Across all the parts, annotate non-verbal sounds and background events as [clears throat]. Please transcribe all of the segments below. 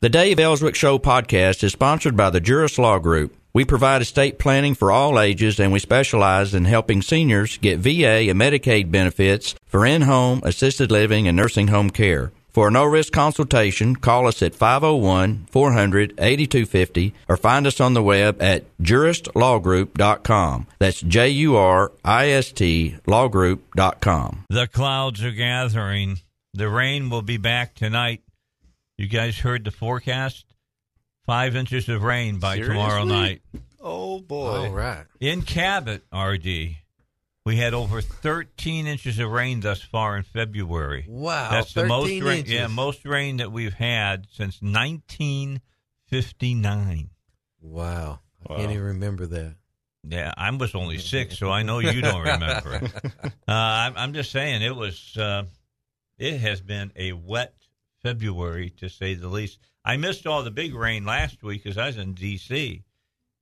The Dave Elswick Show podcast is sponsored by the Jurist Law Group. We provide estate planning for all ages and we specialize in helping seniors get VA and Medicaid benefits for in home, assisted living, and nursing home care. For a no risk consultation, call us at 501 400 8250 or find us on the web at juristlawgroup.com. That's J U R I S T lawgroup.com. The clouds are gathering. The rain will be back tonight. You guys heard the forecast? Five inches of rain by tomorrow night. Oh boy! All right. In Cabot, RD, we had over 13 inches of rain thus far in February. Wow, That's the most rain. Yeah, most rain that we've had since 1959. Wow. I Wow. can't even remember that. Yeah, I was only six, so I know you don't remember. it. [laughs] Uh, I'm, I'm just saying it was. Uh, it has been a wet February to say the least. I missed all the big rain last week because I was in D.C.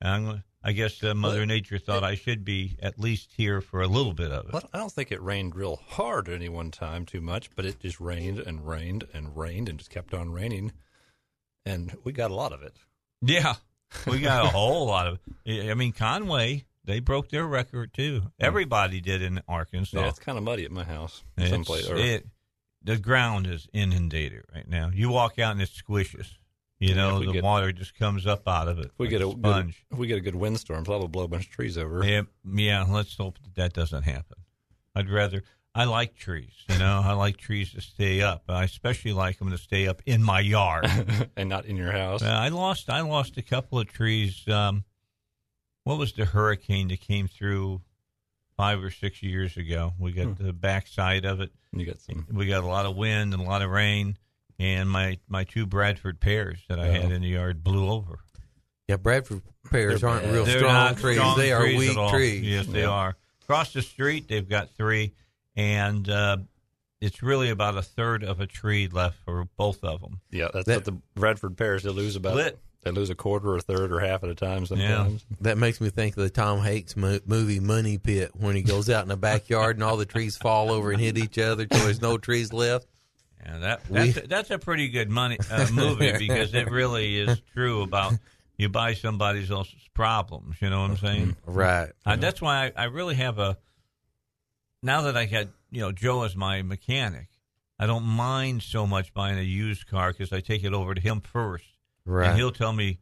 I'm, I guess uh, Mother Nature thought I should be at least here for a little bit of it. Well, I don't think it rained real hard at any one time too much, but it just rained and rained and rained and just kept on raining, and we got a lot of it. Yeah, [laughs] we got a whole lot of. It. I mean, Conway they broke their record too. Everybody did in Arkansas. Yeah, it's kind of muddy at my house. Someplace. Or, it, the ground is inundated right now. You walk out and it squishes. You know, the get- water just comes up out of it. if we like get a sponge. good, if we get a good windstorm, that'll blow a bunch of trees over. Yeah, yeah. Let's hope that, that doesn't happen. I'd rather. I like trees. You know, I like trees to stay up. I especially like them to stay up in my yard. [laughs] and not in your house. Uh, I lost. I lost a couple of trees. Um, what was the hurricane that came through five or six years ago? We got the backside of it. you got some. We got a lot of wind and a lot of rain, and my my two Bradford pears that I had Oh. in the yard blew over. Yeah, Bradford pears They're aren't real They're strong not trees. strong they are weak trees. Yes, they Yeah. are. Across the street, they've got three, and uh, it's really about a third of a tree left for both of them. Yeah, that's That- what the Bradford pears they lose about. Split. They lose a quarter or a third or half at a time sometimes. That makes me think of the Tom Hanks mo- movie Money Pit when he goes out in the backyard and all the trees fall over and hit each other till there's no trees left. Yeah, that We- that's a, that's a pretty good money uh, movie [laughs] because it really is true about you buy somebody else's problems. You know what I'm saying? Right. Uh, that's why I, I really have a. Now that I got you know Joe as my mechanic, I don't mind so much buying a used car because I take it over to him first, Right. and he'll tell me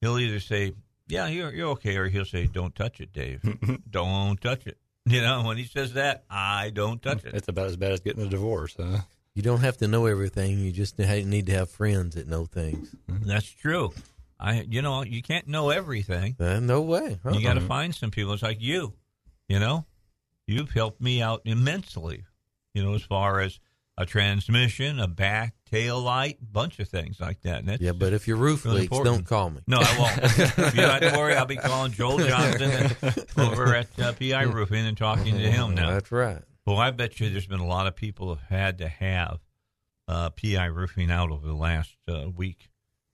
he'll either say yeah you're you're okay or he'll say don't touch it, Dave, [laughs] don't touch it. [laughs] You know when he says that I don't touch it. It's about as bad as getting a divorce. Huh? You don't have to know everything. You just need to have friends that know things. That's true. I you know you can't know everything. Uh, no way. You got to Uh-uh. find some people. It's like you, you know, you've helped me out immensely. You know, as far as a transmission, a back tail light, bunch of things like that. Yeah, but if your roof really leaks, important. don't call me. No, I won't. If [laughs] you don't have to worry. I'll be calling Joel Johnson over at uh, PI Roofing and talking to him now. That's right. Well, I bet you there's been a lot of people who have had to have uh, PI roofing out over the last uh, week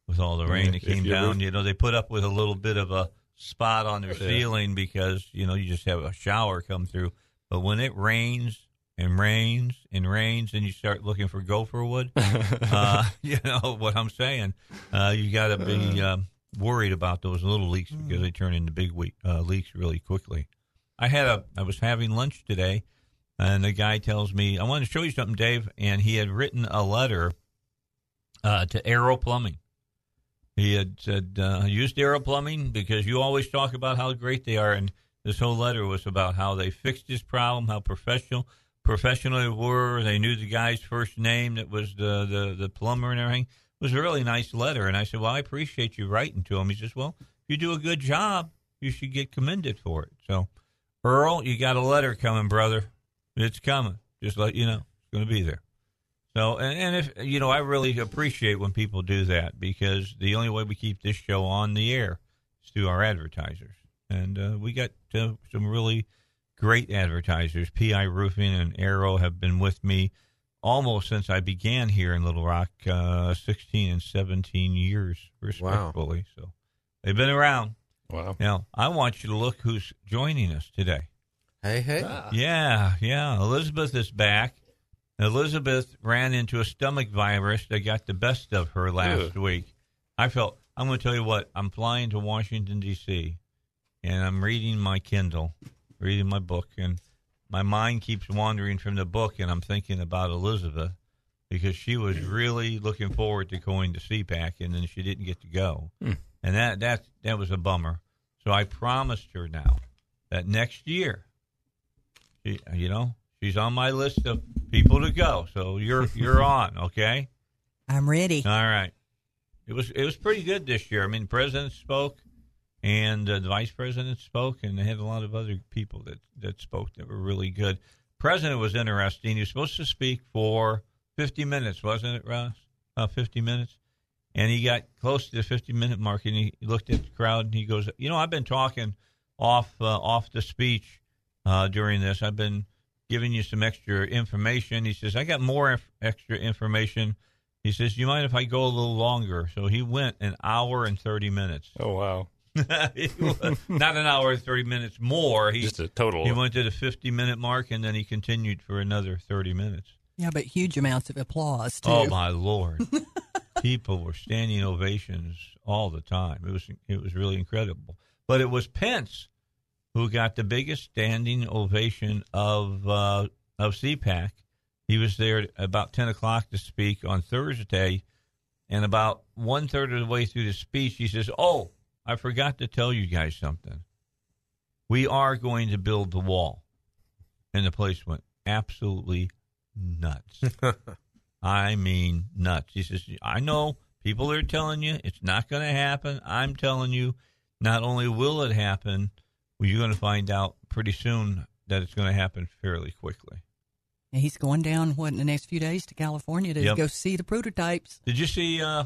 with all the rain that came down. roof- You know, they put up with a little bit of a spot on their Yeah. ceiling because you know you just have a shower come through. But when it rains and rains and rains, and you start looking for gopher wood, [laughs] uh, you know what I'm saying. Uh, you got to be um, worried about those little leaks because they turn into big we- uh, leaks really quickly. I had a I was having lunch today, and the guy tells me I want to show you something, Dave. And he had written a letter uh, to Arrow Plumbing. He had said, uh, "Used Arrow Plumbing because you always talk about how great they are." And this whole letter was about how they fixed his problem, how professional professional they were. They knew the guy's first name that was the the, the plumber and everything. It was a really nice letter. And I said, "Well, I appreciate you writing to him." He says, "Well, if you do a good job, you should get commended for it." So, Earl, you got a letter coming, brother. It's coming. Just let you know, it's going to be there. So, and, and if you know, I really appreciate when people do that because the only way we keep this show on the air is through our advertisers, and uh, we got uh, some really great advertisers. PI Roofing and Arrow have been with me almost since I began here in Little Rock, uh, 16 and 17 years, respectfully. So they've been around. Wow. Now, I want you to look who's joining us today. Hey, hey. Yeah, yeah. Elizabeth is back. Elizabeth ran into a stomach virus that got the best of her last week. I felt, I'm going to tell you what, I'm flying to Washington, D.C., and I'm reading my Kindle, reading my book, and my mind keeps wandering from the book, and I'm thinking about Elizabeth because she was really looking forward to going to CPAC, and then she didn't get to go, hmm. and that that that was a bummer. So I promised her now that next year, she, you know, she's on my list of people to go. So you're [laughs] you're on, okay? I'm ready. All right. It was it was pretty good this year. I mean, the president spoke, and uh, the vice president spoke, and they had a lot of other people that that spoke that were really good. President was interesting. He was supposed to speak for 50 minutes, wasn't it, Ross? Uh, 50 minutes, and he got close to the 50 minute mark, and he looked at the crowd, and he goes, "You know, I've been talking off uh, off the speech uh, during this. I've been giving you some extra information." He says, "I got more inf- extra information." He says, "You mind if I go a little longer?" So he went an hour and 30 minutes. Oh wow. He was- [laughs] Not an hour and 30 minutes more. He, Just a total. he went to the 50 minute mark and then he continued for another 30 minutes. Yeah, but huge amounts of applause too. Oh my lord! [laughs] People were standing ovations all the time. It was it was really incredible. But it was Pence who got the biggest standing ovation of uh, of CPAC. He was there about ten o'clock to speak on Thursday, and about one third of the way through the speech, he says, "Oh, I forgot to tell you guys something. We are going to build the wall," and the place went absolutely nuts. [laughs] I mean, nuts. He says, I know people are telling you it's not going to happen. I'm telling you, not only will it happen, well, you're going to find out pretty soon that it's going to happen fairly quickly. And he's going down what in the next few days to California to Yep. go see the prototypes. Did you see uh,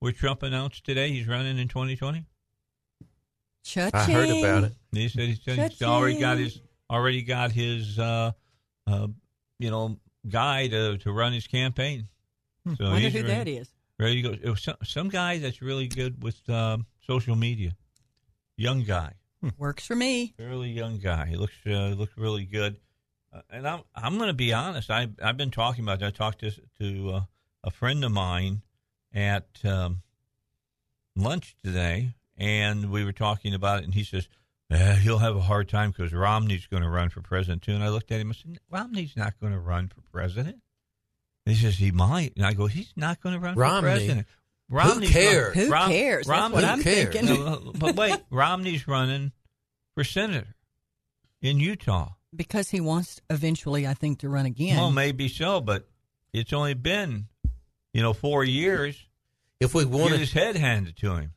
where Trump announced today he's running in 2020? I heard about it. He said he said he's already got his already got his uh, uh, you know guy to, to run his campaign. So Wonder he's who ready- that is. Ready to go. It was some, some guy that's really good with um, social media. Young guy, Works for me. fairly young guy. He looks uh, looks really good. Uh, and I'm I'm going to be honest. I I've been talking about. That. I talked to to uh, a friend of mine at um, lunch today, and we were talking about it. And he says eh, he'll have a hard time because Romney's going to run for president too. And I looked at him and said, Romney's not going to run for president. And he says he might, and I go, he's not going to run Romney? for president. Who Romney's cares? Who Rom- cares? That's Romney- what I'm cares? thinking. no, but wait, Romney's running for senator in Utah. Because he wants eventually, I think, to run again. Well, maybe so, but it's only been, you know, four years. If we Get wanted, his head handed to him.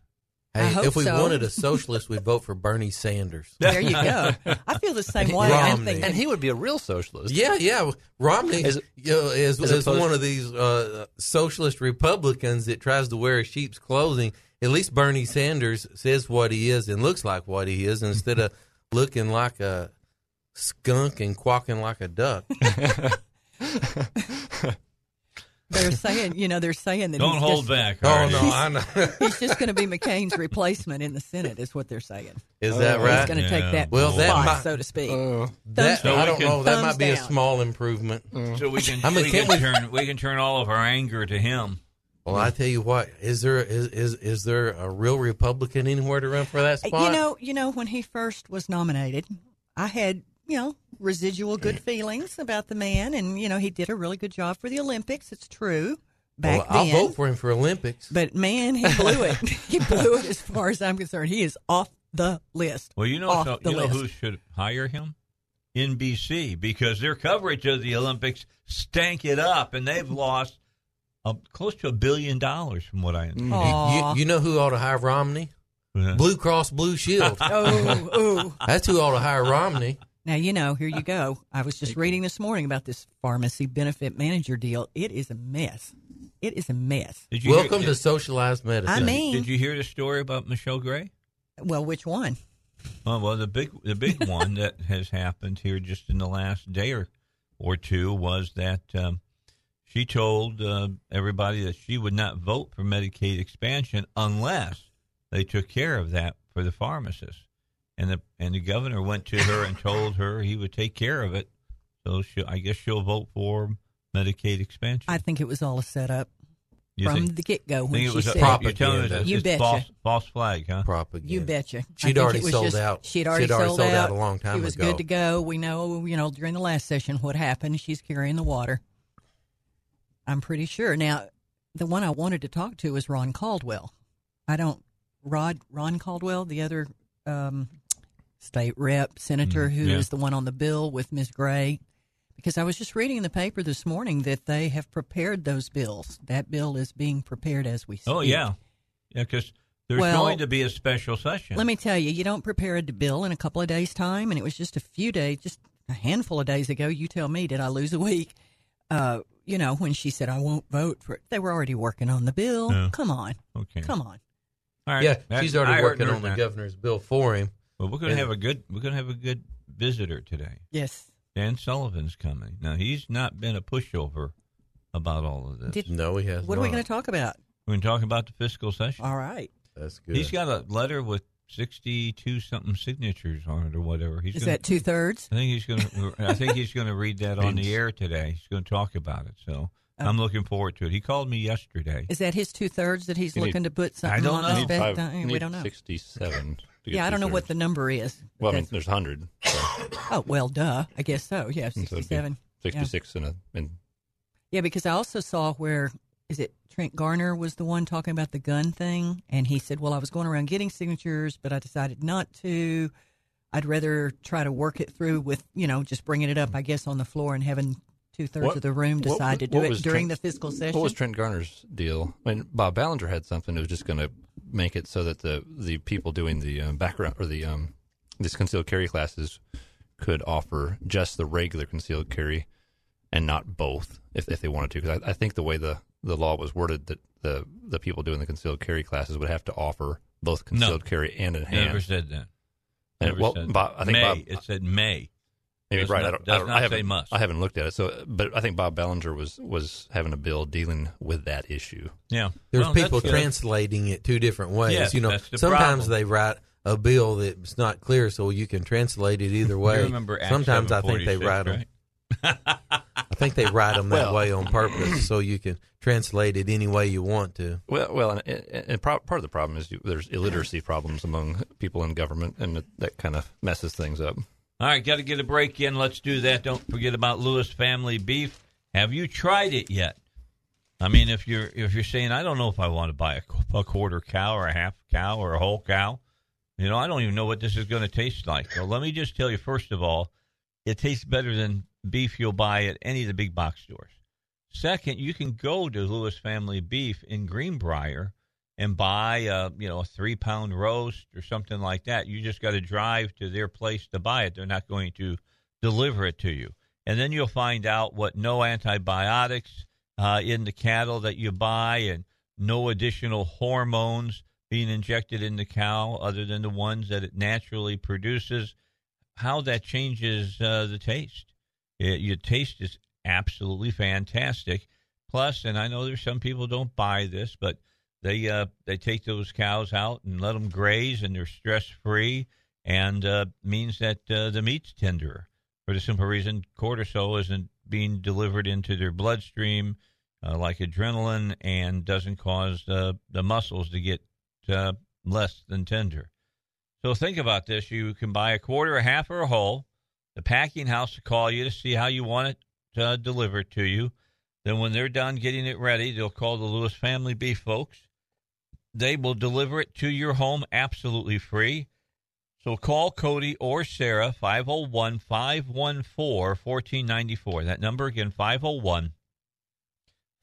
I hey, hope if we so. wanted a [laughs] socialist, we'd vote for Bernie Sanders. there you go. [laughs] I feel the same way. Romney. and he would be a real socialist. Yeah, yeah. Romney As- you know, is, as is opposed- one of these uh, socialist Republicans that tries to wear a sheep's clothing. At least Bernie Sanders says what he is and looks like what he is instead of [laughs] looking like a skunk and quacking like a duck. They're saying, you know, they're saying that Don't he's hold just, back. oh Hardy. no, I know. [laughs] He's just going to be McCain's replacement in the Senate, is what they're saying. Is that He's right? going to Yeah. take that Well, that spot, might- so to speak. Uh, that, So I don't can- know. That might be a small improvement. Mm. So we can, I mean, we can we- turn we can turn all of our anger to him. Well, I tell you what, is there is, is is there a real Republican anywhere to run for that spot? You know, you know, when he first was nominated, I had you know residual good feelings about the man, and you know he did a really good job for the Olympics. It's true back well, I'll then, vote for him for Olympics. but man, he blew it. [laughs] he blew it as far as I'm concerned. He is off the list. Well, you know, so, you know list. who should hire him? NBC because their coverage of the Olympics stank it up, and they've [laughs] lost uh, close to a billion dollars from what I understand. Aw. You, you know who ought to hire Romney? Blue Cross Blue Shield. [laughs] oh, oh, That's who ought to hire Romney. Now, you know, here you go. [laughs] I was just reading this morning about this pharmacy benefit manager deal. It is a mess. It is a mess. Did you Welcome hear, to socialized medicine. I mean, Did you hear the story about Michelle Gray? well, which one? Oh, well, the big the big [laughs] one that has happened here just in the last day or, or two was that um, she told uh, everybody that she would not vote for Medicaid expansion unless they took care of that for the pharmacists. And the and the governor went to her and told her he would take care of it. So she, I guess she'll vote for Medicaid expansion. I think it was all a setup You from think- the get go think when it she was said, you're telling propaganda. You betcha. false, false flag, huh? propaganda. You betcha. She'd already it was sold just- out. She'd already, She'd already sold, sold out a long time ago. It was ago. good to go. We know, you know, during the last session what happened. She's carrying the water. I'm pretty sure. Now, the one I wanted to talk to is Ron Caldwell. I don't Rod Ron Caldwell, the other um, state rep senator Mm, who is yeah. the one on the bill with Ms. Gray. Because I was just reading in the paper this morning that they have prepared those bills. That bill is being prepared as we speak. Oh yeah, yeah, because there's Well, going to be a special session. Let me tell you, you don't prepare a bill in a couple of days' time, and it was just a few days, just a handful of days ago. You tell me, did I lose a week? Uh, you know, when she said I won't vote for it, they were already working on the bill. Yeah. Come on, Okay. come on. All right. Yeah, That- she's already heard- working on the that. governor's bill for him. Well, we're going to have a good. We're going to have a good visitor today. Yes. Dan Sullivan's coming. Now he's not been a pushover about all of this. Did- No, he has What are we going to talk about? we're going to talk about the fiscal session. All right. That's good. He's got a letter with sixty-two something signatures on it or whatever. He's Is gonna, that two thirds? I think he's going [laughs] to. I think he's going to read that on the air today. He's going to talk about it. So I'm looking forward to it. He called me yesterday. Is that his two thirds that he's You need- looking to put something I something don't on know. the Need spec? Five- you we don't know. 67. Yeah, I don't know what the number is. Well, I mean, there's 100. So, [laughs] oh well, duh. I guess so. Yeah, so it'd sixty-seven. Yeah. 66 and a. And Yeah, because I also saw where is it Trent Garner was the one talking about the gun thing, and he said, "Well, I was going around getting signatures, but I decided not to. I'd rather try to work it through with you know just bringing it up, I guess, on the floor and having two thirds of the room what- decide to do it during Trent- the fiscal session." What was Trent Garner's deal? I mean, Bob Ballinger had something that was just going to make it so that the the people doing the um, background or the um, these concealed carry classes could offer just the regular concealed carry and not both if if they wanted to. Because I, I think the way the the law was worded that the the people doing the concealed carry classes would have to offer both concealed carry and enhanced. Never said that. And, Never well, said Bob, I think may. Bob, it said may. Maybe Does right. not- I don't. does I, don't, not I say haven't. must. I haven't looked at it. So, but I think Bob Ballinger was was having a bill dealing with that issue. Yeah. There's Well, people translating it two different ways. Yes, you know, that's the sometimes problem. they write a bill that's not clear, so you can translate it either way. You remember sometimes I think they write them. right? I think they write them that Well- way on purpose, so you can translate it any way you want to. Well, well, and, and, and pro- part of the problem is you, there's illiteracy problems among people in government, and that, that kind of messes things up. All right, got to get a break in. Let's do that. Don't forget about Lewis Family Beef. Have you tried it yet? I mean, if you're if you're saying I don't know if I want to buy a, a quarter cow or a half cow or a whole cow, you know, I don't even know what this is going to taste like. Well, let me just tell you first of all, it tastes better than beef you'll buy at any of the big box stores. Second, you can go to Lewis Family Beef in Greenbrier and buy a you know a three pound roast or something like that. You just got to drive to their place to buy it. They're not going to deliver it to you, and then you'll find out what no antibiotics uh, in the cattle that you buy, and no additional hormones being injected in the cow other than the ones that it naturally produces. How that changes uh, the taste. It, your taste is absolutely fantastic. Plus, and I know there's some people don't buy this, but they uh, they take those cows out and let them graze, and they're stress free, and uh, means that uh, the meat's tenderer. For the simple reason, cortisol isn't being delivered into their bloodstream uh, like adrenaline, and doesn't cause the muscles to get uh, less than tender. So think about this: you can buy a quarter, a half, or a whole. The packing house will call you to see how you want it uh, delivered to you. Then, when they're done getting it ready, they'll call the Lewis Family Beef folks. They will deliver it to your home absolutely free. So call Cody or Sarah, 501 514 1494. That number again, 501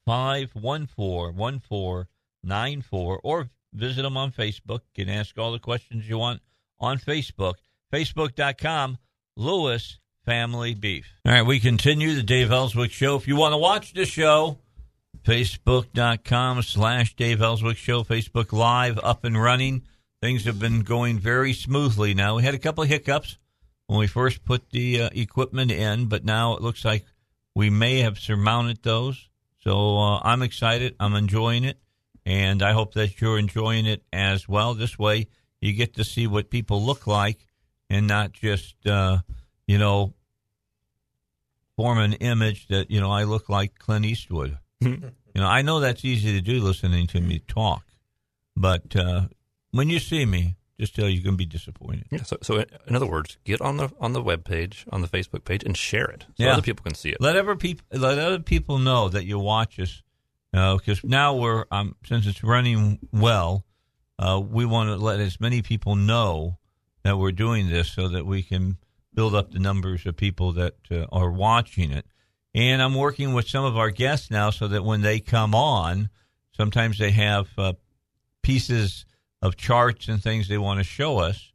514 1494. Or visit them on Facebook and ask all the questions you want on Facebook. Facebook.com, Lewis Family Beef. All right, we continue the Dave Elswick Show. If you want to watch the show, facebook.com slash Dave Elswick Show, Facebook Live up and running. Things have been going very smoothly now. We had a couple of hiccups when we first put the uh, equipment in, but now it looks like we may have surmounted those. So uh, I'm excited. I'm enjoying it, and I hope that you're enjoying it as well. This way, you get to see what people look like and not just, uh, you know, form an image that, you know, I look like Clint Eastwood. [laughs] you know, I know that's easy to do listening to me talk, but uh, when you see me, just tell you you're going to be disappointed. Yeah. So, so in other words, get on the on the web page, on the Facebook page, and share it so Yeah. other people can see it. Let other people let other people know that you watch us, because now we're um, since it's running well, uh, we want to let as many people know that we're doing this so that we can build up the numbers of people that uh, are watching it. And I'm working with some of our guests now so that when they come on, sometimes they have uh, pieces of charts and things they want to show us.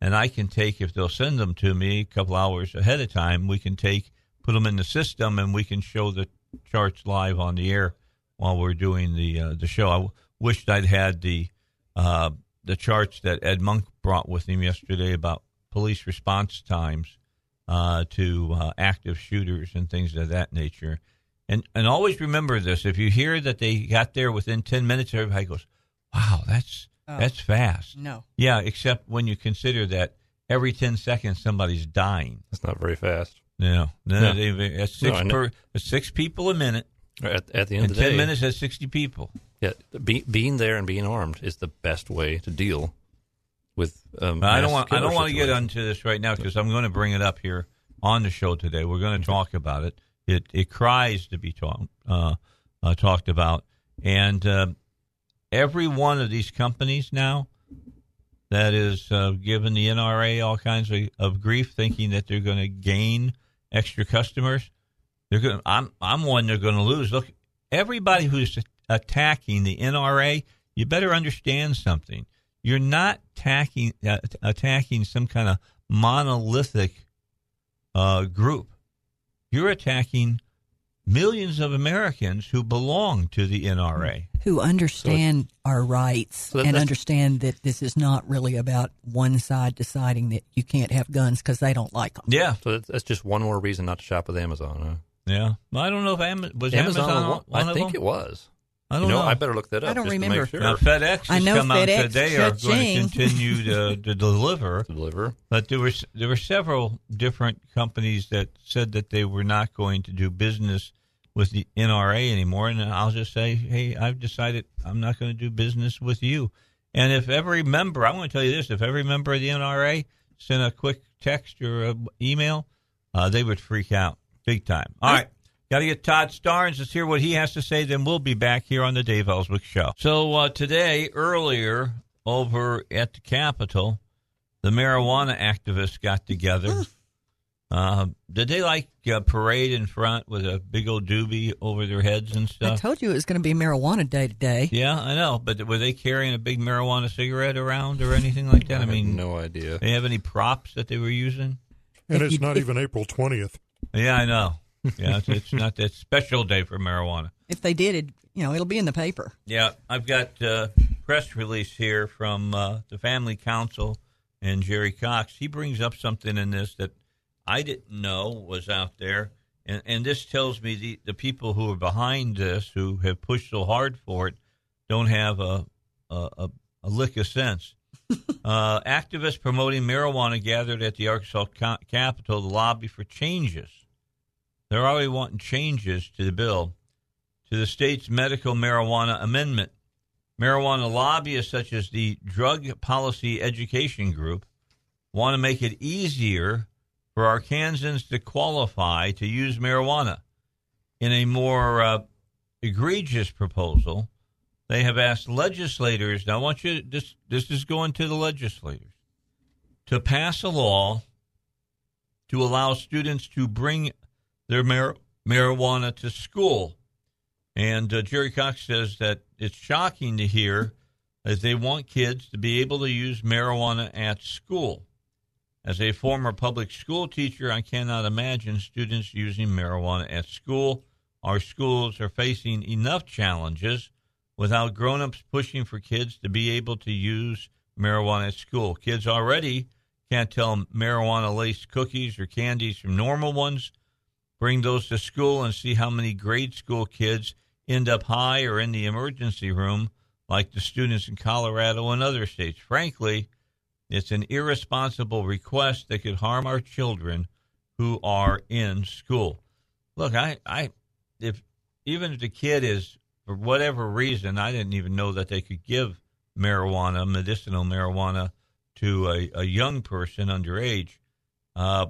And I can take, if they'll send them to me a couple hours ahead of time, we can take, put them in the system, and we can show the charts live on the air while we're doing the uh, the show. I w- wished I'd had the uh, the charts that Ed Monk brought with him yesterday about police response times uh, to uh, active shooters and things of that nature. And and always remember this: if you hear that they got there within ten minutes, everybody goes, "Wow, that's Oh. that's fast." No. Yeah, except when you consider that every ten seconds somebody's dying. It's not very fast. No, no, No. they- that's six I know. per that's six people a minute. At, at the end In of the ten day, minutes, that's sixty people. yeah, be, being there and being armed is the best way to deal with. Um, I don't want I don't want to get onto this right now because I'm going to bring it up here on the show today. We're going to talk about it. It it cries to be talked uh, uh, talked about, and uh, every one of these companies now that is uh, giving the NRA all kinds of, of grief, thinking that they're going to gain extra customers. They're going. I'm I'm one they're going to lose. Look, everybody who's attacking the NRA, you better understand something. You're not attacking uh, attacking some kind of monolithic uh, group. You're attacking millions of Americans who belong to the NRA. Who understand our rights So and understand that this is not really about one side deciding that you can't have guns because they don't like them. Yeah, So that's, that's just one more reason not to shop with Amazon. Huh? yeah. Well, I don't know if Am- was Amazon, Amazon, one- one I of think them? it was. I don't know, know. I better look that up. I don't just to make remember. sure. Now FedEx I has know come out FedEx, today are going to cha-ching. continue to, [laughs] to deliver. to deliver. But there was there were several different companies that said that they were not going to do business with the NRA anymore, and I'll just say, hey, I've decided I'm not going to do business with you. And if every member, I want to tell you this: if every member of the NRA sent a quick text or a email, uh, they would freak out big time. All right. Got to get Todd Starnes. Let's hear what he has to say. Then we'll be back here on the Dave Elswick Show. So uh, today, earlier over at the Capitol, the marijuana activists got together. Uh, did they like uh, parade in front with a big old doobie over their heads and stuff? I told you it was going to be marijuana day today. yeah, I know. But were they carrying a big marijuana cigarette around or anything like that? I, have mean, no idea. they have any props that they were using? And If it's you- not if- even April 20th. Yeah, I know. Yeah, it's, it's not that special day for marijuana. If they did it, you know, it'll be in the paper. Yeah, I've got uh, press release here from uh, the Family Council and Jerry Cox. He brings up something in this that I didn't know was out there, and, and this tells me the, the people who are behind this, who have pushed so hard for it, don't have a a, a, a lick of sense. [laughs] uh, activists promoting marijuana gathered at the Arkansas Capitol to lobby for changes. They're already wanting changes to the bill to the state's medical marijuana amendment. Marijuana lobbyists, such as the Drug Policy Education Group, want to make it easier for Arkansans to qualify to use marijuana. In a more uh, egregious proposal, they have asked legislators. Now, I want you. This this is going to the legislators to pass a law to allow students to bring their mar- marijuana to school. And uh, Jerry Cox says that it's shocking to hear that they want kids to be able to use marijuana at school. As a former public school teacher, I cannot imagine students using marijuana at school. Our schools are facing enough challenges without grown-ups pushing for kids to be able to use marijuana at school. Kids already can't tell marijuana laced cookies or candies from normal ones. Bring those to school and see how many grade school kids end up high or in the emergency room, like the students in Colorado and other states. Frankly, it's an irresponsible request that could harm our children who are in school. Look, I, I, if even if the kid is for whatever reason, I didn't even know that they could give marijuana, medicinal marijuana, to a, a young person underage. Uh,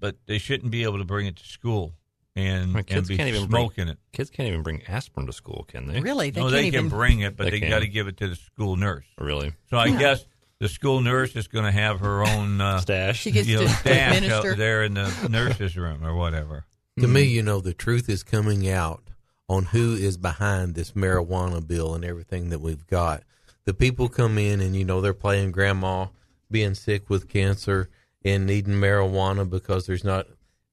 but they shouldn't be able to bring it to school and, I mean, kids and be can't even bring- smoking it. Kids can't even bring aspirin to school, can they? Really, they no, can't they even. can bring it, but They they, got to give it to the school nurse. Really? So I guess the school nurse is going to have her own uh, Stash. She gets you know, to stash administer. out there in the nurse's room or whatever. To me, you know, the truth is coming out on who is behind this marijuana bill and everything that we've got. The people come in and, you know, they're playing grandma being sick with cancer and needing marijuana because there's not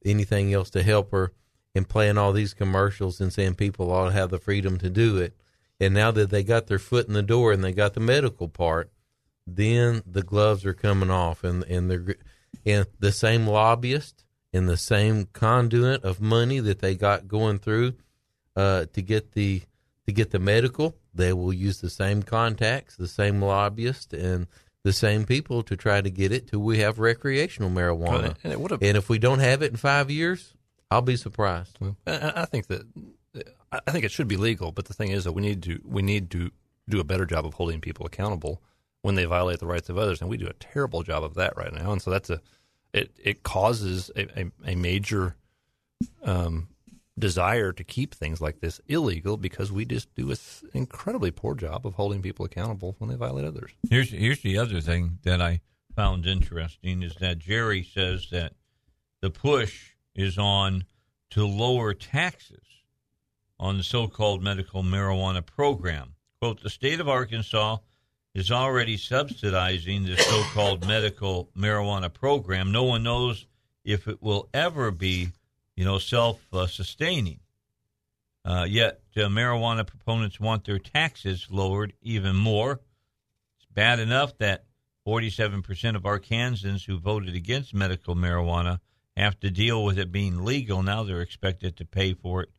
anything else to help her and playing all these commercials and saying people ought to have the freedom to do it. And now that they got their foot in the door and they got the medical part, then the gloves are coming off and, and they're, and the same lobbyist and the same conduit of money that they got going through uh, to get the to get the medical, they will use the same contacts, the same lobbyist, and the same people to try to get it till we have recreational marijuana. And it would have. And if we don't have it in five years, I'll be surprised. I think that I I think it should be legal, but the thing is that we need to we need to do a better job of holding people accountable when they violate the rights of others, and we do a terrible job of that right now. And so that's a it it causes a, a, a major um, desire to keep things like this illegal because we just do an incredibly poor job of holding people accountable when they violate others. Here's here's the other thing that I found interesting is that Jerry says that the push is on to lower taxes on the so-called medical marijuana program. Quote: The state of Arkansas is already subsidizing the so-called medical marijuana program. No one knows if it will ever be, you know, self-sustaining. Uh, yet uh, marijuana proponents want their taxes lowered even more. It's bad enough that 47% of Arkansans who voted against medical marijuana have to deal with it being legal. Now they're expected to pay for it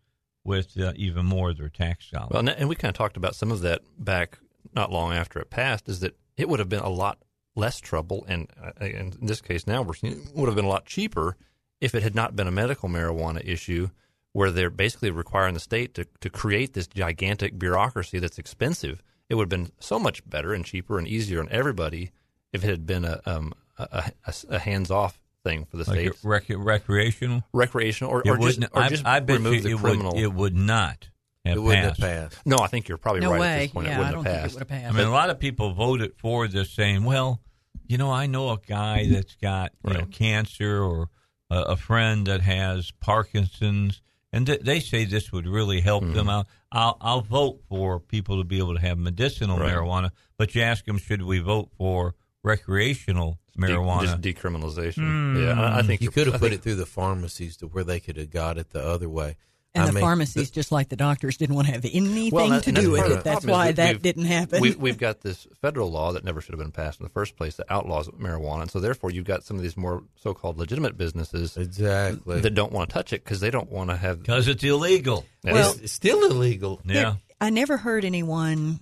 with uh, even more of their tax dollars. Well, and- and we kind of talked about some of that back not long after it passed. Is that it would have been a lot less trouble, and, uh, in this case now we're seeing it would have been a lot cheaper if it had not been a medical marijuana issue, where they're basically requiring the state to to create this gigantic bureaucracy that's expensive. It would have been so much better and cheaper and easier on everybody if it had been a um, a, a, a hands off thing for the like states, a rec- recreational. recretional, or, It or just, wouldn't- or I- just I bet remove you the it criminal. Would, it would not have it wouldn't passed. have passed. no, I think you're probably no right at this point. it Yeah, I wouldn't don't have think it passed. would have I mean, a lot of people voted for this, saying, "Well, you know, I know a guy that's got you know cancer, or a, a friend that has Parkinson's, and th- they say this would really help Mm-hmm. them out." I'll I'll vote for people to be able to have medicinal Right. marijuana, but you ask them, should we vote for recreational De- marijuana? just decriminalization. Hmm. Yeah, I, I think You could have put think- it through the pharmacies to where they could have got it the other way. And I the mean, pharmacies, just like the doctors, didn't want to have anything Well, that- to do with it. That's why that that didn't happen. We, we've got this federal law that never should have been passed in the first place that outlaws marijuana, and so therefore you've got some of these more so-called legitimate businesses Exactly. that don't want to touch it because they don't want to have. because it's illegal. Yeah. Well- it's, it's still illegal. Yeah. I never heard anyone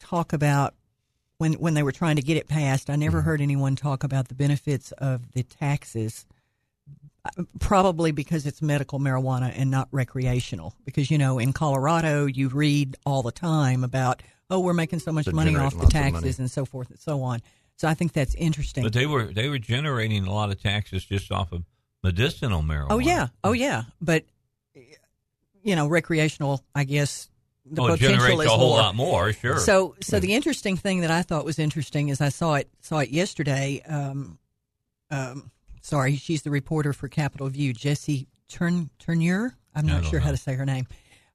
talk about when when they were trying to get it passed. I Mm-hmm. never heard anyone talk about the benefits of the taxes. Uh, Probably because it's medical marijuana and not recreational. Because you know, in Colorado, you read all the time about oh, we're making so much They're money off the lots of taxes and so forth and so on. So I think that's interesting. But they were they were generating a lot of taxes just off of medicinal marijuana. Oh yeah, oh yeah, but you know, recreational. I guess the oh, it potential generates is a whole more. lot more. Sure. So, so the interesting thing that I thought was interesting is I saw it saw it yesterday. Um, um, sorry, she's the reporter for Capitol View, Jessi Turn Turnure. I'm not sure how to say her name.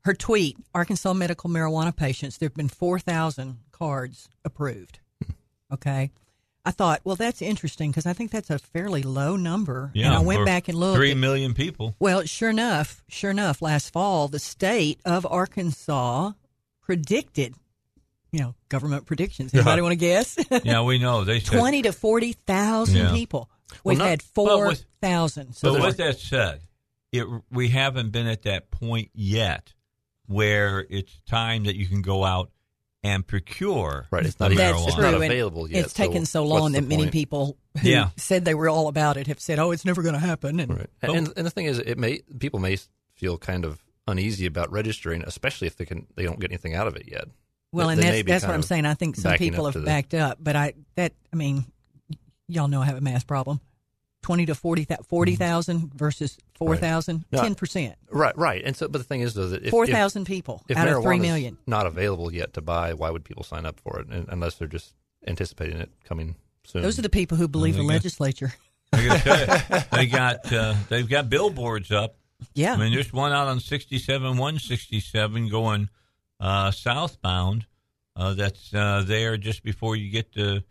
Her tweet: Arkansas medical marijuana patients. There have been four thousand cards approved. Hmm. Okay, I thought, well, that's interesting because I think that's a fairly low number. Yeah, and I went back and looked. Three million at- people. well, sure enough, sure enough, last fall, the state of Arkansas predicted, you know, government predictions. Anybody want to guess? Yeah, we know. They [laughs] said. Twenty to forty thousand Yeah. people. We've not- had but four with- thousand. So But there's- with that said, it, we haven't been at that point yet where it's time that you can go out and procure Right, it's not the even- that's marijuana. it's true. not available yet, It's so taken so what's long that many point? people who Yeah. said they were all about it have said, "Oh, it's never going to happen." And Right. And, and the thing is, it may people may feel kind of uneasy about registering, especially if they can they don't get anything out of it yet. well, They- and they that's that's what I'm saying. I think some people have backed up, but I that I mean, y'all know I have a math problem. Twenty to 40 40,000 versus 4,000, No, 10 percent. Right, right. And so, but the thing is, though, that if Four people if out of 3 million. not available yet to buy, why would people sign up for it? And, unless they're just anticipating it coming soon. Those are the people who believe the There legislature. I gotta tell you, they got uh, they've got billboards up. Yeah, I mean, there's one out on 67, 167 going uh, southbound. Uh, that's uh, there just before you get to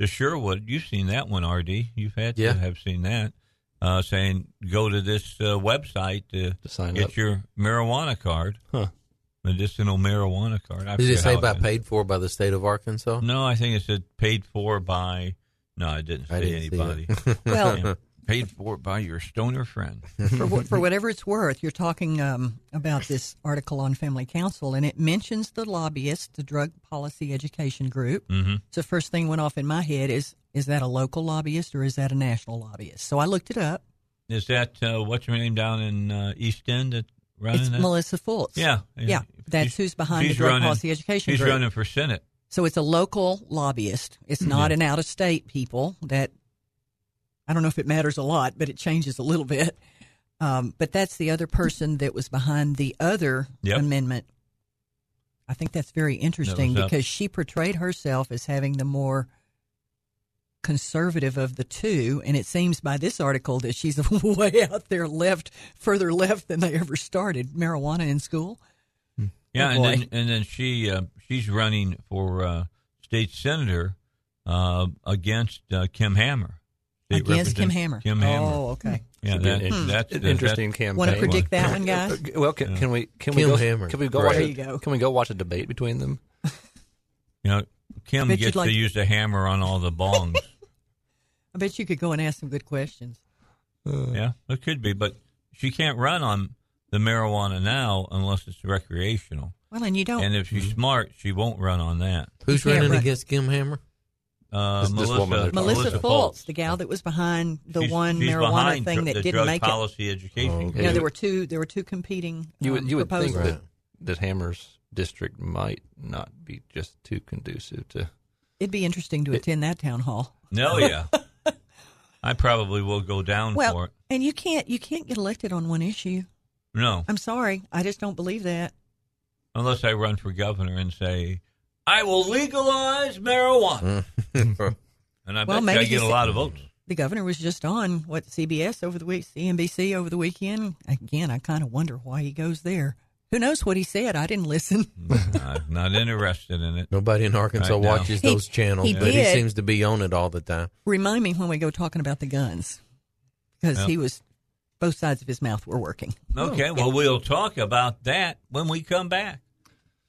to Sherwood. You've seen that one, RD. You've had Yeah. to have seen that. Uh, saying go to this uh, website to, To sign get up. your marijuana card, Huh. medicinal marijuana card. I Did it forget say how about paid for by the state of Arkansas? No, I think it said paid for by. No, it didn't I say didn't see anybody. it. [laughs] [laughs] well, Yeah. Paid for by your stoner friend. [laughs] for, for [laughs] whatever it's worth, you're talking um, about this article on Family Council, and it mentions the lobbyist, the Drug Policy Education Group. hmm So first thing went off in my head is is that a local lobbyist or is that a national lobbyist? So I looked it up. Is that uh, what's her name down in uh, East End that running It's that? Melissa Fults. Yeah, yeah, that's She's- who's behind the Drug running- Policy Education She's Group. running for Senate. So it's a local lobbyist. It's not an out of state people that I don't know if it matters a lot, but it changes a little bit. Um, but that's the other person that was behind the other Yep. amendment. I think that's very interesting That because she portrayed herself as having the more conservative of the two, and it seems by this article that she's [laughs] way out there left, further left than they ever started marijuana in school. Yeah, Oh, and then and then she uh, she's running for uh, state senator uh, against uh, Kim Hammer. State Against Kim Hammer. Kim Hammer. Oh, okay. yeah, that, an in- that's an that- interesting campaign. Want to predict that one, guys? Uh, [laughs] Well, can, can we can Kim we go Hammer. can we go Right. watch There you go. can we go watch a debate between them? [laughs] You know, Kim gets like- to use the hammer on all the bongs. [laughs] I bet you could go and ask some good questions. yeah, it could be, but she can't run on the marijuana now unless it's recreational. Well, and you don't. And if she's smart, she won't run on that. Who's running run- against Kim Hammer? Uh, This- this Melissa, woman Melissa, Melissa Fults, the gal that was behind the She's- one she's marijuana behind thing that the didn't drug make policy education. Oh, it. okay. You know, there were two. There were two competing. You would um, you would think proposals. that that Hammer's district might not be just too conducive to. It'd be interesting to attend that town hall. No, [laughs] yeah. I probably will go down for it. and you can't you can't get elected on one issue. No, I'm sorry, I just don't believe that. unless I run for governor and say, I will legalize marijuana. [laughs] and I Well, bet maybe I get a lot of votes. The governor was just on what CBS over the week, CNBC over the weekend. Again, I kind of wonder why he goes there. Who knows what he said? I didn't listen. [laughs] I'm not interested in it. Nobody in Arkansas Right now. watches He- those channels, he but he seems to be on it all the time. Remind me when we go talking about the guns, because Yeah. he was both sides of his mouth were working. Okay, oh, well, we'll talk about that when we come back.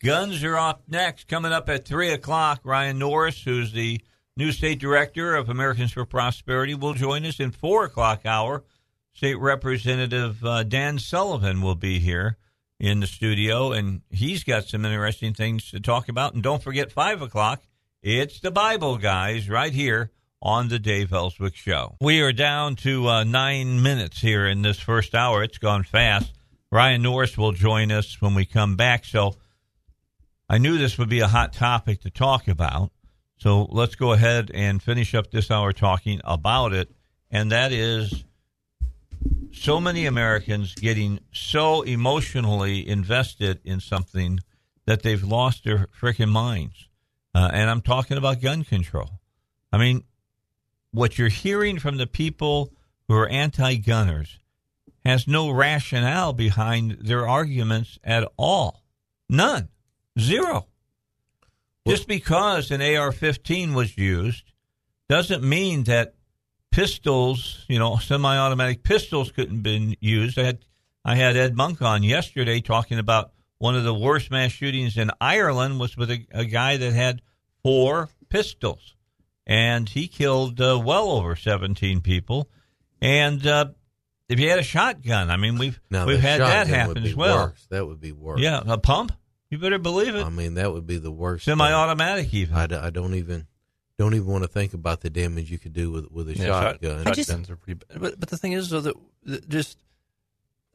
Guns are off next. Coming up at 3 o'clock, Ryan Norris, who's the new state director of Americans for Prosperity, will join us in 4 o'clock hour. State Representative uh, Dan Sullivan will be here in the studio, and he's got some interesting things to talk about. And don't forget, 5 o'clock, it's the Bible guys right here on the Dave Elswick Show. We are down to uh, nine minutes here in this first hour. It's gone fast. Ryan Norris will join us when we come back. So I knew this would be a hot topic to talk about. So let's go ahead and finish up this hour talking about it. And that is so many Americans getting so emotionally invested in something that they've lost their freaking minds. Uh, and I'm talking about gun control. I mean, what you're hearing from the people who are anti gunners has no rationale behind their arguments at all. None. Zero. Just because an AR 15 was used doesn't mean that pistols, you know, semi-automatic pistols couldn't been used. I had I had Ed Monk on yesterday talking about one of the worst mass shootings in Ireland was with a, a guy that had four pistols, and he killed uh, well over seventeen people. And uh, if you had a shotgun, I mean, we've Now, we've had that happen as well. worse. That would be worse. Yeah, a pump. You better believe it. I mean, that would be the worst. Semi-automatic, even. I don't even don't even want to think about the damage you could do with with a Yeah, shot- shotgun. I just- are pretty bad. But, but the thing is, though, that, that just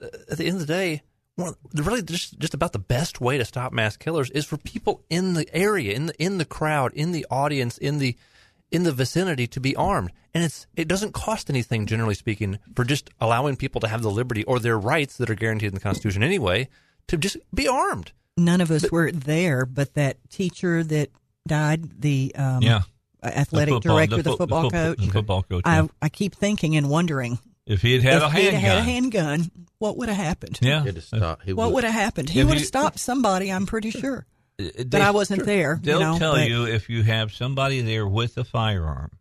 uh, at the end of the day, one, the really just just about the best way to stop mass killers is for people in the area, in the in the crowd, in the audience, in the in the vicinity to be armed. And it's it doesn't cost anything, generally speaking, for just allowing people to have the liberty or their rights that are guaranteed in the Constitution anyway to just be armed. None of us were there, but that teacher that died, the um, yeah, athletic The football- director, the, fo- football fo- coach. the football coach. I, yeah. I keep thinking and wondering if he had had if a handgun, had a handgun, what would have happened? yeah, He'd have stopped. He What would have happened? He would have stopped somebody. I'm pretty sure. They- But I wasn't there. They'll you know, tell but- you if you have somebody there with a firearm,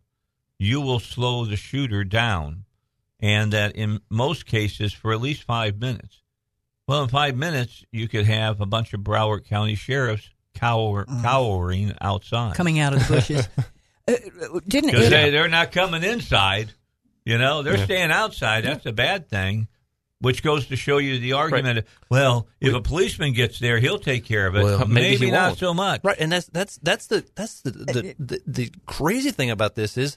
you will slow the shooter down, and that in most cases for at least five minutes. Well, in five minutes, you could have a bunch of Broward County sheriffs cower, cowering outside Mm. coming out of the bushes. [laughs] uh, didn't because it? they, they're not coming inside. You know, they're staying outside. That's a bad thing. Which goes to show you the argument. Of, well, if a policeman gets there, he'll take care of it. Well, maybe maybe not won't. so much. Right, and that's that's that's the that's the the, the the crazy thing about this is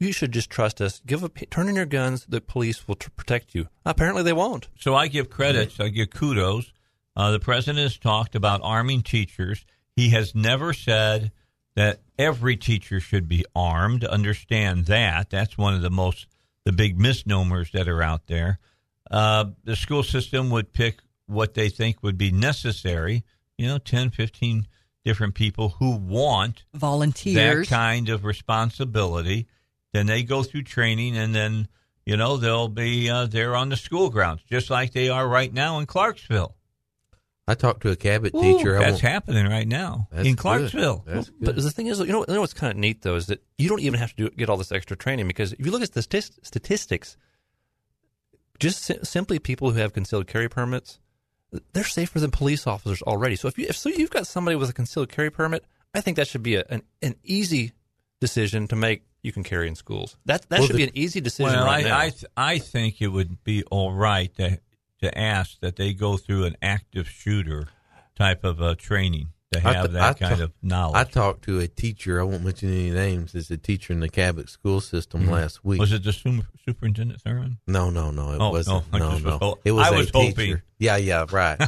you should just trust us. Give up, turn in your guns. The police will tr- protect you. Apparently, they won't. So I give credits, I give kudos. Uh, the president has talked about arming teachers. He has never said that every teacher should be armed. Understand that. That's one of the most, the big misnomers that are out there. Uh, the school system would pick what they think would be necessary, you know, 10, 15 different people who want volunteers. that kind of responsibility. Then they go through training, and then you know they'll be uh, there on the school grounds, just like they are right now in Clarksville. I talked to a Cabot teacher. That's won't- happening right now That's in good. Clarksville. That's But the thing is, you know, you know what's kind of neat though is that you don't even have to do, get all this extra training because if you look at the statist- statistics, just si- simply people who have concealed carry permits, they're safer than police officers already. So if you if so you've got somebody with a concealed carry permit, I think that should be a, an an easy decision to make. You can carry in schools. That that Well, should the- be an easy decision Well, right I now. I, th- I think it would be all right to to ask that they go through an active shooter type of uh, training to have th- that I kind ta- of knowledge. I talked to a teacher. I won't mention any names. Is a teacher in the Cabot school system last week. Mm-hmm. Was it the su- superintendent Thurman? No, no, no. It Oh, wasn't. no, No, no. was It was I a was teacher. hoping. Yeah, yeah, right.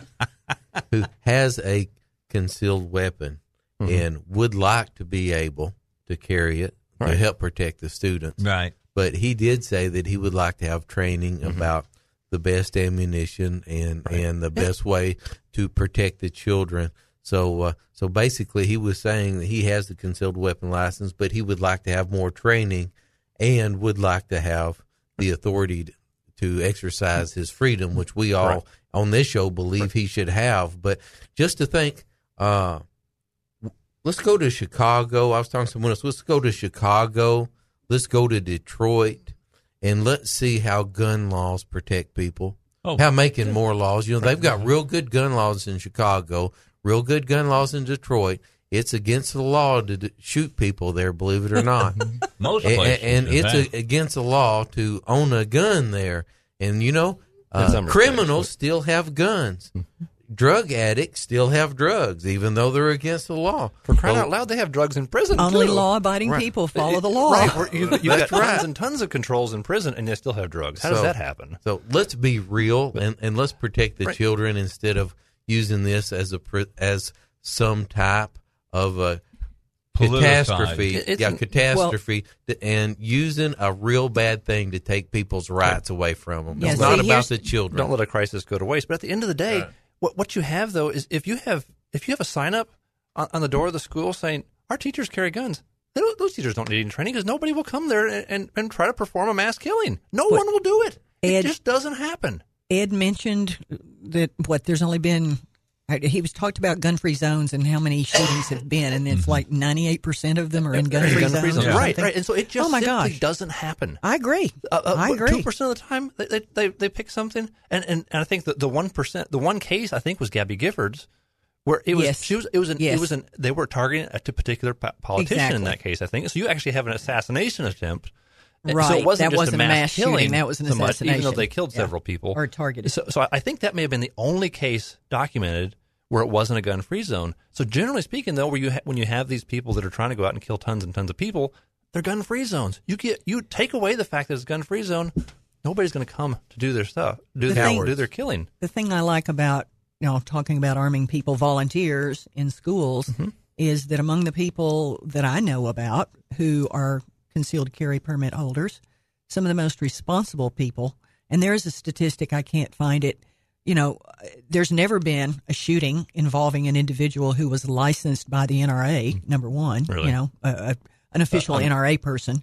[laughs] who has a concealed weapon Mm-hmm. and would like to be able to carry it to help protect the students. Right. But he did say that he would like to have training Mm-hmm. about the best ammunition and and the best way to protect the children. So uh, so basically, he was saying that he has the concealed weapon license, but he would like to have more training and would like to have the authority to, to exercise his freedom, which we all Right. on this show believe he should have. But just to think, uh, let's go to Chicago. I was talking to someone else. Let's go to Chicago. Let's go to Detroit, and let's see how gun laws protect people. Oh. How making more laws. You know, they've got real good gun laws in Chicago, real good gun laws in Detroit. It's against the law to d- shoot people there, believe it or not. [laughs] Most A- places. and it's a, against the law to own a gun there. And you know, uh, criminals still have guns. Drug addicts still have drugs, even though they're against the law. For crying Well, out loud, they have drugs in prison. Only too. law-abiding Right. people follow the law. Right, you, you've got tons right. and tons of controls in prison, and they still have drugs. How does that happen? So let's be real and, and let's protect the Right. children instead of using this as a as some type of a catastrophe. It's- yeah, catastrophe, to- and using a real bad thing to take people's rights away from them. Yeah, it's see, not about the children. Don't let a crisis go to waste. But at the end of the day, what what you have though is if you have if you have a sign up on, on the door of the school saying our teachers carry guns, those teachers don't need any training because nobody will come there and, and, and try to perform a mass killing. No one will do it. It just doesn't happen. Ed mentioned that what there's only been He was talked about gun-free zones and how many shootings have been, and it's like ninety-eight percent of them are in gun-free, Gun-free zones. zones. or Right, right. And so it just oh my simply gosh, doesn't happen. I agree. Uh, I agree. Two percent of the time, they, they they they pick something, and and, and I think that the one percent, the one case I think was Gabby Giffords, where it was Yes. she was it was an Yes. it was an they were targeting a particular po- politician in that case. I think so. You actually have an assassination attempt. And So it wasn't That just wasn't a mass, mass shooting. killing That was an so much, even though they killed Yeah. several people Or targeted. So, so I think that may have been the only case documented where it wasn't a gun-free zone. So generally speaking, though, where you ha- when you have these people that are trying to go out and kill tons and tons of people, they're gun-free zones. You get you take away the fact that it's a gun-free zone, nobody's going to come to do their stuff, do The their thing- do their killing. the thing I like about you know talking about arming people volunteers in schools Mm-hmm. is that among the people that I know about who are concealed carry permit holders, some of the most responsible people, and there is a statistic I can't find it. You know, there's never been a shooting involving an individual who was licensed by the NRA. Number one, Really? you know, a, a, an official uh, um, NRA person.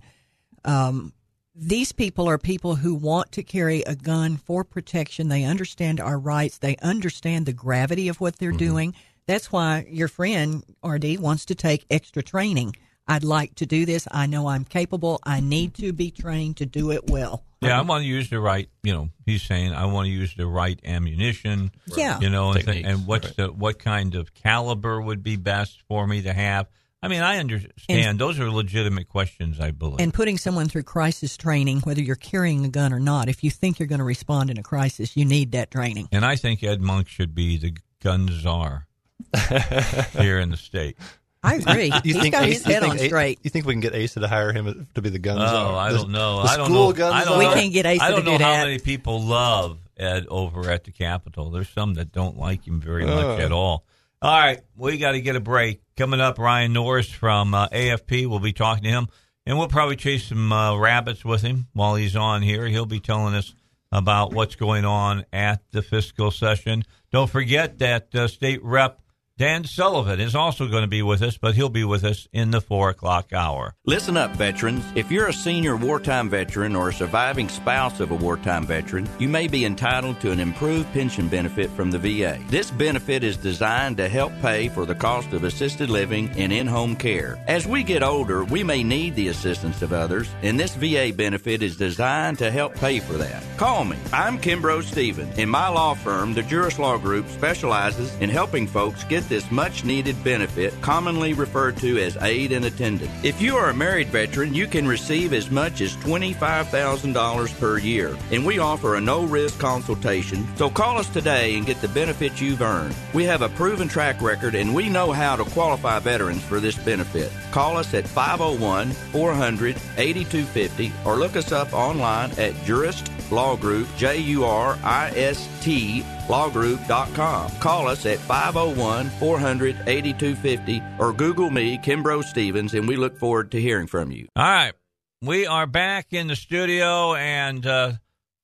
Um, these people are people who want to carry a gun for protection. They understand our rights. They understand the gravity of what they're mm-hmm. doing. That's why your friend RD wants to take extra training. I'd like to do this. I know I'm capable. I need to be trained to do it well. Yeah, I want to use the right. You know, he's saying I want to use the right ammunition. Yeah. You know, and, th- and what's right. the what kind of caliber would be best for me to have? I mean, I understand those are legitimate questions. I believe. And putting someone through crisis training, whether you're carrying a gun or not, if you think you're going to respond in a crisis, you need that training. And I think Ed Monk should be the gun czar [laughs] here in the state. I agree. He's got his head on straight. You think we can get Asa to hire him to be the gun Oh, czar? I don't know. the I don't know. gun I don't We can't get Asa I to don't know do how that. many people love Ed over at the Capitol. There's some that don't like him very Uh. much at all. All right, we got to get a break. Coming up, Ryan Norris from uh, AFP. We'll be talking to him, and we'll probably chase some uh, rabbits with him while he's on here. He'll be telling us about what's going on at the fiscal session. Don't forget that uh, State Rep Dan Sullivan is also going to be with us, but he'll be with us in the four o'clock hour. Listen up, veterans. If you're a senior wartime veteran or a surviving spouse of a wartime veteran, you may be entitled to an improved pension benefit from the VA. This benefit is designed to help pay for the cost of assisted living and in home care. As we get older, we may need the assistance of others, and this VA benefit is designed to help pay for that. Call me. I'm Kimbrough Stephen. In my law firm, the Jurist Law Group specializes in helping folks get this much needed benefit, commonly referred to as aid and attendance. If you are a married veteran, you can receive as much as $25,000 per year, and we offer a no risk consultation. So call us today and get the benefits you've earned. We have a proven track record and we know how to qualify veterans for this benefit. Call us at 501 400 8250 or look us up online at Jurist Law Group, J U R I S T lawgroup.com. Call us at 501 400 8250 or Google me, Kimbrough Stevens, and we look forward to hearing from you. All right. We are back in the studio, and uh,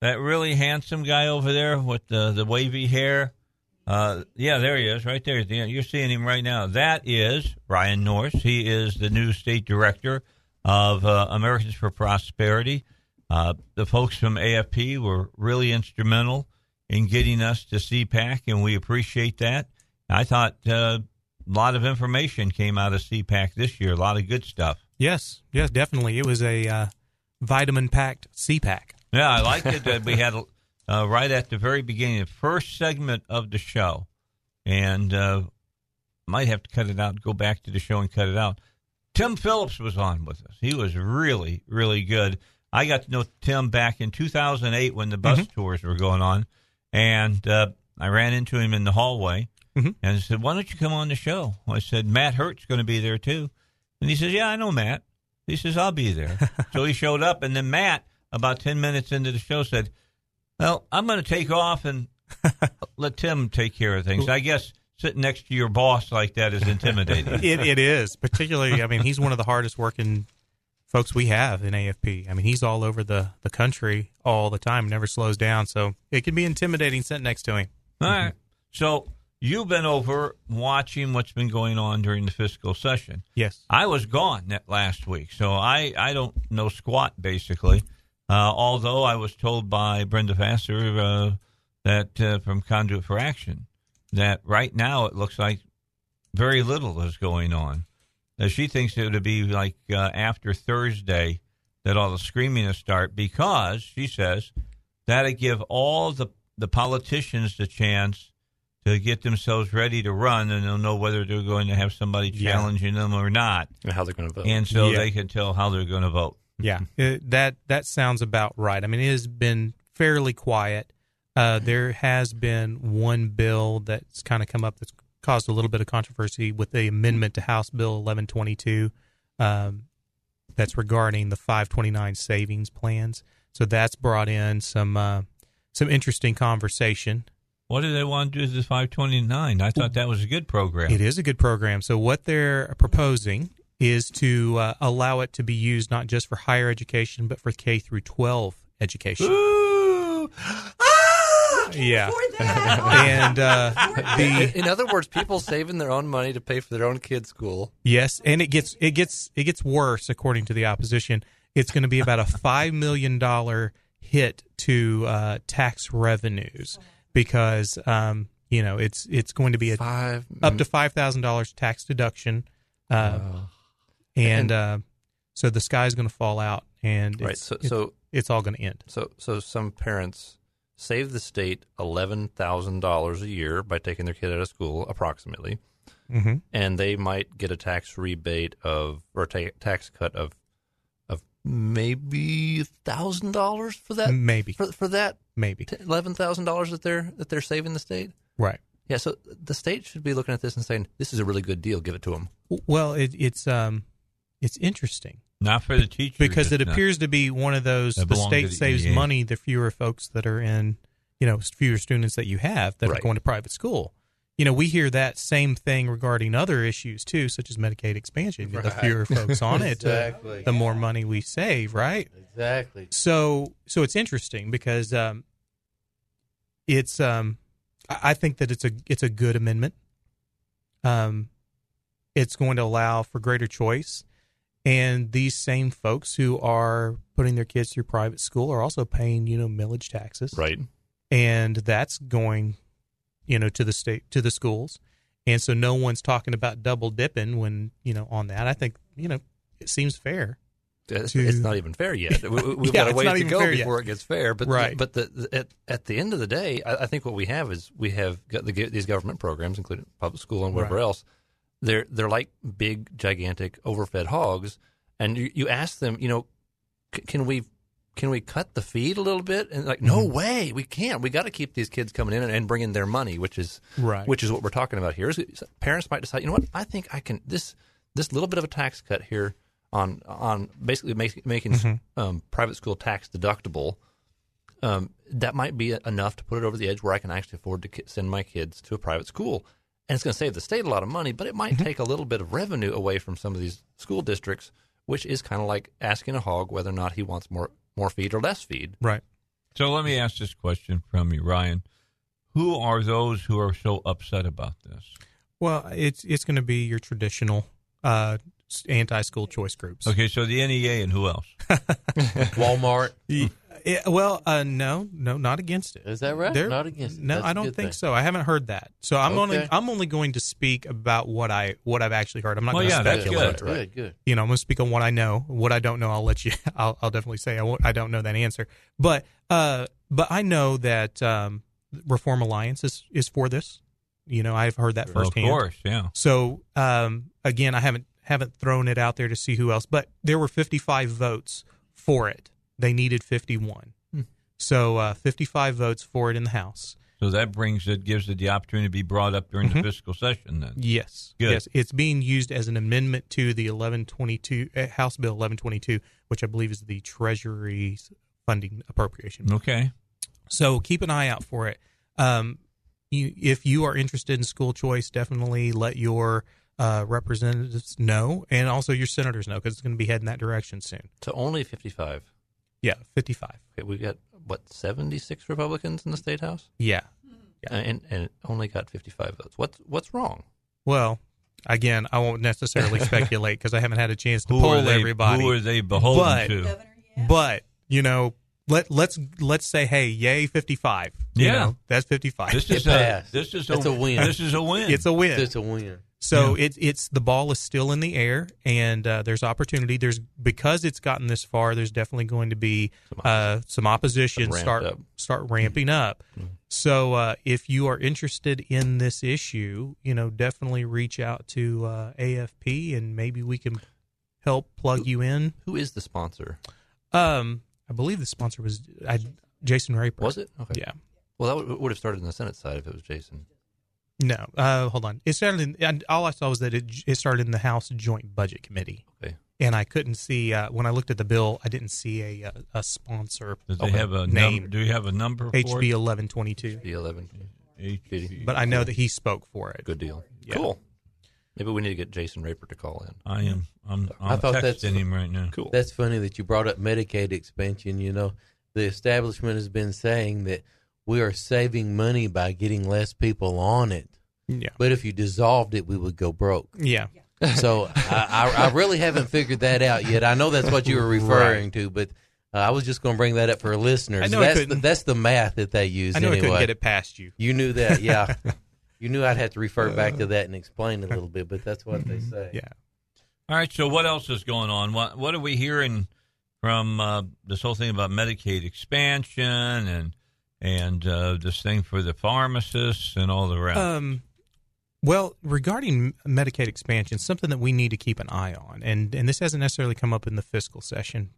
that really handsome guy over there with the, the wavy hair. Uh, yeah, there he is, right there. You're seeing him right now. That is Ryan Norris. He is the new state director of uh, Americans for Prosperity. Uh, the folks from AFP were really instrumental in getting us to CPAC, and we appreciate that. I thought uh, a lot of information came out of CPAC this year, a lot of good stuff. Yes, yes, definitely. It was a uh, vitamin packed CPAC. Yeah, I liked it that we had uh, right at the very beginning, the first segment of the show, and uh, might have to cut it out go back to the show and cut it out. Tim Phillips was on with us. He was really, really good. I got to know Tim back in 2008 when the bus tours were going on, and uh, I ran into him in the hallway Mhm. and I said, "Why don't you come on the show?" I said, "Matt Hurt's going to be there too," and he says, "Yeah, I know Matt." He says, "I'll be there." [laughs] so he showed up, and then Matt, about ten minutes into the show, said, "Well, I'm going to take off and [laughs] let Tim take care of things." I guess sitting next to your boss like that is [laughs] intimidating. It, it is particularly. I mean, he's one of the hardest working folks we have in AFP. I mean, he's all over the the country all the time, never slows down. So it can be intimidating sitting next to him. All right. So you've been over watching what's been going on during the fiscal session. Yes. I was gone that last week, so I, I don't know squat basically. Uh, although I was told by Brenda Vassar uh, that uh, from Conduit for Action that right now it looks like very little is going on. Now, she thinks it would be like uh, after Thursday that all the screaming will start because she says that'll give all the the politicians the chance to get themselves ready to run, and they'll know whether they're going to have somebody Yeah. challenging them or not, And how they're going to vote. and so Yeah. they can tell how they're going to vote. Yeah, it, that that sounds about right. I mean, it has been fairly quiet. Uh, there has been one bill that's kind of come up that's caused a little bit of controversy with the amendment to House Bill 1122 um, that's regarding the 529 savings plans. So that's brought in some uh, some interesting conversation. What do they want to do with the 529? I thought that was a good program. It is a good program. So what they're proposing is to uh, allow it to be used not just for higher education but for K through 12 education. Ooh. Yeah. [laughs] and uh, the in other words, people saving their own money to pay for their own kids' school. yes, and it gets it gets it gets worse according to the opposition. It's going to be about a [laughs] 5 million dollar hit to uh, tax revenues because um, you know, it's it's going to be a Five up to five thousand dollars tax deduction, uh, and uh, so the sky's going to fall out, and Right. it's, So, it's, so, it's all going to end. so, so some parents save the state eleven thousand dollars a year by taking their kid out of school, approximately, Mm-hmm. and they might get a tax rebate of or a ta- tax cut of of maybe thousand dollars for that. Maybe, for, for that maybe, eleven thousand dollars that they're that they're saving the state. right. Yeah, so the state should be looking at this and saying, "This is a really good deal. Give it to them." Well, it, it's um, it's interesting Not for the teachers. because it appears to be one of those. The state the saves EA. money the fewer folks that are in, you know, fewer students that you have that are going to private school. You know, we hear that same thing regarding other issues too, such as Medicaid expansion. The fewer folks on it, uh, Exactly. the more money we save, right? Exactly. So, so it's interesting because um, it's um, I I think that it's a it's a good amendment. Um, it's going to allow for greater choice, and these same folks who are putting their kids through private school are also paying you know millage taxes, Right. and that's going, you know, to the state to the schools, and so no one's talking about double dipping when you know on that. I think you know it seems fair. It's, to- it's not even fair yet. We, we've [laughs] Yeah, got a ways to go fair yet. before it gets fair. But Right. but the, the at, at the end of the day, I, I think what we have is we have got the, these government programs, including public school and whatever Right. else. They're they're like big, gigantic, overfed hogs, and you, you ask them, you know, c- can we can we cut the feed a little bit? And like, no Mm-hmm. way, we can't. We got to keep these kids coming in and, and bringing their money, which is Right. which is what we're talking about here. Is parents might decide, you know what, I think I can this this little bit of a tax cut here on on basically make, making Mm-hmm. um, private school tax deductible. Um, that might be enough to put it over the edge where I can actually afford to send my kids to a private school, and it's going to save the state a lot of money. But it might Mm-hmm. take a little bit of revenue away from some of these school districts, which is kind of like asking a hog whether or not he wants more more feed or less feed. Right. So let me ask this question from you, Ryan. Who are those who are so upset about this? Well, it's it's going to be your traditional uh, anti-school choice groups. Okay, so the NEA and who else? [laughs] Walmart. Yeah, well, uh, no, no, not against it. Is that right? They're- Not against it. No, That's a I don't think thing. so. I haven't heard that. So I'm only I'm only going to speak about what I what I've actually heard. I'm not Well, going to yeah, speculate. good. Good, good. You know, I'm going to speak on what I know. What I don't know, I'll let you. [laughs] I'll, I'll definitely say I, won't, I don't know that answer. But uh, but I know that um, Reform Alliance is is for this. You know, I've heard that firsthand. Of course, yeah. So um, again, I haven't haven't thrown it out there to see who else, but there were 55 votes for it. They needed 51. So uh, 55 votes for it in the House. So that brings it, gives it the opportunity to be brought up during the fiscal session then. Yes, Good. yes, it's being used as an amendment to the 1122 uh, House Bill 1122, which I believe is the Treasury's funding appropriation. Okay. So keep an eye out for it. Um, you, if you are interested in school choice, definitely let your uh, representatives know, and also your senators know, because it's going to be heading that direction soon. To only fifty five. Yeah, fifty-five. Okay, we got what seventy six Republicans in the state house. Yeah. Uh, and and it only got 55 votes. What's what's wrong? Well, again, I won't necessarily [laughs] speculate because I haven't had a chance to Who poll they, everybody. Who are they beholden But- to? But you know, let let's let's say, hey, yay, fifty five. Yeah. you know, that's fifty five. This is a this is That's a win. This is a win. It's a win. It's a win. So it's it's the ball is still in the air, and uh, there's opportunity. There's because it's gotten this far. There's definitely going to be uh, some opposition Ramped start up. start ramping up. So uh, if you are interested in this issue, you know definitely reach out to uh, AFP, and maybe we can help plug you in. Who is the sponsor? Um, I believe the sponsor was I, Jason Rapert. Was it? Okay. Yeah. Well, that would, would have started in the Senate side if it was Jason. No. Uh, hold on. It started. In, and all I saw was that it it started in the House Joint Budget Committee. Okay. and I couldn't see uh, when I looked at the bill. I didn't see a a, a sponsor. Does they have a name? num- Do you have a number? for HB eleven twenty two. The 11. But I know that he spoke for it. Good deal. Yeah. Cool. Maybe we need to get Jason Rapert to call in. I am. I'm. I I'm thought that's- texting him right now. Cool. That's funny that you brought up Medicaid expansion. You know, the establishment has been saying that we are saving money by getting less people on it. Yeah. But if you dissolved it, we would go broke. Yeah. [laughs] So I, I, I really haven't figured that out yet. I know that's what you were referring to, but uh, I was just going to bring that up for listeners. I know I that's, the, couldn't- that's the math that they use. I know I anyway. couldn't get it past you. You knew that, yeah. [laughs] you knew I'd have to refer back to that and explain a little bit, but that's what they say. Yeah. All right. So what else is going on? What What are we hearing from uh, this whole thing about Medicaid expansion and and uh, this thing for the pharmacists and all the rest? Um, well, regarding Medicaid expansion, something that we need to keep an eye on, and and this hasn't necessarily come up in the fiscal session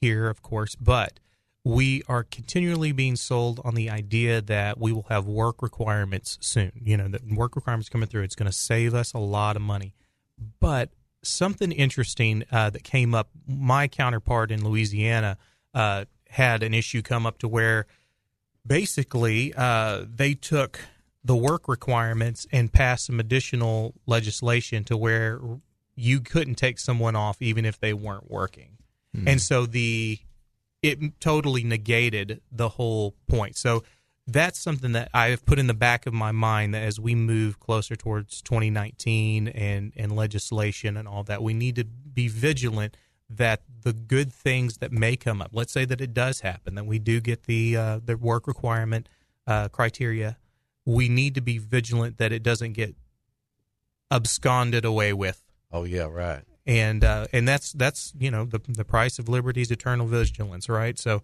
here, of course, but we are continually being sold on the idea that we will have work requirements soon. You know, that work requirements coming through, it's going to save us a lot of money. But something interesting uh, that came up, my counterpart in Louisiana uh, had an issue come up to where basically uh, they took the work requirements and passed some additional legislation to where you couldn't take someone off even if they weren't working and so the it totally negated the whole point so that's something that I've put in the back of my mind that as we move closer towards 2019 and and legislation and all that we need to be vigilant that the good things that may come up let's say that it does happen that we do get the uh, the work requirement uh, criteria we need to be vigilant that it doesn't get absconded away with Oh, yeah, right. And uh, and that's that's you know the the price of liberty's eternal vigilance, right? So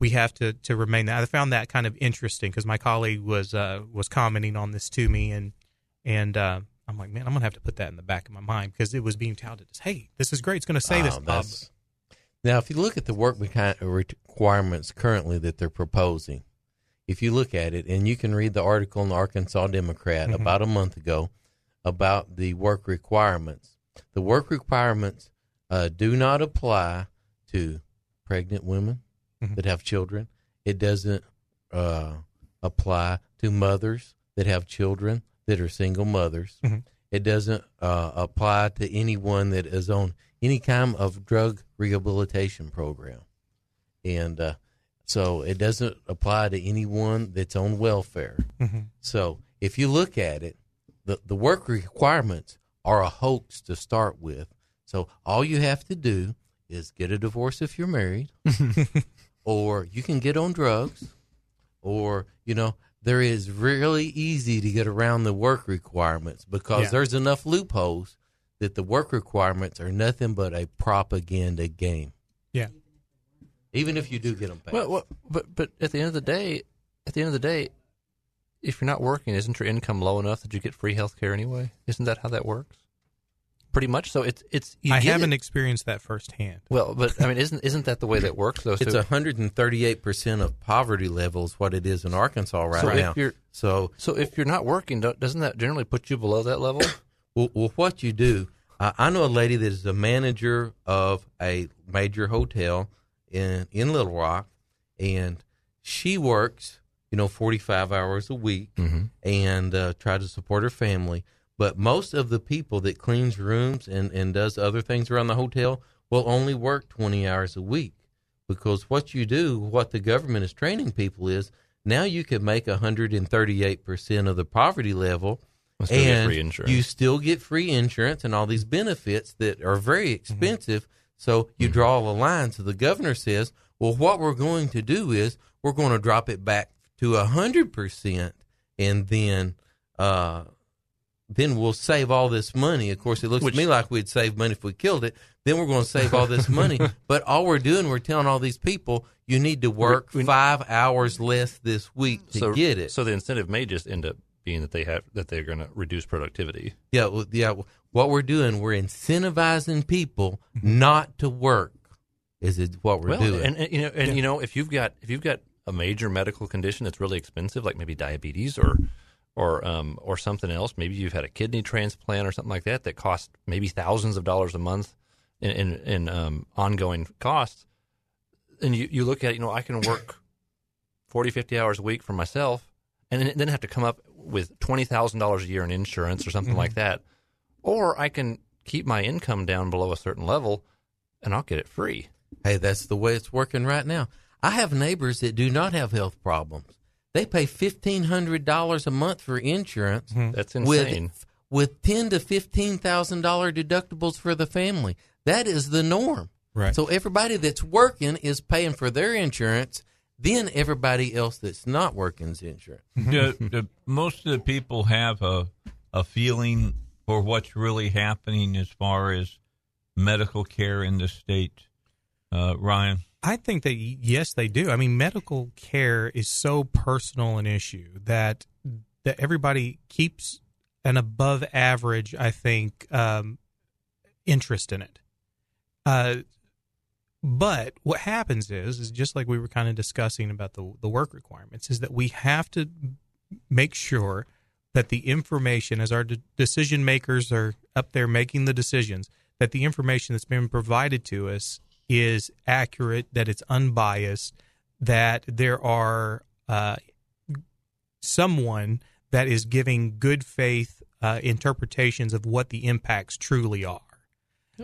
we have to to remain that. I found that kind of interesting because my colleague was uh, was commenting on this to me, and and uh, I'm like, man, I'm gonna have to put that in the back of my mind because it was being touted as, hey, this is great, it's gonna save us. Oh, that's- Now, if you look at the work requirements currently that they're proposing, if you look at it, and you can read the article in the Arkansas Democrat Mhm. about a month ago about the work requirements, the work requirements uh, do not apply to pregnant women Mhm. that have children. It doesn't uh, apply to mothers that have children that are single mothers. Mhm. It doesn't uh, apply to anyone that is on any kind of drug rehabilitation program. And uh, so it doesn't apply to anyone that's on welfare. Mhm. So if you look at it, the, the work requirements are a hoax to start with. So all you have to do is get a divorce if you're married, [laughs] or you can get on drugs, or, you know, there is really easy to get around the work requirements because Yeah. there's enough loopholes that the work requirements are nothing but a propaganda game. Yeah. Even if you do get them passed. Well, well, but but at the end of the day, at the end of the day, if you're not working, isn't your income low enough that you get free health care anyway? Isn't that how that works? Pretty much. So it's it's. You I get haven't it- experienced that firsthand. well, but I mean, isn't isn't that the way that works though? It's So- 138% of poverty levels what it is in Arkansas right so now. if you're So, so if you're not working, don't- doesn't that generally put you below that level? [coughs] well, well what you do, I I know a lady that is the manager of a major hotel in in Little Rock, and she works, you know, 45 hours a week mm-hmm. and uh, try to support her family. But most of the people that cleans rooms and, and does other things around the hotel will only work 20 hours a week because what you do, what the government is training people is now you can make 138% of the poverty level and you still get free insurance and all these benefits that are very expensive. So you draw a line. So the governor says, Well, what we're going to do is we're going to drop it back to a hundred percent, and then uh, then we'll save all this money. Of course, it looks Which- to me like we'd save money if we killed it. Then we're going to save all this money. [laughs] but all we're doing, we're telling all these people, you need to work We- we- five hours less this week to so, get it. So the incentive may just end up being that they have that they're going to reduce productivity. Yeah, well, yeah. What we're doing, we're incentivizing people not to work. Is it what we're well, doing? and, and you know, and you know, if you've got if you've got a major medical condition that's really expensive, like maybe diabetes or or um, or something else, maybe you've had a kidney transplant or something like that that costs maybe thousands of dollars a month in in, in um, ongoing costs. And you, you look at you know I can work [coughs] 40, 50 hours a week for myself, and then- then have to come up with twenty thousand dollars a year in insurance or something like that, or I can keep my income down below a certain level, and I'll get it free. hey, that's the way it's working right now. I have neighbors that do not have health problems. They pay fifteen hundred dollars a month for insurance That's insane. with with ten to fifteen thousand dollar deductibles for the family. That is the norm. Right. So everybody that's working is paying for their insurance. Then everybody else that's not working's insurance. [laughs] do, do most of the people have a a feeling for what's really happening as far as medical care in the state, uh, Ryan? I think that yes, they do. I mean, medical care is so personal an issue that that everybody keeps an above average, I think, um, interest in it. Uh, but what happens is, is just like we were kind of discussing about the the work requirements, is that we have to make sure that the information, as our de- decision makers are up there making the decisions, that the information that's been provided to us is accurate, that it's unbiased, that there are uh, someone that is giving good faith uh, interpretations of what the impacts truly are.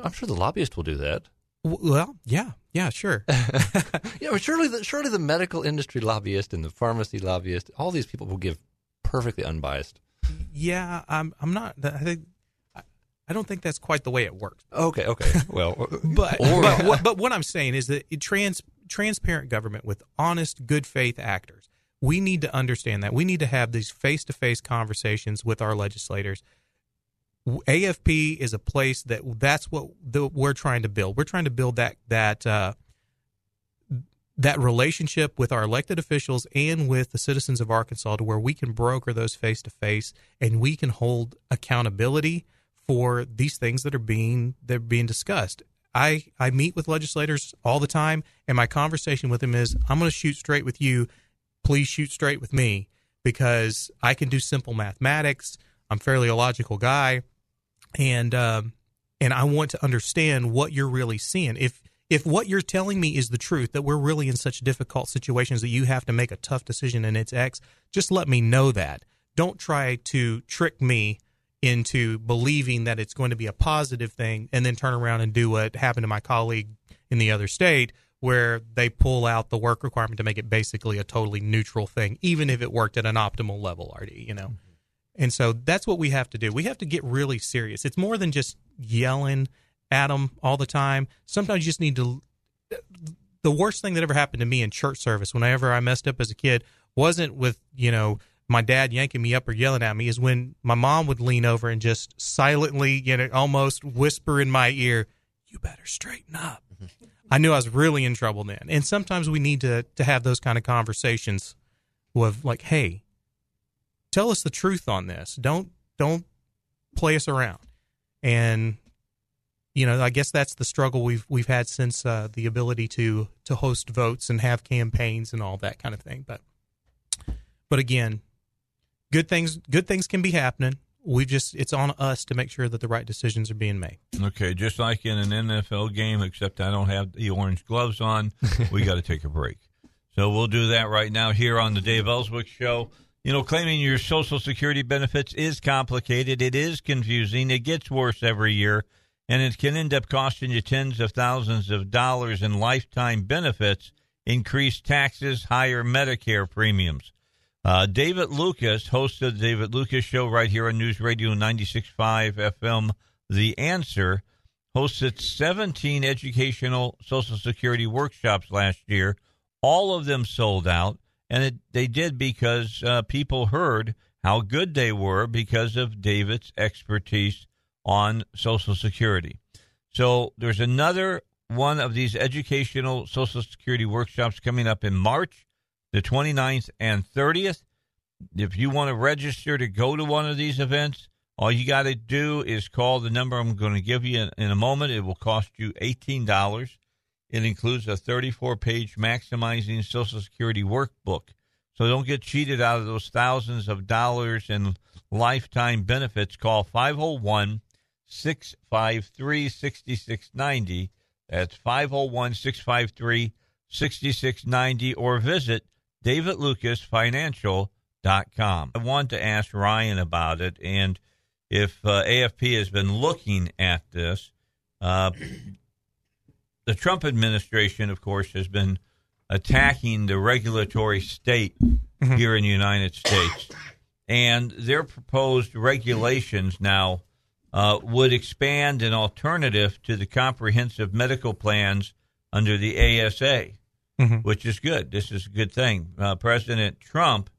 I'm sure the lobbyist will do that. Well, yeah, yeah, sure. [laughs] Yeah, but surely, the, surely the medical industry lobbyist and the pharmacy lobbyist, all these people will give perfectly unbiased. yeah, I'm. I'm not. I think. I- don't think that's quite the way it works. Okay, okay. Well, [laughs] But but, what, but what I'm saying is that trans transparent government with honest, good faith actors. We need to understand that. We need to have these face to face conversations with our legislators. AFP is a place that that's what the, we're trying to build. We're trying to build that that uh, that relationship with our elected officials and with the citizens of Arkansas to where we can broker those face to face and we can hold accountability for these things that are being that are being discussed. I, I meet with legislators all the time and my conversation with them is I'm going to shoot straight with you. Please shoot straight with me because I can do simple mathematics. I'm fairly a logical guy and um, and I want to understand what you're really seeing. If if what you're telling me is the truth, that we're really in such difficult situations that you have to make a tough decision and it's X, just let me know that. Don't try to trick me into believing that it's going to be a positive thing and then turn around and do what happened to my colleague in the other state where they pull out the work requirement to make it basically a totally neutral thing, even if it worked at an optimal level already, you know. Mm-hmm. And so that's what we have to do. We have to get really serious. It's more than just yelling at them all the time. Sometimes you just need to. The worst thing that ever happened to me in church service, whenever I messed up as a kid, wasn't with, you know, my dad yanking me up or yelling at me, is when my mom would lean over and just silently, you know, almost whisper in my ear, You better straighten up. I knew I was really in trouble then. And sometimes we need to, to have those kind of conversations with, like, hey, tell us the truth on this. Don't don't play us around. And you know, I guess that's the struggle we've we've had since uh, the ability to to host votes and have campaigns and all that kind of thing. But but again, good things good things can be happening. We've just it's on us to make sure that the right decisions are being made. Okay, just like in an NFL game, except I don't have the orange gloves on, we got to [laughs] take a break. So we'll do that right now here on the Dave Elswick Show. You know, claiming your Social Security benefits is complicated. It is confusing. It gets worse every year, and it can end up costing you tens of thousands of dollars in lifetime benefits, increased taxes, higher Medicare premiums. Uh, David Lucas, hosted the David Lucas Show right here on News Radio 96.5 FM, The Answer, hosted 17 educational Social Security workshops last year. All of them sold out, and it, they did because uh, people heard how good they were because of David's expertise on Social Security. So there's another one of these educational Social Security workshops coming up in March, the 29th and 30th. If you want to register to go to one of these events, all you got to do is call the number I'm going to give you in, in a moment. It will cost you $18. It includes a 34 page Maximizing Social Security workbook. So don't get cheated out of those thousands of dollars in lifetime benefits. Call 501 653 6690. That's 501 653 6690 or visit davidlucasfinancial.com. I want to ask Ryan about it and if uh, AFP has been looking at this. Uh, the Trump administration, of course, has been attacking the regulatory state mm-hmm. here in the United States. And their proposed regulations now uh, would expand an alternative to the comprehensive medical plans under the ACA, mm-hmm. which is good. This is a good thing. Uh, President Trump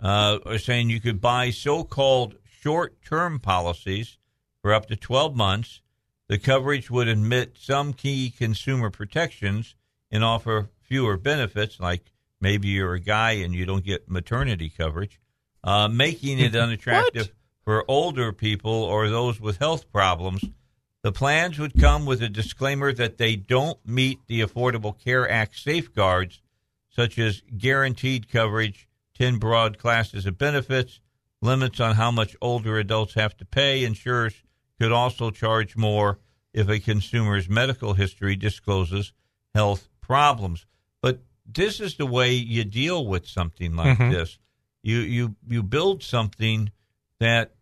uh, is saying you could buy so called short term policies for up to 12 months. The coverage would admit some key consumer protections and offer fewer benefits, like maybe you're a guy and you don't get maternity coverage, uh, making it [laughs] unattractive for older people or those with health problems. The plans would come with a disclaimer that they don't meet the Affordable Care Act safeguards, such as guaranteed coverage, 10 broad classes of benefits, limits on how much older adults have to pay. Insurers could also charge more if a consumer's medical history discloses health problems. But this is the way you deal with something like mm-hmm. this. You you you build something that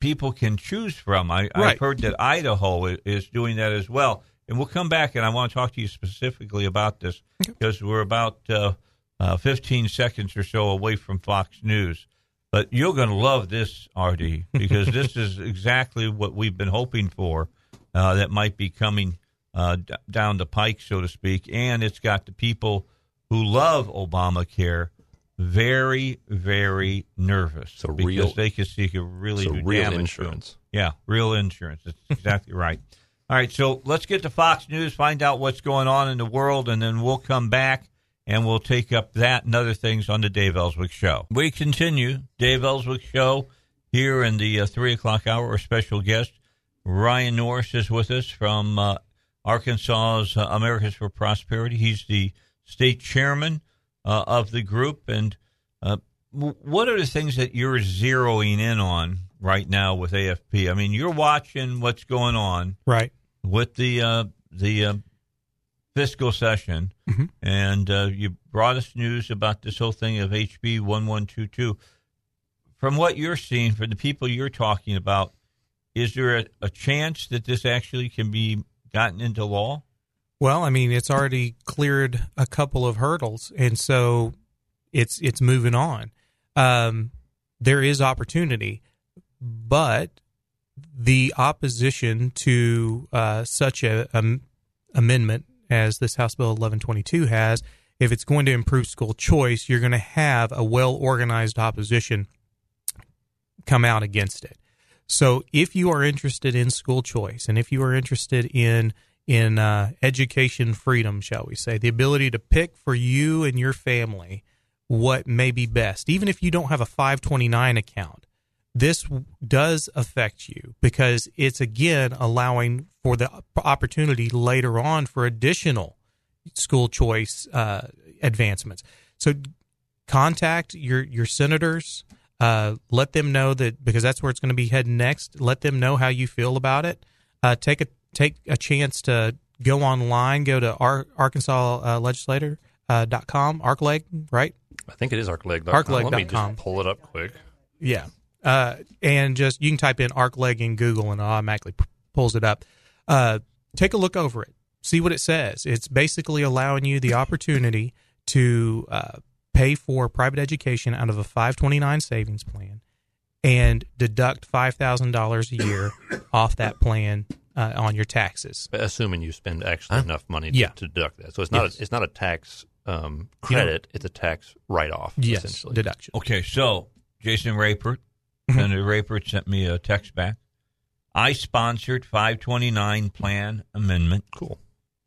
people can choose from. I, right. I've heard that Idaho is doing that as well. And we'll come back, and I want to talk to you specifically about this because we're about uh, uh, 15 seconds or so away from Fox News. But you're going to love this, Artie, [laughs] because this is exactly what we've been hoping for uh, that might be coming uh, d- down the pike, so to speak. And it's got the people who love Obamacare very, very nervous. So because real, they can see it really so do real damage. insurance. Yeah, real insurance. That's exactly right. [laughs] All right, so let's get to Fox News, find out what's going on in the world, and then we'll come back and we'll take up that and other things on the Dave Elswick Show. We continue Dave Elswick Show here in the uh, three o'clock hour. Our special guest Ryan Norris is with us from uh, Arkansas's uh, Americans for Prosperity. He's the state chairman uh, of the group. And uh, what are the things that you're zeroing in on right now with AFP? I mean, you're watching what's going on, right, with the uh, the fiscal session, mm-hmm. and uh, you brought us news about this whole thing of HB 1122. From what you're seeing, for the people you're talking about, is there a, a chance that this actually can be gotten into law? Well, I mean, it's already cleared a couple of hurdles, and so it's it's moving on. Um, there is opportunity, but the opposition to uh, such a, a amendment as this House Bill 1122 has, if it's going to improve school choice, you're going to have a well organized opposition come out against it. So if you are interested in school choice and if you are interested in in uh, education freedom, shall we say, the ability to pick for you and your family what may be best, even if you don't have a 529 account, this does affect you because it's again allowing for the opportunity later on for additional school choice uh, advancements. So contact your your senators. Uh, let them know that because that's where it's going to be heading next. Let them know how you feel about it. Uh, take a take a chance to go online. Go to Ar- Arkansas uh, Legislator uh, dot com, ArkLeg, right? I think it is ArkLeg. ArkLeg. Let me just pull it up quick. Yeah, uh, and just you can type in ArkLeg in Google and it automatically p- pulls it up. Uh, take a look over it, see what it says. It's basically allowing you the opportunity to uh, pay for private education out of a 529 savings plan and deduct $5,000 a year off that plan uh, on your taxes. assuming you spend actually Huh? enough money to, Yeah. to deduct that. So it's not Yes. a, it's not a tax um, You know- credit; it's a tax write off. Yes, essentially. deduction. Okay, so Jason Rapert, Mhm. Senator Rapert sent me a text back. I sponsored 529 plan amendment. Cool.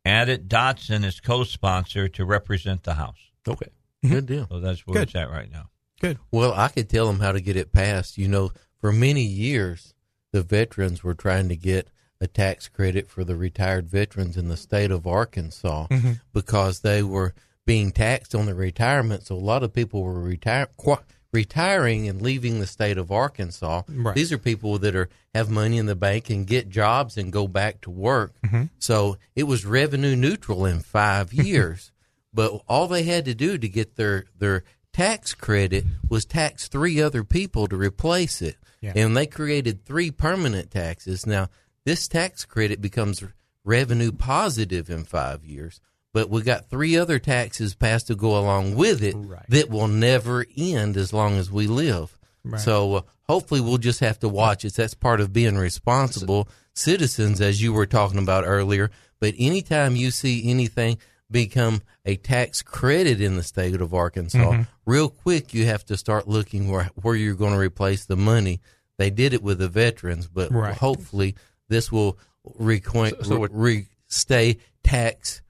Added Dotson as co-sponsor to represent the House. Okay. Good deal. So that's where Good. it's at right now. Good. Well, I could tell them how to get it passed. You know, for many years, the veterans were trying to get a tax credit for the retired veterans in the state of Arkansas Mm-hmm. because they were being taxed on their retirement. So a lot of people were retire, qu- retiring and leaving the state of Arkansas. Right. These are people that are have money in the bank and get jobs and go back to work. Mm-hmm. So it was revenue neutral in five [laughs] years. But all they had to do to get their their tax credit was tax three other people to replace it. Yeah. And they created three permanent taxes. Now, this tax credit becomes revenue positive in 5 years, but we got three other taxes passed to go along with it Right. that will never end as long as we live. Right. So uh, hopefully we'll just have to watch it. That's part of being responsible citizens, as you were talking about earlier. But anytime you see anything become a tax credit in the state of Arkansas, Mm-hmm. real quick you have to start looking where where you're going to replace the money. They did it with the veterans, but Right. hopefully this will recoin, So- so re, re, stay tax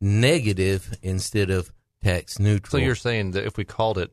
negative instead of tax neutral. So you're saying that if we called it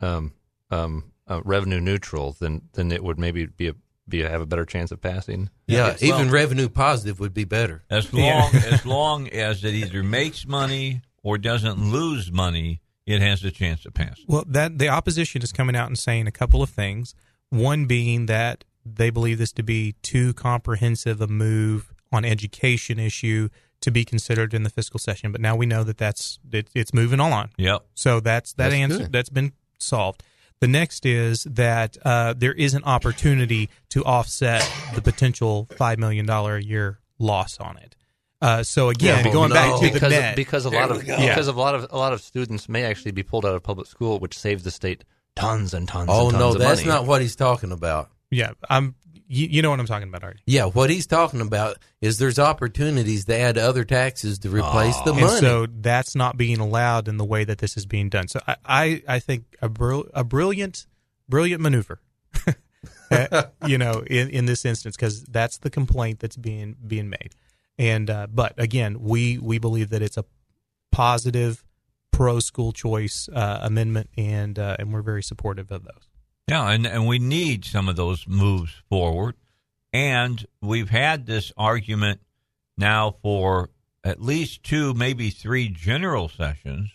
um, um, uh, revenue neutral, then then it would maybe be a be a, have a better chance of passing. yeah, It's- even well- revenue positive would be better. As Yeah. long [laughs] as long as it either makes money or doesn't lose money, it has a chance to pass. Well, that the opposition is coming out and saying a couple of things. One being that they believe this to be too comprehensive a move on education issue to be considered in the fiscal session. But now we know that that's it, it's moving on. Yep. So that's that That's answer good. that's been solved. The next is that uh, there is an opportunity to offset the potential five million dollar a year loss on it. Uh, so again, Oh, going no. back to the because net, because a lot of because of a lot of a lot of students may actually be pulled out of public school, which saves the state tons and tons. Oh and tons no, of that's money. not what he's talking about. Yeah, I'm. You, you know what I'm talking about, already. Yeah, what he's talking about is there's opportunities to add other taxes to replace the and money. so that's not being allowed in the way that this is being done. So I, I, I think a, bril- a brilliant, brilliant maneuver, uh, [laughs] you know, in, in this instance, because that's the complaint that's being being made. And uh, but again, we we believe that it's a positive, pro school choice uh, amendment, and uh, and we're very supportive of those. Yeah, and, and we need some of those moves forward. And we've had this argument now for at least two, maybe three general sessions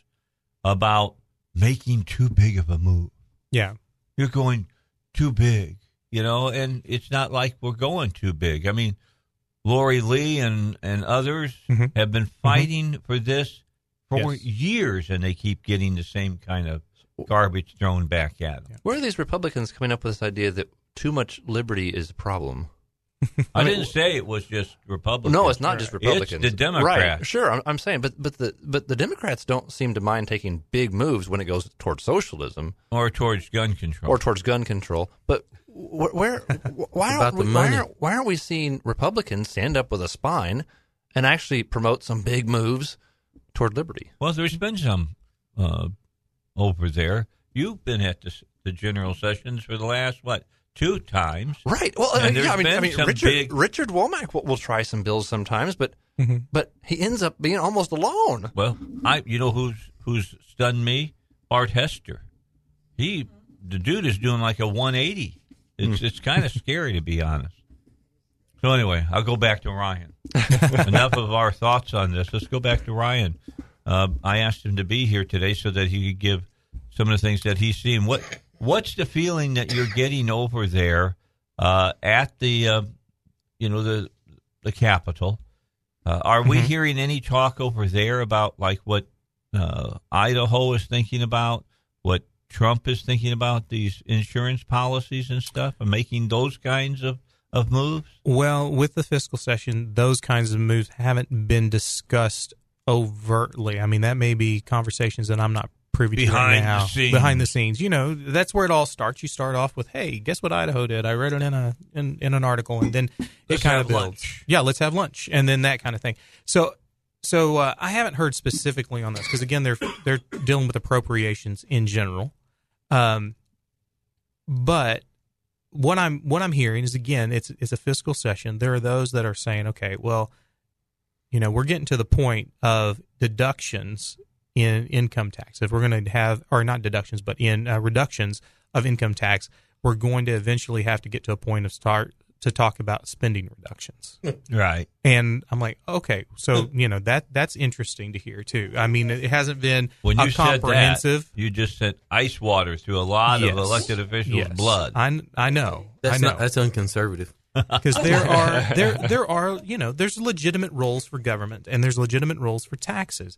about making too big of a move. Yeah, You're going too big, you know, and it's not like we're going too big. I mean, Lori Lee and, and others Mhm. have been fighting for this for Yes. years, and they keep getting the same kind of garbage thrown back at them. Where are these Republicans coming up with this idea that too much liberty is a problem? [laughs] I, I mean, didn't say it was just Republicans. No, it's not just It's Republicans. the Democrats. Right. Sure, I'm, I'm saying, but but the but the Democrats don't seem to mind taking big moves when it goes towards socialism or towards gun control. or towards gun control. But wh- where [laughs] why aren't we, why aren't, why aren't we seeing Republicans stand up with a spine and actually promote some big moves toward liberty? well, there's been some uh, over there. You've been at the, the general sessions for the last what two times? Right. Well, And I mean, yeah, I mean, I been mean some Richard big- Richard Womack will, will try some bills sometimes, but Mm-hmm. but he ends up being almost alone. Well, I you know who's who's stunned me? Bart Hester. He the dude is doing like a 180. It's it's kind of scary to be honest. So anyway, I'll go back to Ryan. [laughs] Enough of our thoughts on this. Let's go back to Ryan. Uh, I asked him to be here today so that he could give some of the things that he's seen. What what's the feeling that you're getting over there uh, at the uh, you know the the Capitol? Uh, are we hearing any talk over there about like what uh, Idaho is thinking about, what Trump is thinking about these insurance policies and stuff, and making those kinds of, of moves? Well, with the fiscal session, those kinds of moves haven't been discussed overtly. I mean, that may be conversations that I'm not privy to Behind right the now. scenes. Behind the scenes, you know, that's where it all starts. You start off with, "Hey, guess what Idaho did? I read it in a in, in an article," and then it kind of builds. lunch. Yeah, let's have lunch, and then that kind of thing. So, so uh, I haven't heard specifically on this because again, they're they're dealing with appropriations in general. Um, but what I'm what I'm hearing is again, it's it's a fiscal session. There are those that are saying, okay, well, you know, we're getting to the point of deductions in income tax. If we're going to have, or not deductions, but in uh, reductions of income tax, we're going to eventually have to get to a point of start to talk about spending reductions. [laughs] Right. And I'm like, okay, so you know that that's interesting to hear too. I mean, it hasn't been When you a said comprehensive. that, you just said ice water through a lot Yes. of elected officials' Yes. blood. I I know. That's I know. not that's unconservative. Because [laughs] there are there there are you know there's legitimate roles for government and there's legitimate roles for taxes.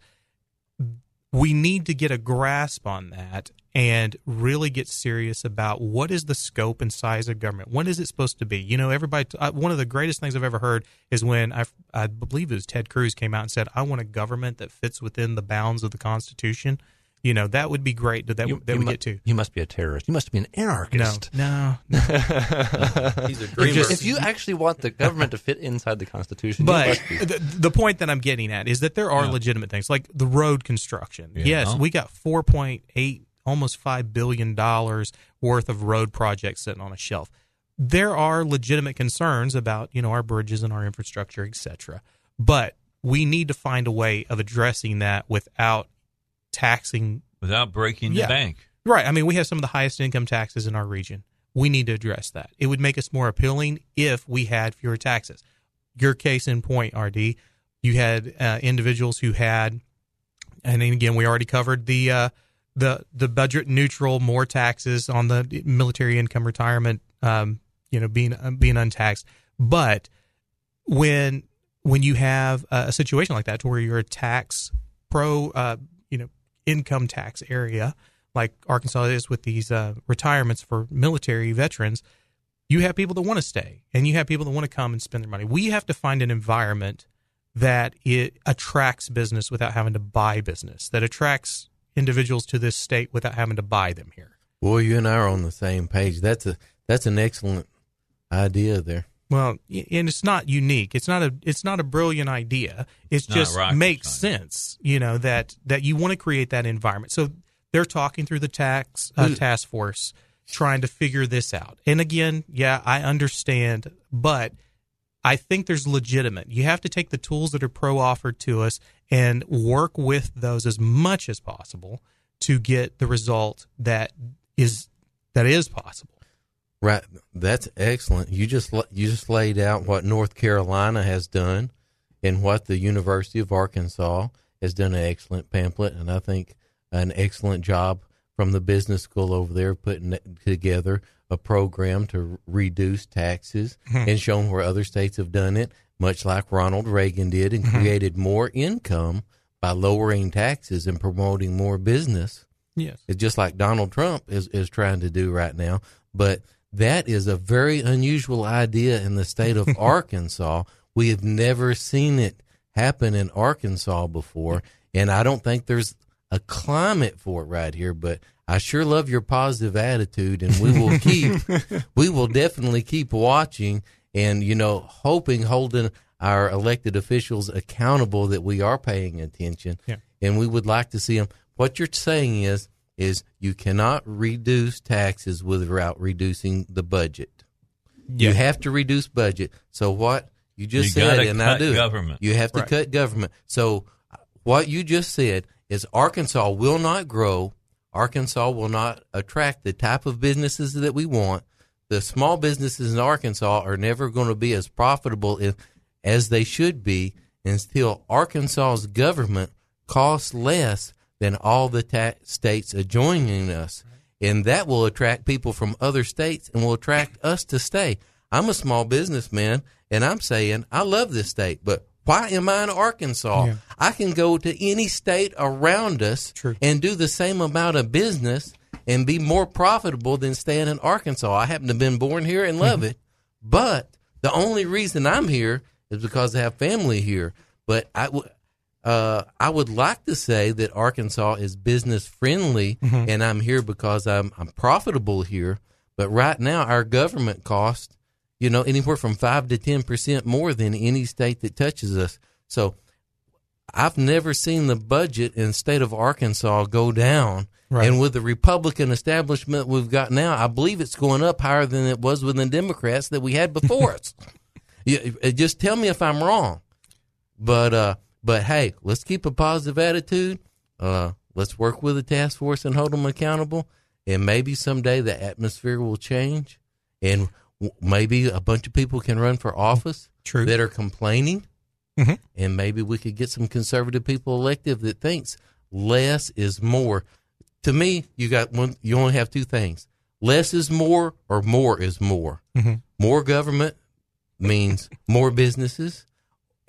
We need to get a grasp on that and really get serious about what is the scope and size of government. When is it supposed to be? You know, everybody. Uh, one of the greatest things I've ever heard is when I I believe it was Ted Cruz came out and said, "I want a government that fits within the bounds of the Constitution." You know, that would be great. That that, You, that you we mu- get to. You must be a terrorist. You must be an anarchist. no, no. [laughs] He's a dreamer. If you actually want the government to fit inside the Constitution, you But must be. the, the point that I'm getting at is that there are legitimate things like the road construction. Yeah. Yes, we got 4.8, almost five billion dollars worth of road projects sitting on a shelf. There are legitimate concerns about you know our bridges and our infrastructure, etc. But we need to find a way of addressing that without taxing. without breaking Yeah. the bank. Right. I mean, we have some of the highest income taxes in our region. We need to address that. It would make us more appealing if we had fewer taxes. Your case in point, RD, you had uh, individuals who had, and then again, we already covered the uh, the the budget neutral, more taxes on the military income retirement, um, you know, being uh, being untaxed. But when when you have a, a situation like that, to where you're a tax pro, uh, you know, income tax area like Arkansas is with these uh, retirements for military veterans, you have people that want to stay and you have people that want to come and spend their money. We have to find an environment that it attracts business without having to buy business, that attracts individuals to this state without having to buy them here. Well, you and I are on the same page. That's a that's an excellent idea there. Well, and it's not unique. It's not a it's not a brilliant idea. It's Not just rocket makes science. sense, you know, that that you want to create that environment. So they're talking through the tax uh, task force trying to figure this out. And again, yeah, I understand, but I think there's legitimate. You have to take the tools that are pro offered to us and work with those as much as possible to get the result that is that is possible. Right, that's excellent. You just you just laid out what North Carolina has done, and what the University of Arkansas has done an excellent pamphlet, and I think an excellent job from the business school over there putting together a program to reduce taxes hmm. and showing where other states have done it, much like Ronald Reagan did, and hmm. created more income by lowering taxes and promoting more business. Yes. It's just like Donald Trump is, is trying to do right now. But that is a very unusual idea in the state of [laughs] Arkansas. We have never seen it happen in Arkansas before. And I don't think there's a climate for it right here, but I sure love your positive attitude and we will [laughs] keep, we will definitely keep watching and, you know, hoping, holding our elected officials accountable that we are paying attention. Yeah. And we would like to see them. What you're saying is, is you cannot reduce taxes without reducing the budget. You have to reduce budget. So what you just You said, and I do. government. You have to Right. cut government. So uh, what you just said is Arkansas will not grow. Arkansas will not attract the type of businesses that we want. The small businesses in Arkansas are never going to be as profitable if, as they should be until Arkansas's government costs less than all the ta- states adjoining us. And that will attract people from other states and will attract us to stay. I'm a small businessman and I'm saying I love this state, but why am I in Arkansas? Yeah. I can go to any state around us True. and do the same amount of business and be more profitable than staying in Arkansas. I happen to have been born here and love mm-hmm. it, but the only reason I'm here is because I have family here. But I, uh, I would like to say that Arkansas is business friendly, and I'm here because I'm I'm profitable here. But right now, our government costs, you know, anywhere from five to ten percent more than any state that touches us. So, I've never seen the budget in the state of Arkansas go down. Right. And with the Republican establishment we've got now, I believe it's going up higher than it was with the Democrats that we had before [laughs] us. You, just tell me if I'm wrong. But uh, but hey, let's keep a positive attitude. Uh, let's work with the task force and hold them accountable. And maybe someday the atmosphere will change, and w- maybe a bunch of people can run for office True. that are complaining, Mhm. and maybe we could get some conservative people elected that thinks less is more. To me, you got one. You only have two things: less is more, or more is more. Mhm. More government means more businesses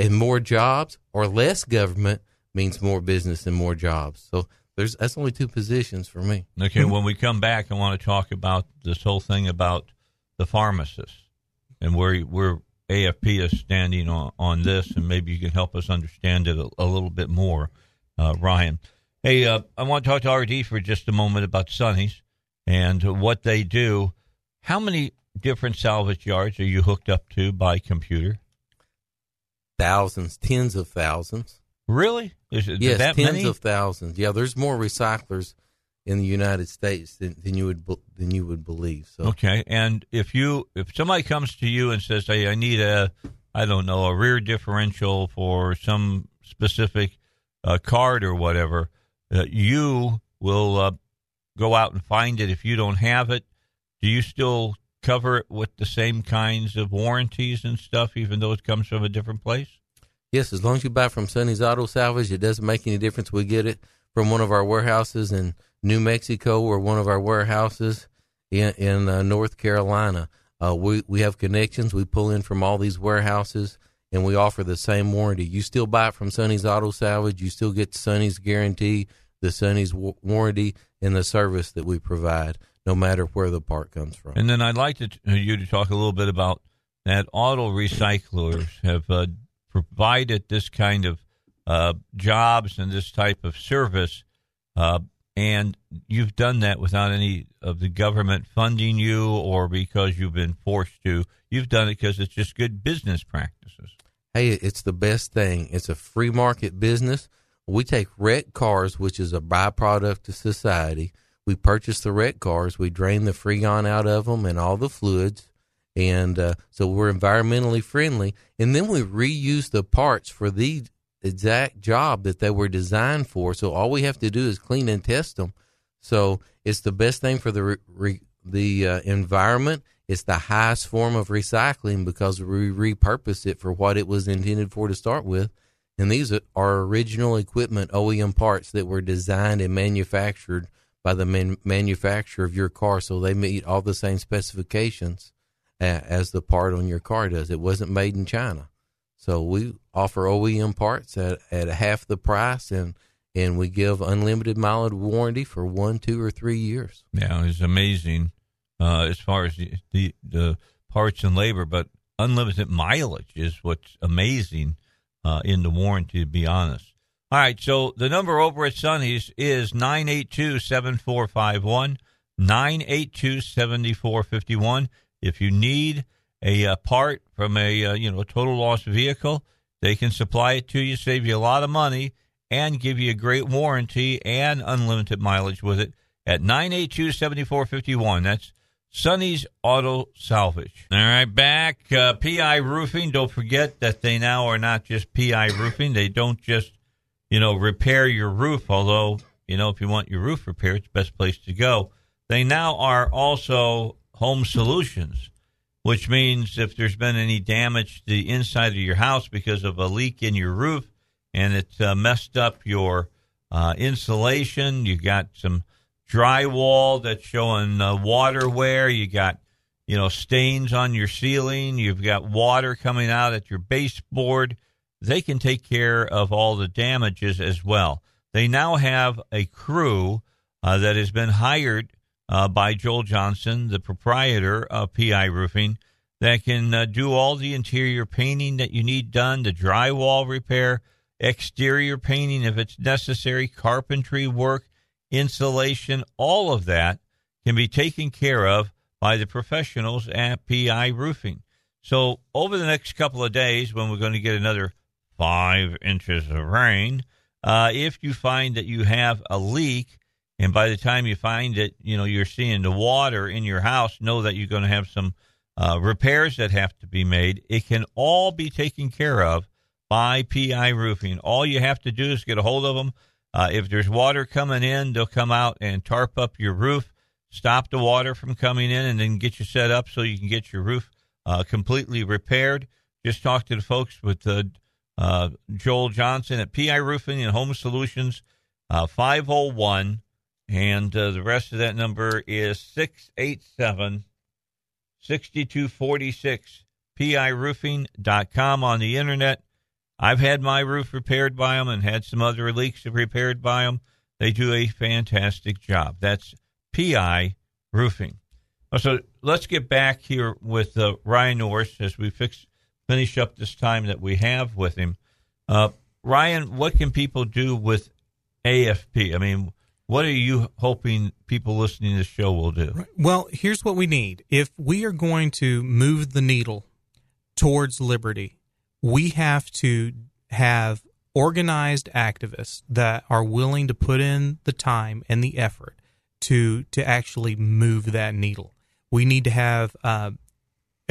and more jobs, or less government means more business and more jobs. So there's that's only two positions for me. Okay, [laughs] when we come back, I want to talk about this whole thing about the pharmacists and where where AFP is standing on, on this, and maybe you can help us understand it a, a little bit more, uh, Ryan. Hey, uh, I want to talk to RD for just a moment about Sonny's and what they do. How many different salvage yards are you hooked up to by computer? Thousands, tens of thousands. Really? Is it yes, that tens many? of thousands. Yeah, there's more recyclers in the United States than, than you would than you would believe. So Okay, and if you if somebody comes to you and says, "Hey, I need a I don't know a rear differential for some specific uh, card or whatever," uh, you will uh, go out and find it. If you don't have it, do you still cover it with the same kinds of warranties and stuff, even though it comes from a different place? Yes, as long as you buy from Sonny's Auto Salvage, it doesn't make any difference. We get it from one of our warehouses in New Mexico or one of our warehouses in, in uh, North Carolina. Uh, we, we have connections. We pull in from all these warehouses and we offer the same warranty. You still buy it from Sonny's Auto Salvage. You still get Sonny's guarantee, the Sonny's wa- warranty, and the service that we provide, no matter where the part comes from. And then I'd like to, uh, you to talk a little bit about that auto recyclers have uh, provided this kind of uh, jobs and this type of service, uh, and you've done that without any of the government funding you or because you've been forced to. You've done it because it's just good business practices. hey, it's the best thing. It's a free market business. We take wrecked cars, which is a byproduct of society. We purchase the wrecked cars. We drain the freon out of them and all the fluids. And uh, so we're environmentally friendly. And then we reuse the parts for the exact job that they were designed for. So all we have to do is clean and test them. So it's the best thing for the re- the uh, environment. It's the highest form of recycling because we repurpose it for what it was intended for to start with. And these are original equipment OEM parts that were designed and manufactured by the man- manufacturer of your car, so they meet all the same specifications as the part on your car does. It wasn't made in China. So we offer OEM parts at, at half the price and and we give unlimited mileage warranty for one, two, or three years. Yeah, it's amazing uh, as far as the, the the parts and labor, but unlimited mileage is what's amazing uh, in the warranty. To be honest. All right, so the number over at Sonny's is 982 7451, 982 7451. If you need a uh, part from a uh, you know total loss vehicle, they can supply it to you, save you a lot of money, and give you a great warranty and unlimited mileage with it at 982 7451. That's Sonny's Auto Salvage. All right, back. Uh, PI Roofing. Don't forget that they now are not just PI Roofing. They don't just, you know, repair your roof, although, you know, if you want your roof repaired, it's the best place to go. They now are also home solutions, which means if there's been any damage to the inside of your house because of a leak in your roof and it's uh, messed up your uh, insulation, you got some drywall that's showing uh, water wear. You got, you know, stains on your ceiling. You've got water coming out at your baseboard. They can take care of all the damages as well. They now have a crew uh, that has been hired uh, by Joel Johnson, the proprietor of PI Roofing, that can uh, do all the interior painting that you need done, the drywall repair, exterior painting if it's necessary, carpentry work, insulation, all of that can be taken care of by the professionals at PI Roofing. So, over the next couple of days, when we're going to get another five inches of rain, uh, if you find that you have a leak, and by the time you find it, you know, you're seeing the water in your house, know that you're going to have some uh, repairs that have to be made. It can all be taken care of by PI Roofing. All you have to do is get a hold of them. Uh, if there's water coming in, they'll come out and tarp up your roof, stop the water from coming in, and then get you set up so you can get your roof uh, completely repaired. Just talk to the folks with uh, uh Joel Johnson at PI Roofing and Home Solutions, uh, 501, and uh, the rest of that number is 687 6246. PIRoofing.com on the internet. I've had my roof repaired by them and had some other leaks repaired by them. They do a fantastic job. That's PI Roofing. So let's get back here with uh, Ryan Norris as we fix finish up this time that we have with him. Uh, Ryan, what can people do with AFP? I mean, what are you hoping people listening to the show will do? Right. Well, here's what we need. If we are going to move the needle towards liberty, we have to have organized activists that are willing to put in the time and the effort to to actually move that needle. We need to have uh,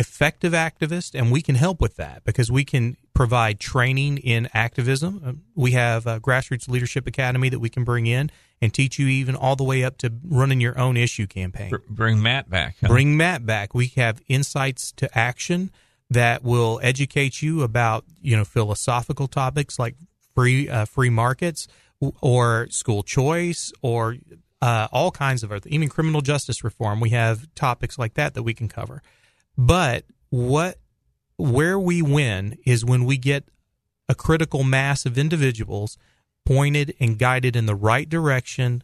effective activist, and we can help with that because we can provide training in activism. Uh, we have a grassroots leadership academy that we can bring in and teach you even all the way up to running your own issue campaign. Bring Matt back. Huh? Bring Matt back. We have insights to action that will educate you about you know philosophical topics like free uh, free markets or school choice or uh, all kinds of other even criminal justice reform. We have topics like that that we can cover. But what where we win is when we get a critical mass of individuals pointed and guided in the right direction,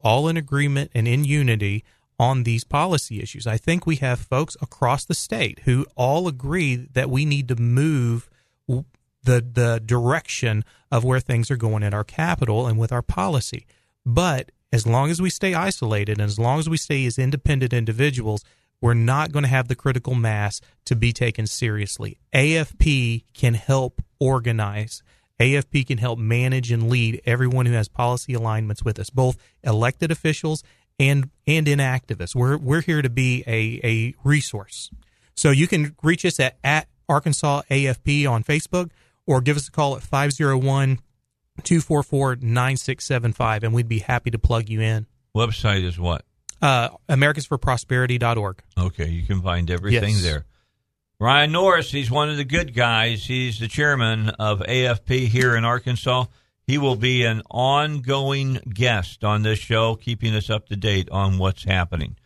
all in agreement and in unity on these policy issues. I think we have folks across the state who all agree that we need to move the the direction of where things are going in our capital and with our policy. But as long as we stay isolated and as long as we stay as independent individuals, we're not going to have the critical mass to be taken seriously. AFP can help organize. AFP can help manage and lead everyone who has policy alignments with us, both elected officials and and in activists. We're we're here to be a, a resource. So you can reach us at, at Arkansas AFP on Facebook or give us a call at 501 244 9675 and we'd be happy to plug you in. Website is what? Uh, AmericansForProsperity.org. Okay, you can find everything yes. there. Ryan Norris, he's one of the good guys. He's the chairman of AFP here in Arkansas. He will be an ongoing guest on this show, keeping us up to date on what's happening.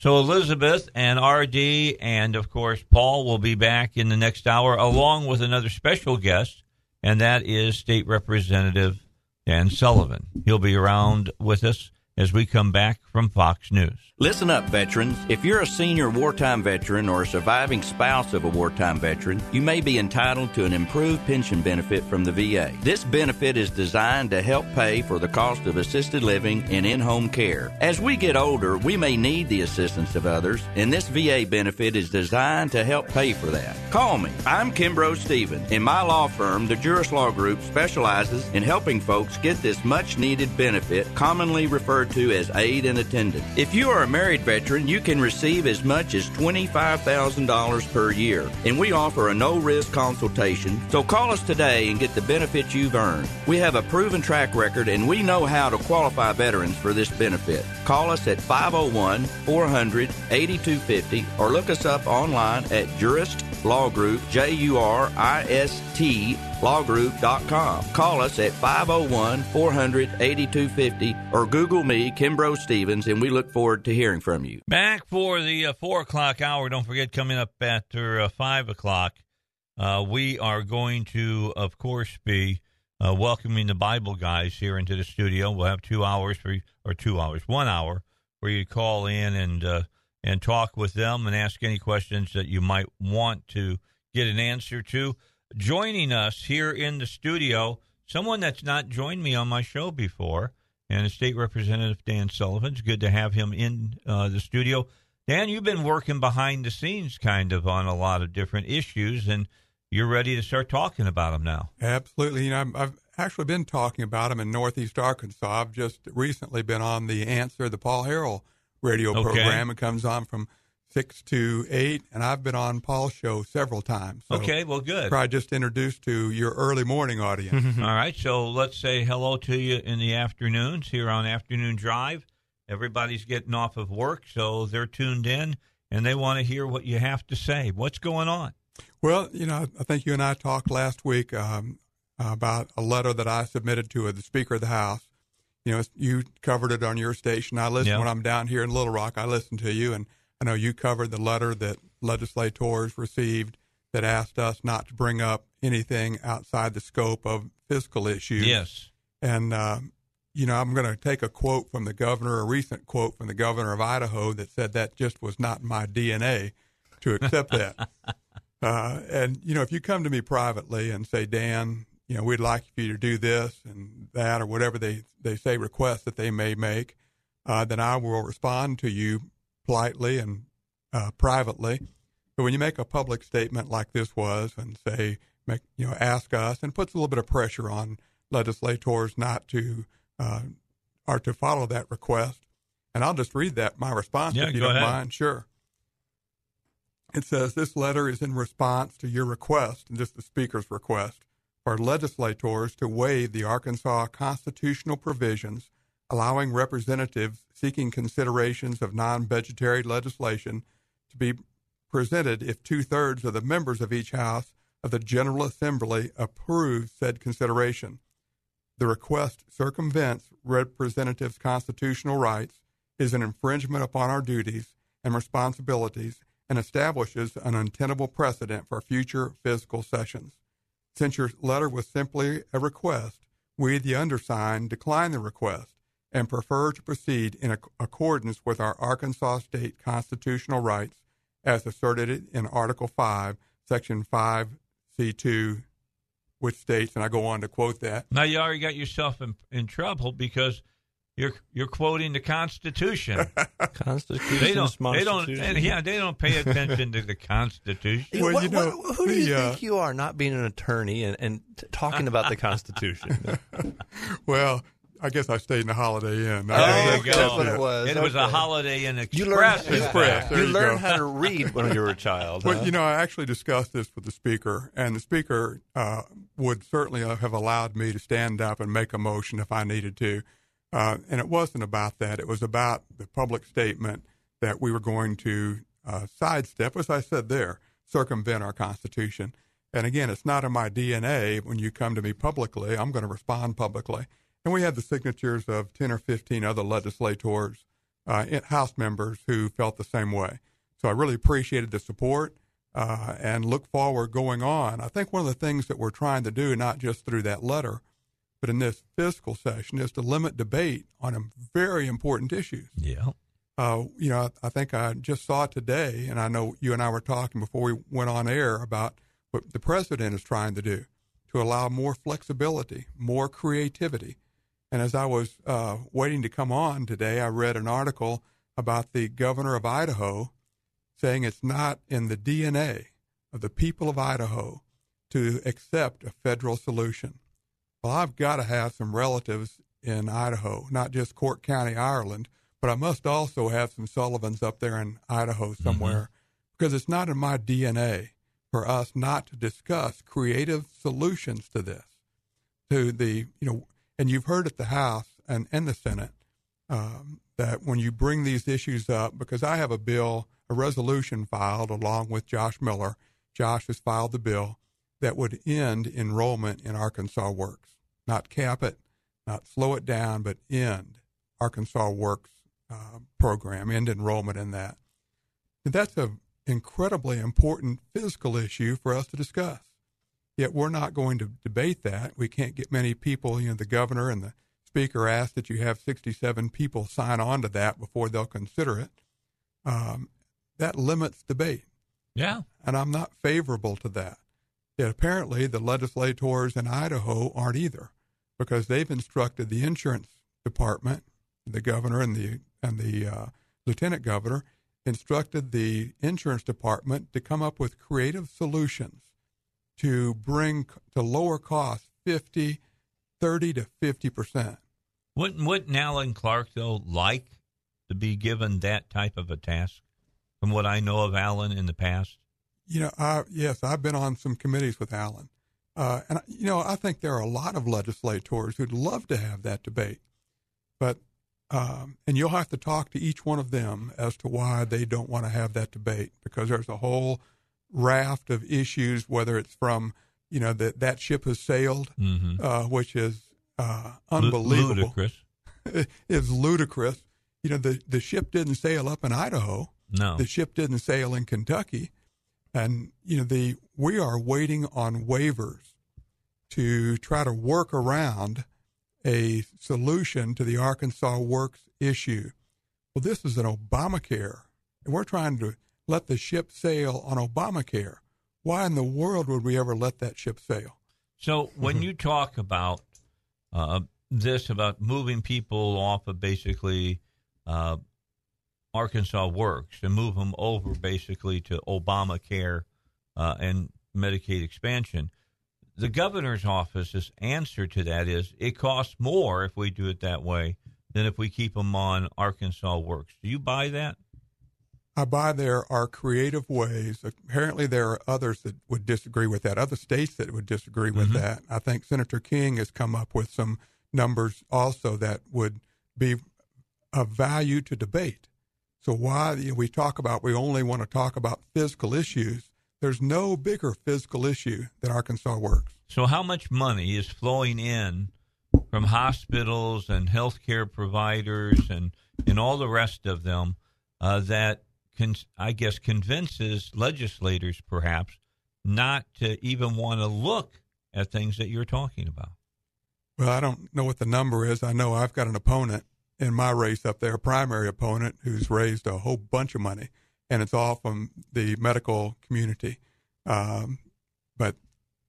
So Elizabeth and RD and of course Paul will be back in the next hour along with another special guest, and that is State Representative Dan Sullivan. He'll be around with us as we come back from Fox News. Listen up, veterans. If you're a senior wartime veteran or a surviving spouse of a wartime veteran, you may be entitled to an improved pension benefit from the VA. This benefit is designed to help pay for the cost of assisted living and in home care. As we get older, we may need the assistance of others, and this VA benefit is designed to help pay for that. Call me. I'm Kimbrough Stevens. In my law firm, the Jurist Law Group specializes in helping folks get this much needed benefit, commonly referred to as aid and attendance. If you are married veteran, you can receive as much as $25,000 per year, and we offer a no risk consultation. So call us today and get the benefits you've earned. We have a proven track record and we know how to qualify veterans for this benefit. Call us at 501 400 8250 or look us up online at Jurist Law Group, J U R I S T lawgroup.com. Call us at 501 400 8250 or Google me, Kimbrough Stevens, and we look forward to hearing from you. Back for the uh, 4 o'clock hour. Don't forget, coming up after uh, 5 o'clock, uh, we are going to, of course, be uh, welcoming the Bible guys here into the studio. We'll have two hours for, or two hours, one hour where you call in and uh, and talk with them and ask any questions that you might want to get an answer to. Joining us here in the studio, someone that's not joined me on my show before, and State Representative Dan Sullivan. It's good to have him in uh, the studio. Dan, you've been working behind the scenes kind of on a lot of different issues, and you're ready to start talking about them now. Absolutely. You know, I've, I've actually been talking about them in Northeast Arkansas. I've just recently been on the Answer, the Paul Harrell radio Okay. program. It comes on from six to eight, and I've been on Paul's show several times. So Okay, well, good. Probably just introduced to your early morning audience. [laughs] All right, so let's say hello to you in the afternoons here on Afternoon Drive. Everybody's getting off of work, so they're tuned in and they want to hear what you have to say. What's going on? Well, you know, I think you and I talked last week um, about a letter that I submitted to the Speaker of the House. You know, you covered it on your station. I listen Yeah. when I'm down here in Little Rock. I listen to you, and I know you covered the letter that legislators received that asked us not to bring up anything outside the scope of fiscal issues. Yes. And, um, you know, I'm going to take a quote from the governor, a recent quote from the governor of Idaho that said that just was not my DNA to accept that. [laughs] Uh, and, you know, if you come to me privately and say, Dan, you know, we'd like for you to do this and that or whatever they, they say requests that they may make, uh, then I will respond to you politely and uh, privately. But when you make a public statement like this was and say, make, you know, ask us and puts a little bit of pressure on legislators not to, uh, or to follow that request. And I'll just read that, my response, Yeah, if you don't ahead. mind. Sure. It says this letter is in response to your request, and just the Speaker's request, for legislators to waive the Arkansas constitutional provisions allowing representatives seeking considerations of non budgetary legislation to be presented if two thirds of the members of each house of the General Assembly approve said consideration. The request circumvents representatives' constitutional rights, is an infringement upon our duties and responsibilities, and establishes an untenable precedent for future fiscal sessions. Since your letter was simply a request, we, the undersigned, decline the request and prefer to proceed in ac- accordance with our Arkansas state constitutional rights as asserted in Article 5, Section 5C2, which states, and I go on to quote that, Now you already got yourself in, in trouble because you're you're quoting the Constitution. [laughs] Constitution. they don't. They don't. Yeah, they don't pay [laughs] attention to the Constitution. Well, What- you know, what- who do you the, uh, think you are, not being an attorney and, and t- talking about the [laughs] Constitution? well, I guess I stayed in the Holiday Inn. Oh, I there guess you that's go. what it was. It was a Holiday Inn You Express. learned, in Express. fact. There you you learned go. how to read when you were a child. Well, huh? you know, I actually discussed this with the speaker, and the speaker uh, would certainly have allowed me to stand up and make a motion if I needed to. Uh, and it wasn't about that. It was about the public statement that we were going to uh, sidestep, as I said there, circumvent our Constitution. And again, it's not in my DNA. When you come to me publicly, I'm going to respond publicly. And we had the signatures of 10 or 15 other legislators, uh, House members who felt the same way. So I really appreciated the support uh, and look forward going on. I think one of the things that we're trying to do, not just through that letter, but in this fiscal session, is to limit debate on very important issues. Yeah. Uh, you know, I, I think I just saw today, and I know you and I were talking before we went on air about what the president is trying to do to allow more flexibility, more creativity. And as I was uh, waiting to come on today, I read an article about the governor of Idaho saying it's not in the DNA of the people of Idaho to accept a federal solution. Well, I've got to have some relatives in Idaho, not just Cork County, Ireland, but I must also have some Sullivans up there in Idaho somewhere because it's not in my DNA for us not to discuss creative solutions to this. To the, you know, and you've heard at the House and, and the Senate um, that when you bring these issues up, because I have a bill, a resolution filed along with Josh Miller, Josh has filed the bill that would end enrollment in Arkansas Works, not cap it, not slow it down, but end Arkansas Works uh, program, end enrollment in that. And that's an incredibly important physical issue for us to discuss. Yet we're not going to debate that. We can't get many people, you know, the governor and the speaker asked that you have 67 people sign on to that before they'll consider it. Um, that limits debate Yeah. and I'm not favorable to that. Yet apparently the legislators in Idaho aren't either. because they've instructed the insurance department, the governor and the and the uh, lieutenant governor instructed the insurance department to come up with creative solutions to bring to lower costs 50, 30 to 50 percent. Wouldn't wouldn't Alan Clark though like to be given that type of a task? From what I know of Alan in the past, you know, I, yes, I've been on some committees with Alan, uh, and you know, I think there are a lot of legislators who'd love to have that debate, but um, and you'll have to talk to each one of them as to why they don't want to have that debate because there's a whole raft of issues, whether it's from you know that that ship has sailed, mm-hmm. uh, which is uh, unbelievable, ludicrous. [laughs] it's ludicrous. You know, the the ship didn't sail up in Idaho. No, the ship didn't sail in Kentucky, and you know the we are waiting on waivers to try to work around a solution to the Arkansas Works issue. Well, this is an Obamacare, and we're trying to let the ship sail on Obamacare. Why in the world would we ever let that ship sail? So when [laughs] you talk about uh, this, about moving people off of basically uh, Arkansas Works and move them over basically to Obamacare uh, and Medicaid expansion, the governor's office's answer to that is it costs more if we do it that way than if we keep them on Arkansas Works. Do you buy that? I buy there are creative ways. Apparently, there are others that would disagree with that, other states that would disagree with Mm-hmm. that. I think Senator King has come up with some numbers also that would be of value to debate. So, why you know, we talk about, we only want to talk about physical issues. There's no bigger physical issue than Arkansas works. So, how much money is flowing in from hospitals and healthcare providers and, and all the rest of them uh, that, con- I guess, convinces legislators perhaps not to even want to look at things that you're talking about? Well, I don't know what the number is. I know I've got an opponent in my race up there, a primary opponent who's raised a whole bunch of money, and it's all from the medical community. Um, but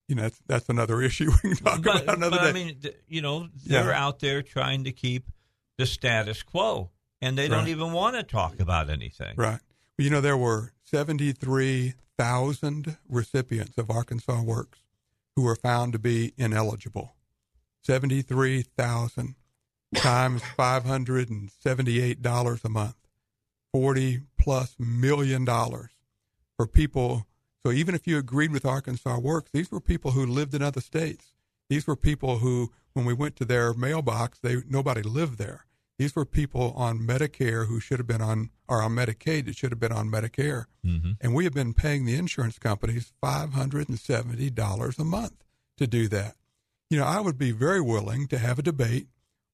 you know, that's that's another [laughs] issue we can talk but, about another but, day. I mean, you know, they're Yeah. out there trying to keep the status quo, and they don't even want to talk about anything. Right. You know, there were 73,000 recipients of Arkansas Works who were found to be ineligible. 73,000 times $578 a month. 40 plus million dollars for people. So even if you agreed with Arkansas Works, these were people who lived in other states. These were people who, when we went to their mailbox, they nobody lived there. These were people on Medicare who should have been on, or on Medicaid that should have been on Medicare. Mm-hmm. And we have been paying the insurance companies $570 a month to do that. You know, I would be very willing to have a debate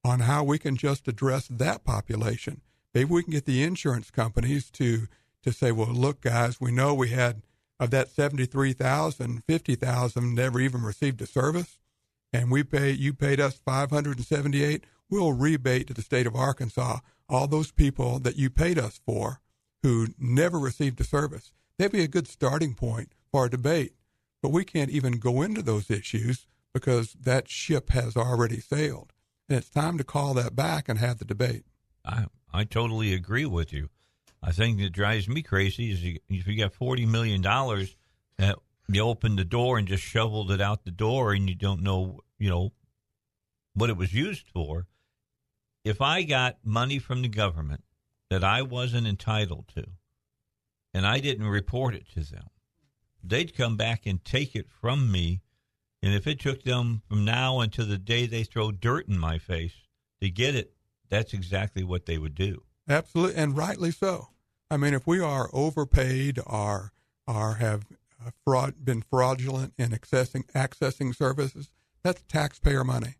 on how we can just address that population. Maybe we can get the insurance companies to, to say, well, look, guys, we know we had of that 73,000, 50,000 never even received a service. And we pay, you paid us 578. We'll rebate to the state of Arkansas all those people that you paid us for who never received a service. That'd be a good starting point for a debate. But we can't even go into those issues because that ship has already sailed. And it's time to call that back and have the debate. I I totally agree with you. I think that drives me crazy is you, if you got forty million dollars, uh, you open the door and just shoveled it out the door, and you don't know, you know, what it was used for. If I got money from the government that I wasn't entitled to, and I didn't report it to them, they'd come back and take it from me. And if it took them from now until the day they throw dirt in my face to get it, that's exactly what they would do. Absolutely, and rightly so. I mean, if we are overpaid or or have uh, fraud been fraudulent in accessing accessing services, that's taxpayer money,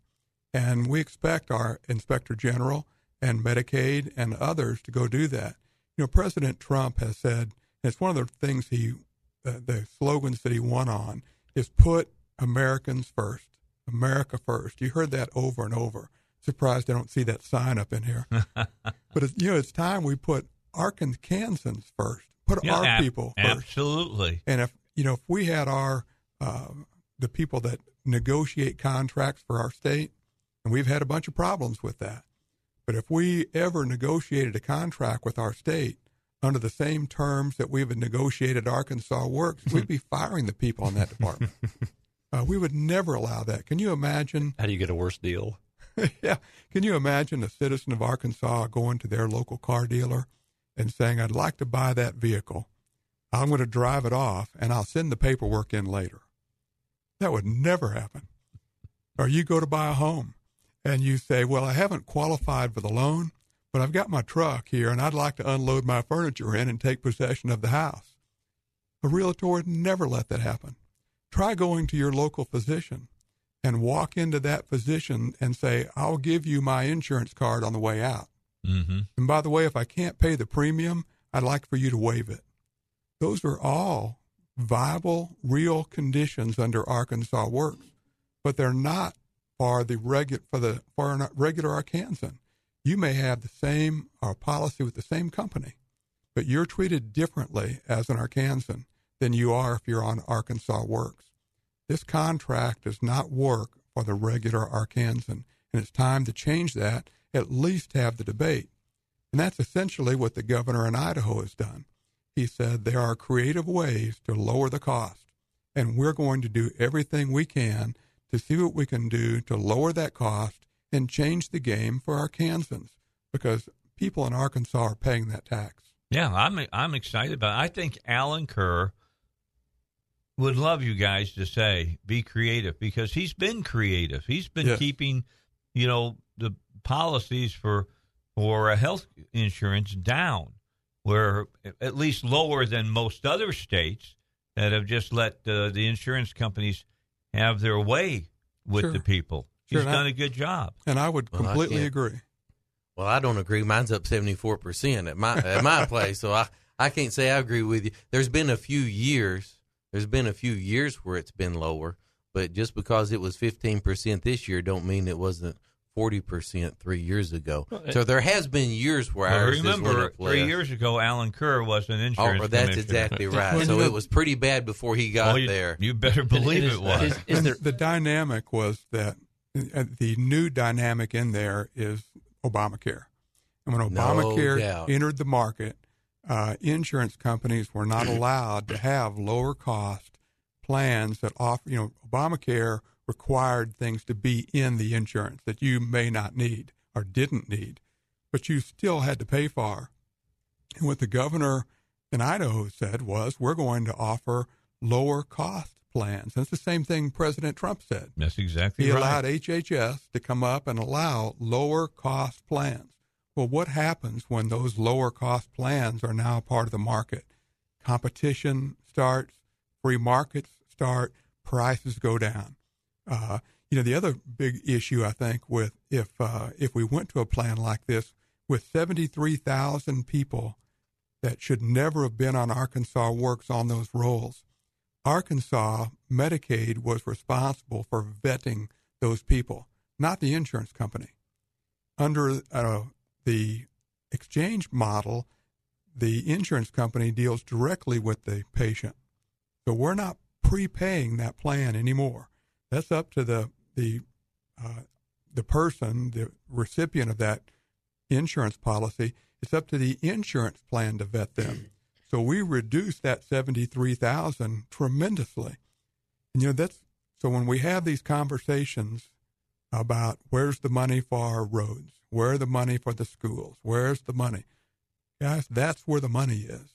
and we expect our inspector general and Medicaid and others to go do that. You know, President Trump has said, and it's one of the things he, uh, the slogans that he won on is put Americans first, America first. You heard that over and over. Surprised I don't see that sign up in here. [laughs] but it's, you know, it's time we put Arkansans first. Put Yeah, our ab- people first. Absolutely. And if you know, if we had our uh, the people that negotiate contracts for our state, And we've had a bunch of problems with that. But if we ever negotiated a contract with our state under the same terms that we've negotiated Arkansas Works, we'd be firing the people in that department. [laughs] Uh, we would never allow that. Can you imagine? How do you get a worse deal? [laughs] yeah. Can you imagine a citizen of Arkansas going to their local car dealer and saying, I'd like to buy that vehicle. I'm going to drive it off and I'll send the paperwork in later. That would never happen. Or you go to buy a home and you say, Well, I haven't qualified for the loan, but I've got my truck here and I'd like to unload my furniture in and take possession of the house. A realtor would never let that happen. Try going to your local physician and walk into that physician and say, I'll give you my insurance card on the way out. Mm-hmm. And by the way, if I can't pay the premium, I'd like for you to waive it. Those are all viable, real conditions under Arkansas Works, but they're not for the regular for the for regular Arkansan. You may have the same uh, policy with the same company, but you're treated differently as an Arkansan than you are if you're on Arkansas Works. This contract does not work for the regular Arkansan, and it's time to change that. At least have the debate, and that's essentially what the governor in Idaho has done. He said there are creative ways to lower the cost, and we're going to do everything we can to see what we can do to lower that cost and change the game for Arkansans because people in Arkansas are paying that tax. Yeah, I'm I'm excited about. It. I think Allen Kerr would love you guys to say be creative because he's been creative. He's been Yes. keeping, you know, the policies for for health insurance down, where at least lower than most other states that have just let uh, the insurance companies have their way with Sure. the people. Sure, He's done a good job. And I would Well, completely can't- agree. Well, I don't agree. Mine's up seventy four percent at my at my [laughs] place, so I I can't say I agree with you. There's been a few years. There's been a few years where it's been lower, but just because it was fifteen percent this year, don't mean it wasn't forty percent three years ago. So there has been years where Well, ours remember, went three years ago, Allen Kerr was an insurance. Oh, that's exactly [laughs] right. So it was pretty bad before he got Oh, you, there. You better believe it, is- was. is- is there- [laughs] the dynamic was that uh, the new dynamic in there is Obamacare. And when Obamacare doubt. entered the market, uh, insurance companies were not [clears throat] allowed to have lower cost plans that offer, you know, Obamacare required things to be in the insurance that you may not need or didn't need, but you still had to pay for. And what the governor in Idaho said was, we're going to offer lower cost plans. And it's the same thing President Trump said. That's exactly He right. allowed HHS to come up and allow lower cost plans. Well, what happens when those lower cost plans are now part of the market? Competition starts, free markets start, prices go down. Uh, you know, the other big issue I think with if uh, if we went to a plan like this with seventy three thousand people that should never have been on Arkansas Works on those rolls, Arkansas Medicaid was responsible for vetting those people, not the insurance company. Under uh, the exchange model, the insurance company deals directly with the patient. So we're not prepaying that plan anymore. That's up to the the uh, the person, the recipient of that insurance policy. It's up to the insurance plan to vet them. [clears throat] So we reduced that seventy three thousand tremendously. And you know that's so when we have these conversations about where's the money for our roads, where's the money for the schools, where's the money, guys, that's where the money is.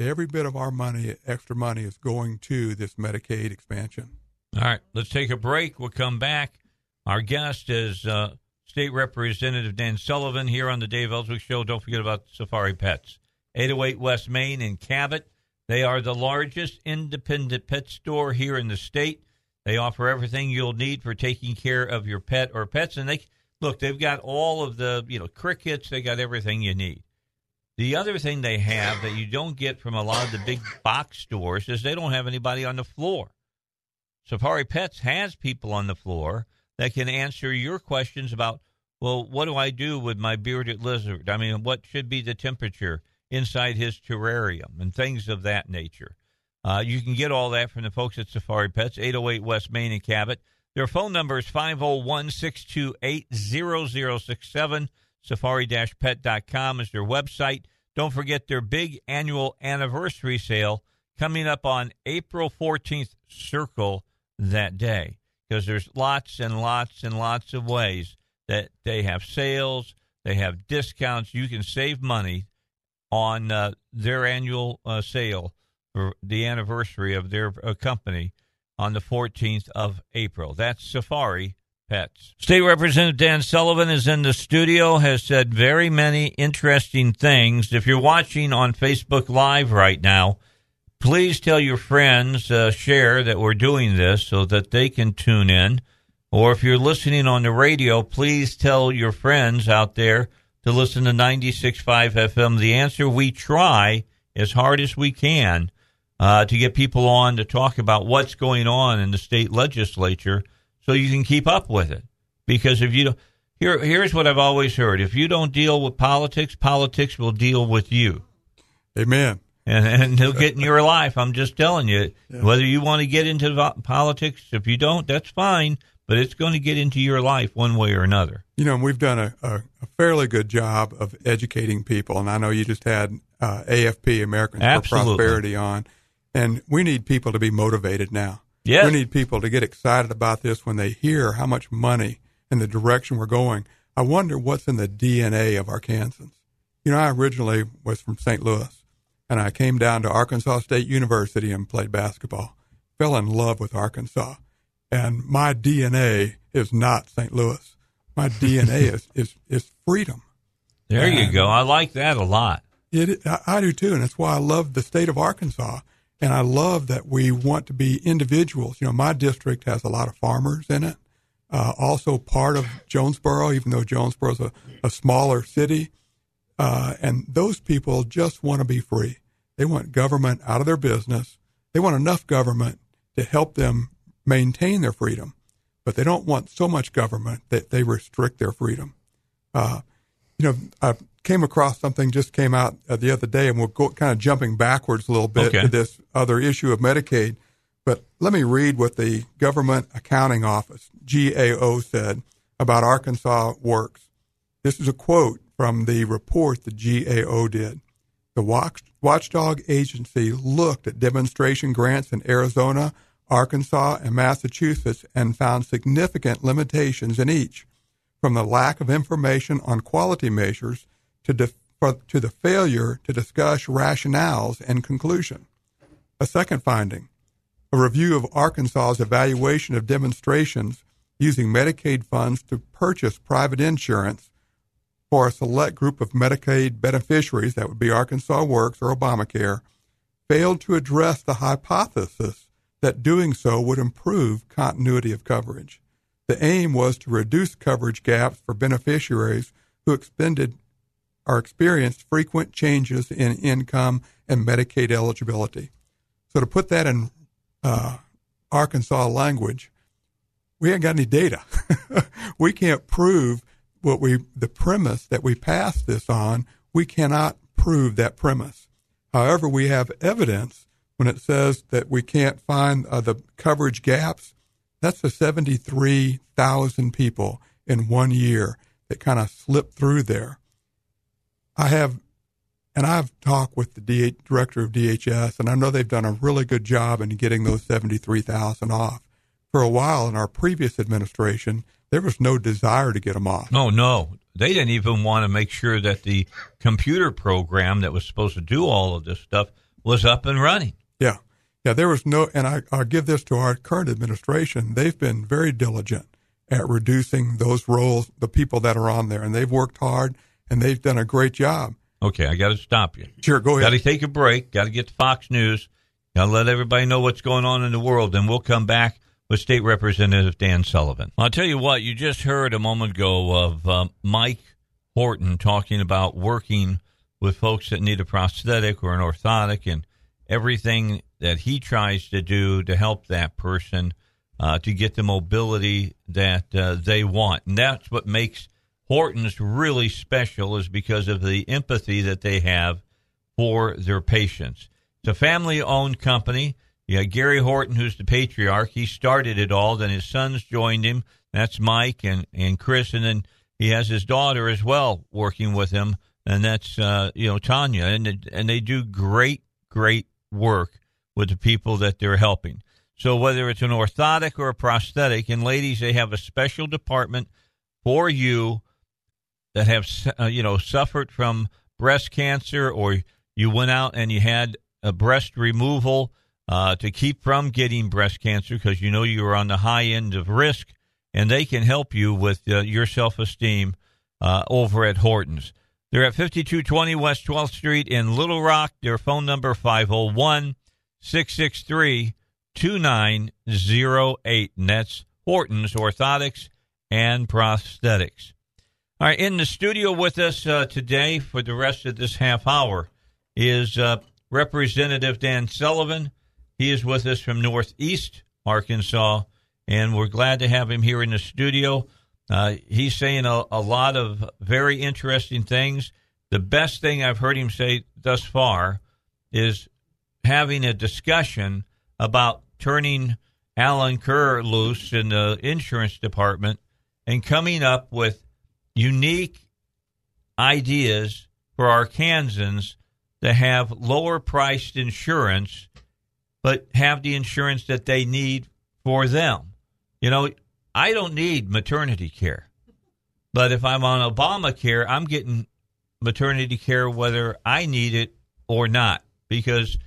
Every bit of our money, extra money, is going to this Medicaid expansion. All right, let's take a break. We'll come back. Our guest is uh, State Representative Dan Sullivan here on the Dave Elswick Show. Don't forget about Safari Pets. 808 West Main in Cabot. They are the largest independent pet store here in the state. They offer everything you'll need for taking care of your pet or pets. And they look, they've got all of the, you know, crickets. They got everything you need. The other thing they have that you don't get from a lot of the big box stores is they don't have anybody on the floor. Safari Pets has people on the floor that can answer your questions about, well, what do I do with my bearded lizard? I mean, what should be the temperature inside his terrarium and things of that nature. Uh, you can get all that from the folks at Safari Pets, 808 West Main in Cabot. Their phone number is 501 628 0067. Safari pet.com is their website. Don't forget their big annual anniversary sale coming up on April 14th. Circle that day because there's lots and lots and lots of ways that they have sales, they have discounts. You can save money on uh, their annual uh, sale for the anniversary of their uh, company on the 14th of April. That's Safari Pets. State Representative Dan Sullivan is in the studio, has said very many interesting things. If you're watching on Facebook Live right now, please tell your friends, uh, share that we're doing this so that they can tune in. Or if you're listening on the radio, please tell your friends out there to listen to 96.5 FM. The answer we try as hard as we can uh, to get people on to talk about what's going on in the state legislature so you can keep up with it. Because if you here, here's what I've always heard: if you don't deal with politics, politics will deal with you. Amen and, and he'll get in your life. I'm just telling you, yeah. whether you want to get into politics, if you don't, that's fine, but it's going to get into your life one way or another. You know, we've done a, a, a fairly good job of educating people, and I know you just had uh, AFP, Americans Absolutely. for Prosperity, on, and we need people to be motivated now. Yes. We need people to get excited about this when they hear how much money and the direction we're going. I wonder what's in the DNA of Arkansans. You know, I originally was from St. Louis and I came down to Arkansas State University and played basketball. Fell in love with Arkansas. And my DNA is not St. Louis. My DNA [laughs] is, is, is freedom. There and you go. I like that a lot. It, I, I do too. And that's why I love the state of Arkansas. And I love that we want to be individuals. You know, my district has a lot of farmers in it. Uh, also part of Jonesboro, even though Jonesboro is a, a smaller city. Uh, and those people just want to be free. They want government out of their business. They want enough government to help them maintain their freedom, but they don't want so much government that they restrict their freedom. Uh, you know, I came across something just came out uh, the other day, and we're go kind of jumping backwards a little bit okay. to this other issue of Medicaid. But let me read what the Government Accounting Office (GAO) said about Arkansas works. This is a quote from the report the GAO did. The watchdog agency looked at demonstration grants in Arizona, Arkansas, and Massachusetts and found significant limitations in each, from the lack of information on quality measures to, def- to the failure to discuss rationales and conclusion. A second finding a review of Arkansas's evaluation of demonstrations using Medicaid funds to purchase private insurance for a select group of Medicaid beneficiaries, that would be Arkansas Works or Obamacare, failed to address the hypothesis that doing so would improve continuity of coverage. The aim was to reduce coverage gaps for beneficiaries who expended or experienced frequent changes in income and Medicaid eligibility. So, to put that in uh, Arkansas language, we ain't got any data. [laughs] we can't prove what we the premise that we pass this on, we cannot prove that premise. However, we have evidence when it says that we can't find uh, the coverage gaps. That's the 73,000 people in one year that kind of slipped through there. I have, and I've talked with the DH, director of DHS, and I know they've done a really good job in getting those 73,000 off. For a while in our previous administration, there was no desire to get them off. No, no. They didn't even want to make sure that the computer program that was supposed to do all of this stuff was up and running. Yeah. Yeah, there was no, and I, I'll give this to our current administration. They've been very diligent at reducing those roles, the people that are on there, and they've worked hard and they've done a great job. Okay, I got to stop you. Sure, go ahead. Got to take a break. Got to get to Fox News. Got to let everybody know what's going on in the world. Then we'll come back with State Representative Dan Sullivan. I'll tell you what, you just heard a moment ago of uh, Mike Horton talking about working with folks that need a prosthetic or an orthotic and everything that he tries to do to help that person uh, to get the mobility that uh, they want. And that's what makes Horton's really special is because of the empathy that they have for their patients. It's a family owned company. Got Gary Horton, who's the patriarch. He started it all. Then his sons joined him. That's Mike and, and Chris. And then he has his daughter as well working with him. And that's, uh, you know, Tanya. And, and they do great, great work with the people that they're helping. So whether it's an orthotic or a prosthetic, and ladies, they have a special department for you that have, uh, you know, suffered from breast cancer or you went out and you had a breast removal uh, to keep from getting breast cancer because you know you are on the high end of risk, and they can help you with uh, your self esteem uh, over at Hortons. They're at 5220 West 12th Street in Little Rock. Their phone number 501 663 2908. And that's Hortons Orthotics and Prosthetics. All right, in the studio with us uh, today for the rest of this half hour is uh, Representative Dan Sullivan. He is with us from Northeast Arkansas, and we're glad to have him here in the studio. Uh, he's saying a, a, lot of very interesting things. The best thing I've heard him say thus far is having a discussion about turning Allen Kerr loose in the insurance department and coming up with unique ideas for Arkansans to have lower priced insurance, but have the insurance that they need for them. You know, I don't need maternity care, but if I'm on Obamacare, I'm getting maternity care whether I need it or not, because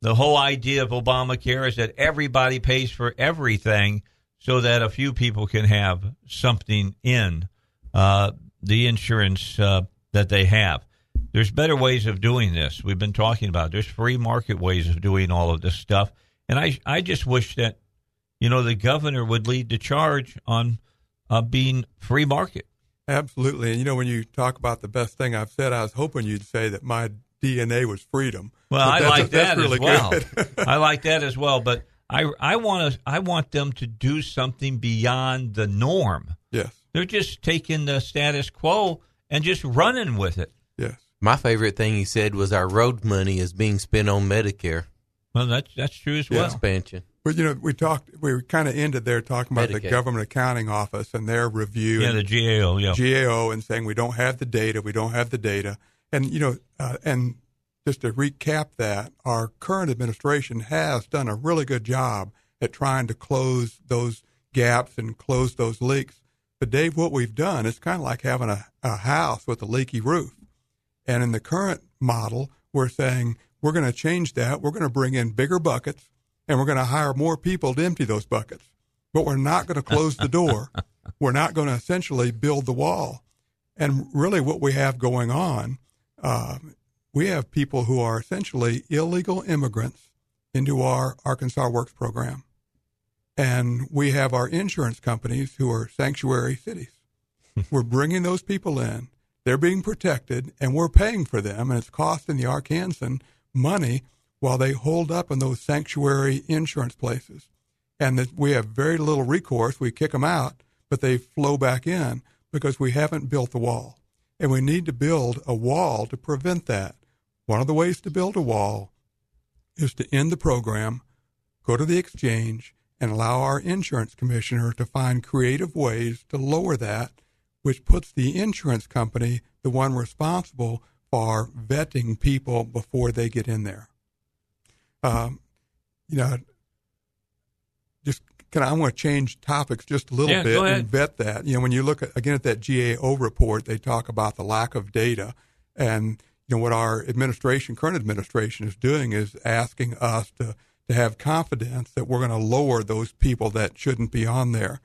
the whole idea of Obamacare is that everybody pays for everything so that a few people can have something in uh, the insurance uh, that they have there's better ways of doing this. We've been talking about there's free market ways of doing all of this stuff, and I I just wish that you know the governor would lead the charge on uh, being free market. Absolutely, and you know when you talk about the best thing I've said, I was hoping you'd say that my DNA was freedom. Well, I like that really as well. [laughs] I like that as well, but I I want to I want them to do something beyond the norm. Yes, they're just taking the status quo and just running with it. Yes. My favorite thing he said was our road money is being spent on Medicare. Well, that's that's true as well. Expansion. But you know, we talked. We kind of ended there talking about Medicaid. the government accounting office and their review. Yeah, the GAO. Yeah, GAO, and saying we don't have the data. We don't have the data. And you know, uh, and just to recap that, our current administration has done a really good job at trying to close those gaps and close those leaks. But Dave, what we've done is kind of like having a, a house with a leaky roof. And in the current model, we're saying we're going to change that. We're going to bring in bigger buckets and we're going to hire more people to empty those buckets. But we're not going to close the door. [laughs] we're not going to essentially build the wall. And really, what we have going on, uh, we have people who are essentially illegal immigrants into our Arkansas Works program. And we have our insurance companies who are sanctuary cities. [laughs] we're bringing those people in they're being protected, and we're paying for them, and it's costing the Arkansan money while they hold up in those sanctuary insurance places. And that we have very little recourse. We kick them out, but they flow back in because we haven't built the wall. And we need to build a wall to prevent that. One of the ways to build a wall is to end the program, go to the exchange, and allow our insurance commissioner to find creative ways to lower that which puts the insurance company the one responsible for vetting people before they get in there. Um, you know, just can I, I want to change topics just a little yeah, bit and vet that. You know, when you look at, again at that GAO report, they talk about the lack of data, and you know what our administration, current administration, is doing is asking us to to have confidence that we're going to lower those people that shouldn't be on there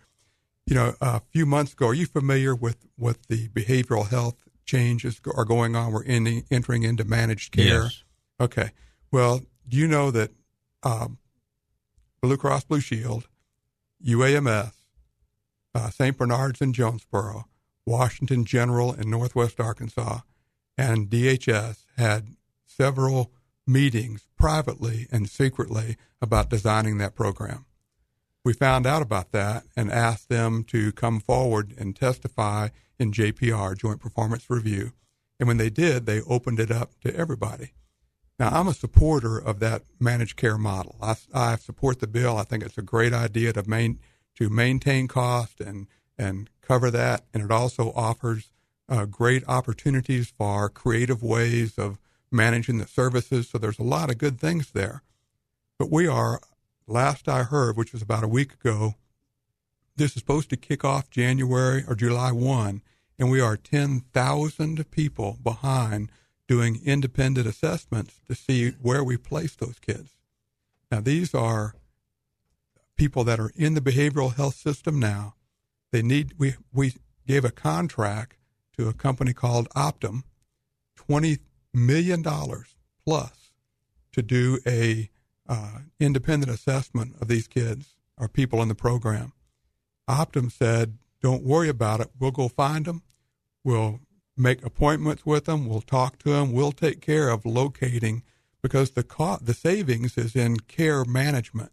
you know, a few months ago, are you familiar with what the behavioral health changes are going on? We're in, entering into managed care. Yes. Okay. Well, do you know that um, Blue Cross Blue Shield, UAMS, uh, St. Bernard's in Jonesboro, Washington General in Northwest Arkansas, and DHS had several meetings privately and secretly about designing that program we found out about that and asked them to come forward and testify in JPR, Joint Performance Review. And when they did, they opened it up to everybody. Now, I'm a supporter of that managed care model. I, I support the bill. I think it's a great idea to main, to maintain cost and and cover that, and it also offers uh, great opportunities for creative ways of managing the services. So there's a lot of good things there. But we are, last I heard, which was about a week ago, this is supposed to kick off January or July 1, and we are 10,000 people behind doing independent assessments to see where we place those kids. Now, these are people that are in the behavioral health system now. They need, we, we gave a contract to a company called Optum, $20 million plus to do a uh, independent assessment of these kids or people in the program. Optum said, don't worry about it. We'll go find them. We'll make appointments with them. We'll talk to them. We'll take care of locating because the cost, the savings is in care management.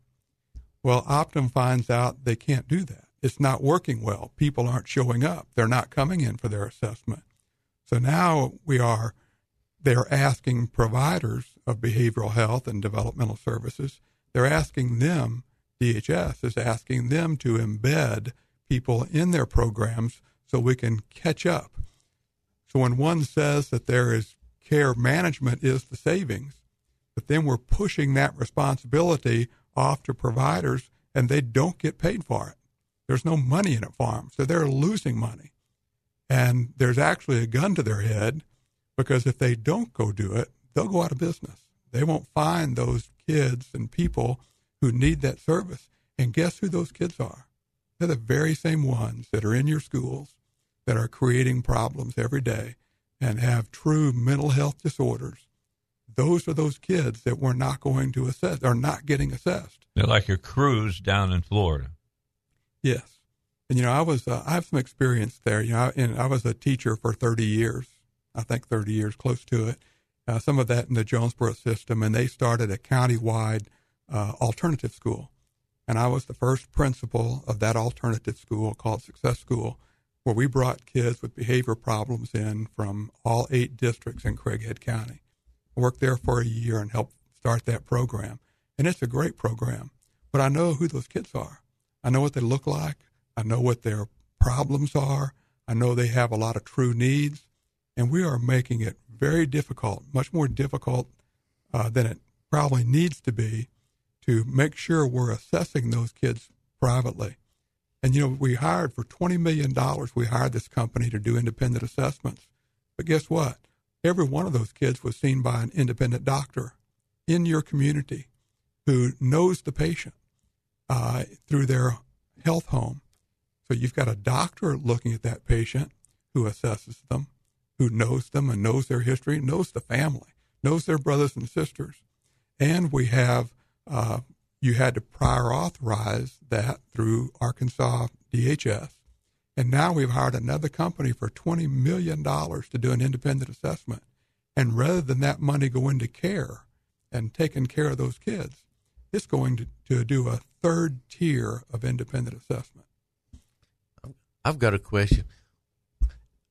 Well, Optum finds out they can't do that. It's not working well. People aren't showing up. They're not coming in for their assessment. So now we are, they're asking providers of behavioral health and developmental services, they're asking them, DHS is asking them to embed people in their programs so we can catch up so when one says that there is care management is the savings, but then we're pushing that responsibility off to providers and they don't get paid for it. There's no money in it for them. So they're losing money. And there's actually a gun to their head because if they don't go do it, they'll go out of business. They won't find those kids and people who need that service. And guess who those kids are? They're the very same ones that are in your schools that are creating problems every day and have true mental health disorders, those are those kids that we're not going to assess, are not getting assessed. They're like your Cruz down in Florida. Yes. And, you know, I was, uh, I have some experience there. You know, I, and I was a teacher for 30 years, I think 30 years, close to it. Uh, some of that in the Jonesboro system, and they started a county-wide uh, alternative school. And I was the first principal of that alternative school called Success School where we brought kids with behavior problems in from all eight districts in Craighead County. I worked there for a year and helped start that program. And it's a great program. But I know who those kids are. I know what they look like. I know what their problems are. I know they have a lot of true needs. And we are making it very difficult, much more difficult uh, than it probably needs to be, to make sure we're assessing those kids privately. And, you know, we hired for $20 million, we hired this company to do independent assessments. But guess what? Every one of those kids was seen by an independent doctor in your community who knows the patient uh, through their health home. So you've got a doctor looking at that patient who assesses them, who knows them and knows their history, knows the family, knows their brothers and sisters. And we have uh, you had to prior authorize that through Arkansas DHS. And now we've hired another company for $20 million to do an independent assessment. And rather than that money go into care and taking care of those kids, it's going to, to do a third tier of independent assessment. I've got a question.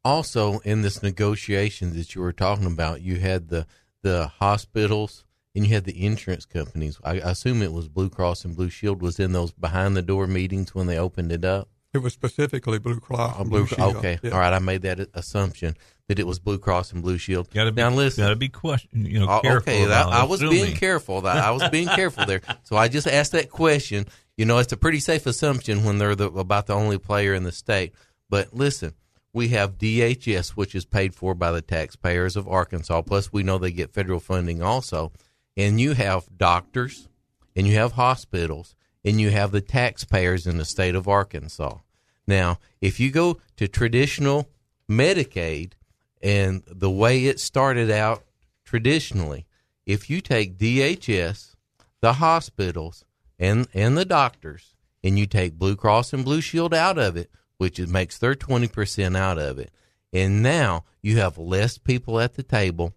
Also, in this negotiation that you were talking about, you had the, the hospitals and you had the insurance companies. I, I assume it was Blue Cross and Blue Shield was in those behind the door meetings when they opened it up. It was specifically Blue Cross. and Blue, Blue Shield. Okay, yeah. all right. I made that assumption that it was Blue Cross and Blue Shield. Gotta be, now listen, gotta be question. You know, uh, careful. Okay, that, I was being careful. I was being careful there. So I just asked that question. You know, it's a pretty safe assumption when they're the, about the only player in the state. But listen, we have DHS, which is paid for by the taxpayers of Arkansas. Plus, we know they get federal funding also and you have doctors and you have hospitals and you have the taxpayers in the state of Arkansas. Now, if you go to traditional Medicaid and the way it started out traditionally, if you take DHS, the hospitals, and, and the doctors, and you take Blue Cross and Blue Shield out of it, which makes their 20% out of it, and now you have less people at the table.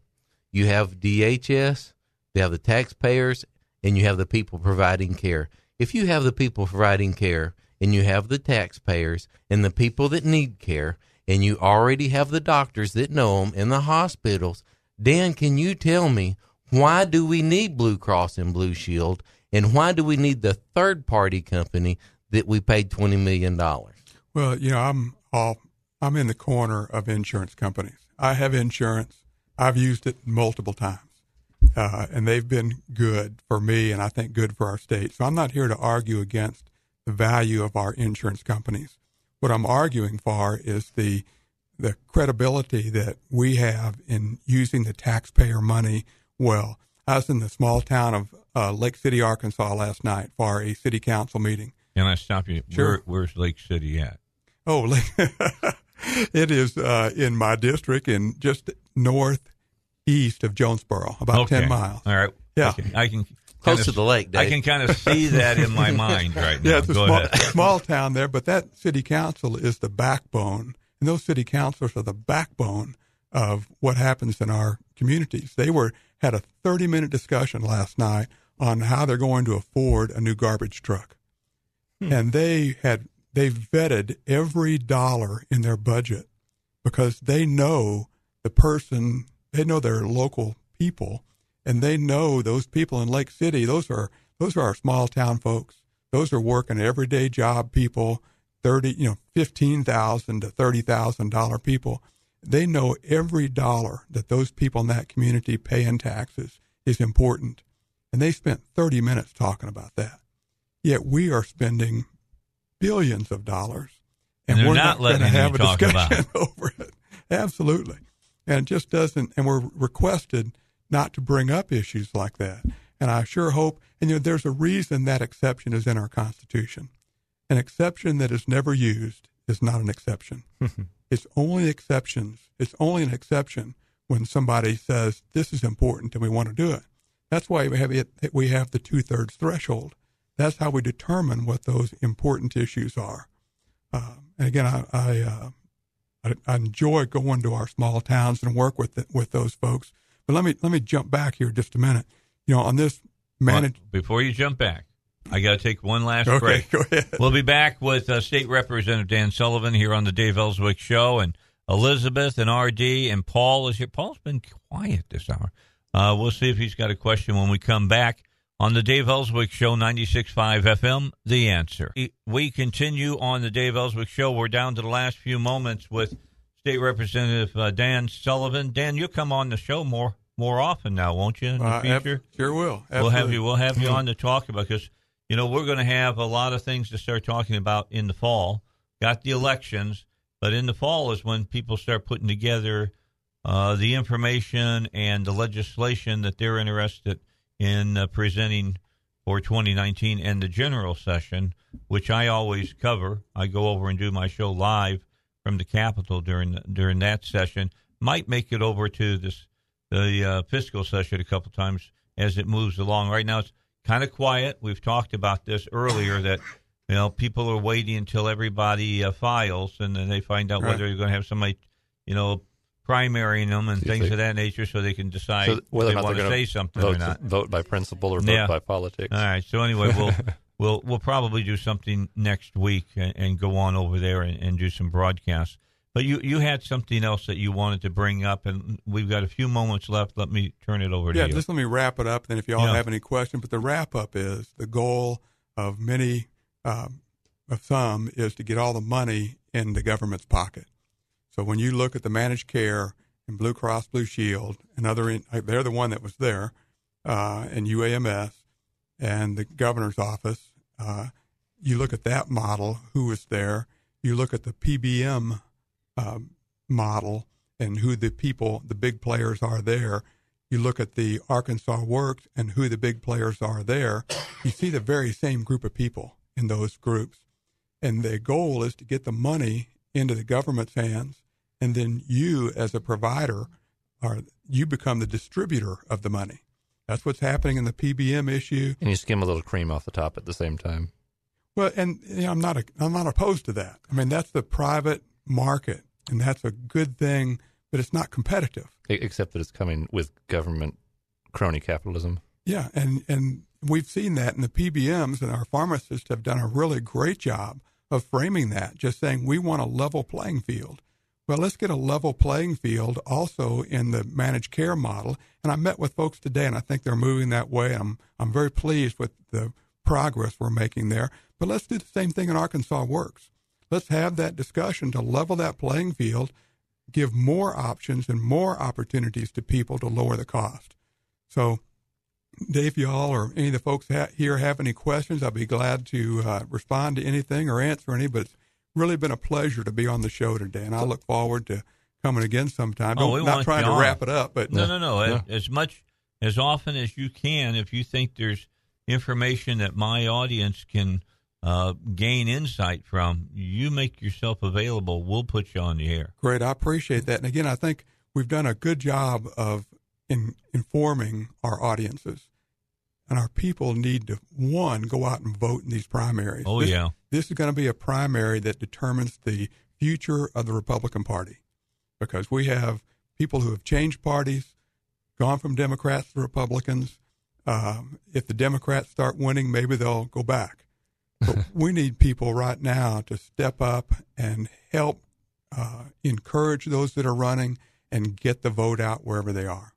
You have DHS, you have the taxpayers and you have the people providing care. If you have the people providing care and you have the taxpayers and the people that need care and you already have the doctors that know them in the hospitals, Dan, can you tell me Why do we need Blue Cross and Blue Shield? And why do we need the third party company that we paid $20 million? Well, you know, I'm all I'm in the corner of insurance companies. I have insurance. I've used it multiple times. Uh, and they've been good for me and I think good for our state. So I'm not here to argue against the value of our insurance companies. What I'm arguing for is the the credibility that we have in using the taxpayer money well. I was in the small town of uh, Lake City, Arkansas last night for a city council meeting. Can I stop you? Sure. Where, where's Lake City at? Oh, [laughs] it is uh, in my district in just northeast of Jonesboro, about Okay. 10 miles. All right. Yeah. Okay. I can Close kinda- to the lake, I can kind of [laughs] see that in my mind right now. Yeah, it's a small, [laughs] small town there, but that city council is the backbone. And those city councilors are the backbone of what happens in our communities. They were had a 30 minute discussion last night on how they're going to afford a new garbage truck. Hmm. And they had they vetted every dollar in their budget because they know the person, they know their local people, and they know those people in Lake City. Those are those are our small town folks. Those are working everyday job people, thirty, you know, fifteen thousand to thirty thousand dollar people. They know every dollar that those people in that community pay in taxes is important, and they spent thirty minutes talking about that. Yet we are spending billions of dollars, And they're we're not not, going to have a talk about discussion [laughs] over it. Absolutely, and it just doesn't. And we're requested not to bring up issues like that. And I sure hope. And you know, there's a reason that exception is in our Constitution. An exception that is never used is not an exception. [laughs] it's only exceptions. It's only an exception when somebody says this is important and we want to do it. That's why we have it. We have the two thirds threshold. That's how we determine what those important issues are. Um, and again, I I, uh, I I enjoy going to our small towns and work with the, with those folks. But let me let me jump back here just a minute. You know, on this managed. Well, before you jump back, I got to take one last Okay, break. go ahead. We'll be back with uh, State Representative Dan Sullivan here on the Dave Elswick Show, and Elizabeth and RD and Paul is here. Paul's been quiet this hour. Uh, we'll see if he's got a question when we come back on the Dave Elswick Show, 96.5 FM, The Answer. We continue on the Dave Elswick Show. We're down to the last few moments with State Representative uh, Dan Sullivan. Dan, you'll come on the show more more often now, won't you, in the Uh, ab- future? sure will. We'll have you. We'll have you on to talk about because you know we're going to have a lot of things to start talking about in the fall. Got the elections, but in the fall is when people start putting together uh, the information and the legislation that they're interested in uh, presenting for 2019 and the general session, which I always cover. I go over and do my show live from the Capitol during the, during that session. Might make it over to this the uh, fiscal session a couple times as it moves along. Right now, it's kind of quiet. We've talked about this earlier that you know people are waiting until everybody uh, files and then they find out Right. whether you're going to have somebody you know primarying them and See things they- of that nature, so they can decide So whether they or not want they're to say something vote, or not. vote by principle or vote Yeah. by politics. All right. So anyway, we'll [laughs] we'll we'll probably do something next week and, and go on over there and, and do some broadcasts. But you you had something else that you wanted to bring up, and we've got a few moments left. Let me turn it over to Yeah, you. just let me wrap it up. Then, if you all Yeah. have any questions, but the wrap up is the goal of many, um, of some, is to get all the money in the government's pocket. So when you look at the managed care and Blue Cross Blue Shield and other, uh, they're the one that was there, uh, and UAMS and the governor's office. Uh, you look at that model, who was there. You look at the PBM um, model and who the people, the big players are there. You look at the Arkansas Works and who the big players are there. You see the very same group of people in those groups. And the goal is to get the money into the government's hands. And then you, as a provider, are you become the distributor of the money. That's what's happening in the PBM issue. And you skim a little cream off the top at the same time. Well, and you know, I'm not a, I'm not opposed to that. I mean, that's the private market, and that's a good thing, but it's not competitive. Except that it's coming with government crony capitalism. Yeah, and and we've seen that in the PBMs, and our pharmacists have done a really great job of framing that. Just saying, we want a level playing field. Well, let's get a level playing field also in the managed care model. And I met with folks today, and I think they're moving that way. I'm I'm very pleased with the progress we're making there. But let's do the same thing in Arkansas Works. Let's have that discussion to level that playing field, give more options and more opportunities to people to lower the cost. So, Dave, y'all or any of the folks ha- here have any questions, I'll be glad to uh, respond to anything or answer any. But really been a pleasure to be on the show today, and I look forward to coming again sometime. Oh, we Don't, not want trying to on. wrap it up, but No, no, no. Yeah. As, as much, as often as you can, if you think there's information that my audience can uh, gain insight from, you make yourself available. We'll put you on the air. Great, I appreciate that. And again, I think we've done a good job of in informing our audiences, and our people need to one go out and vote in these primaries. Oh, This- yeah. This is going to be a primary that determines the future of the Republican Party, because we have people who have changed parties, gone from Democrats to Republicans. Um, if the Democrats start winning, maybe they'll go back. But [laughs] we need people right now to step up and help uh, encourage those that are running and get the vote out wherever they are.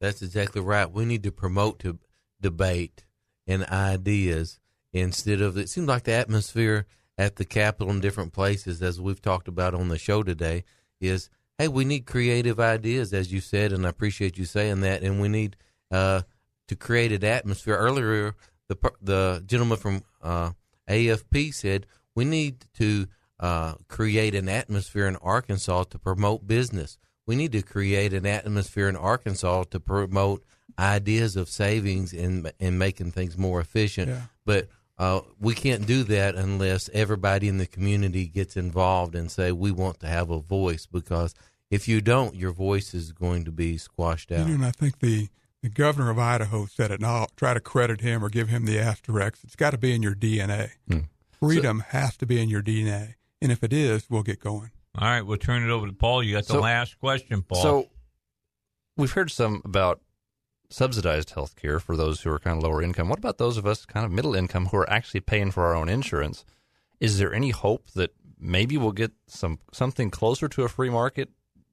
That's exactly right. We need to promote to debate and ideas instead of it seems like the atmosphere at the Capitol and different places, as we've talked about on the show today, is hey, we need creative ideas, as you said, and I appreciate you saying that, and we need uh, to create an atmosphere. Earlier, the the gentleman from uh, AFP said we need to uh, create an atmosphere in Arkansas to promote business. We need to create an atmosphere in Arkansas to promote ideas of savings and and making things more efficient. Yeah. But uh, we can't do that unless everybody in the community gets involved and say we want to have a voice. Because if you don't, your voice is going to be squashed out. And I think the, the governor of Idaho said it, and I'll try to credit him or give him the asterisk. It's got to be in your DNA. Freedom has to be in your DNA. And if it is, we'll get going. All right, we'll turn it over to Paul. You got the So- last question, Paul. So we've heard some about subsidized health care for those who are kind of lower income. What about those of us kind of middle income who are actually paying for our own insurance? Is there any hope that maybe we'll get some something closer to a free market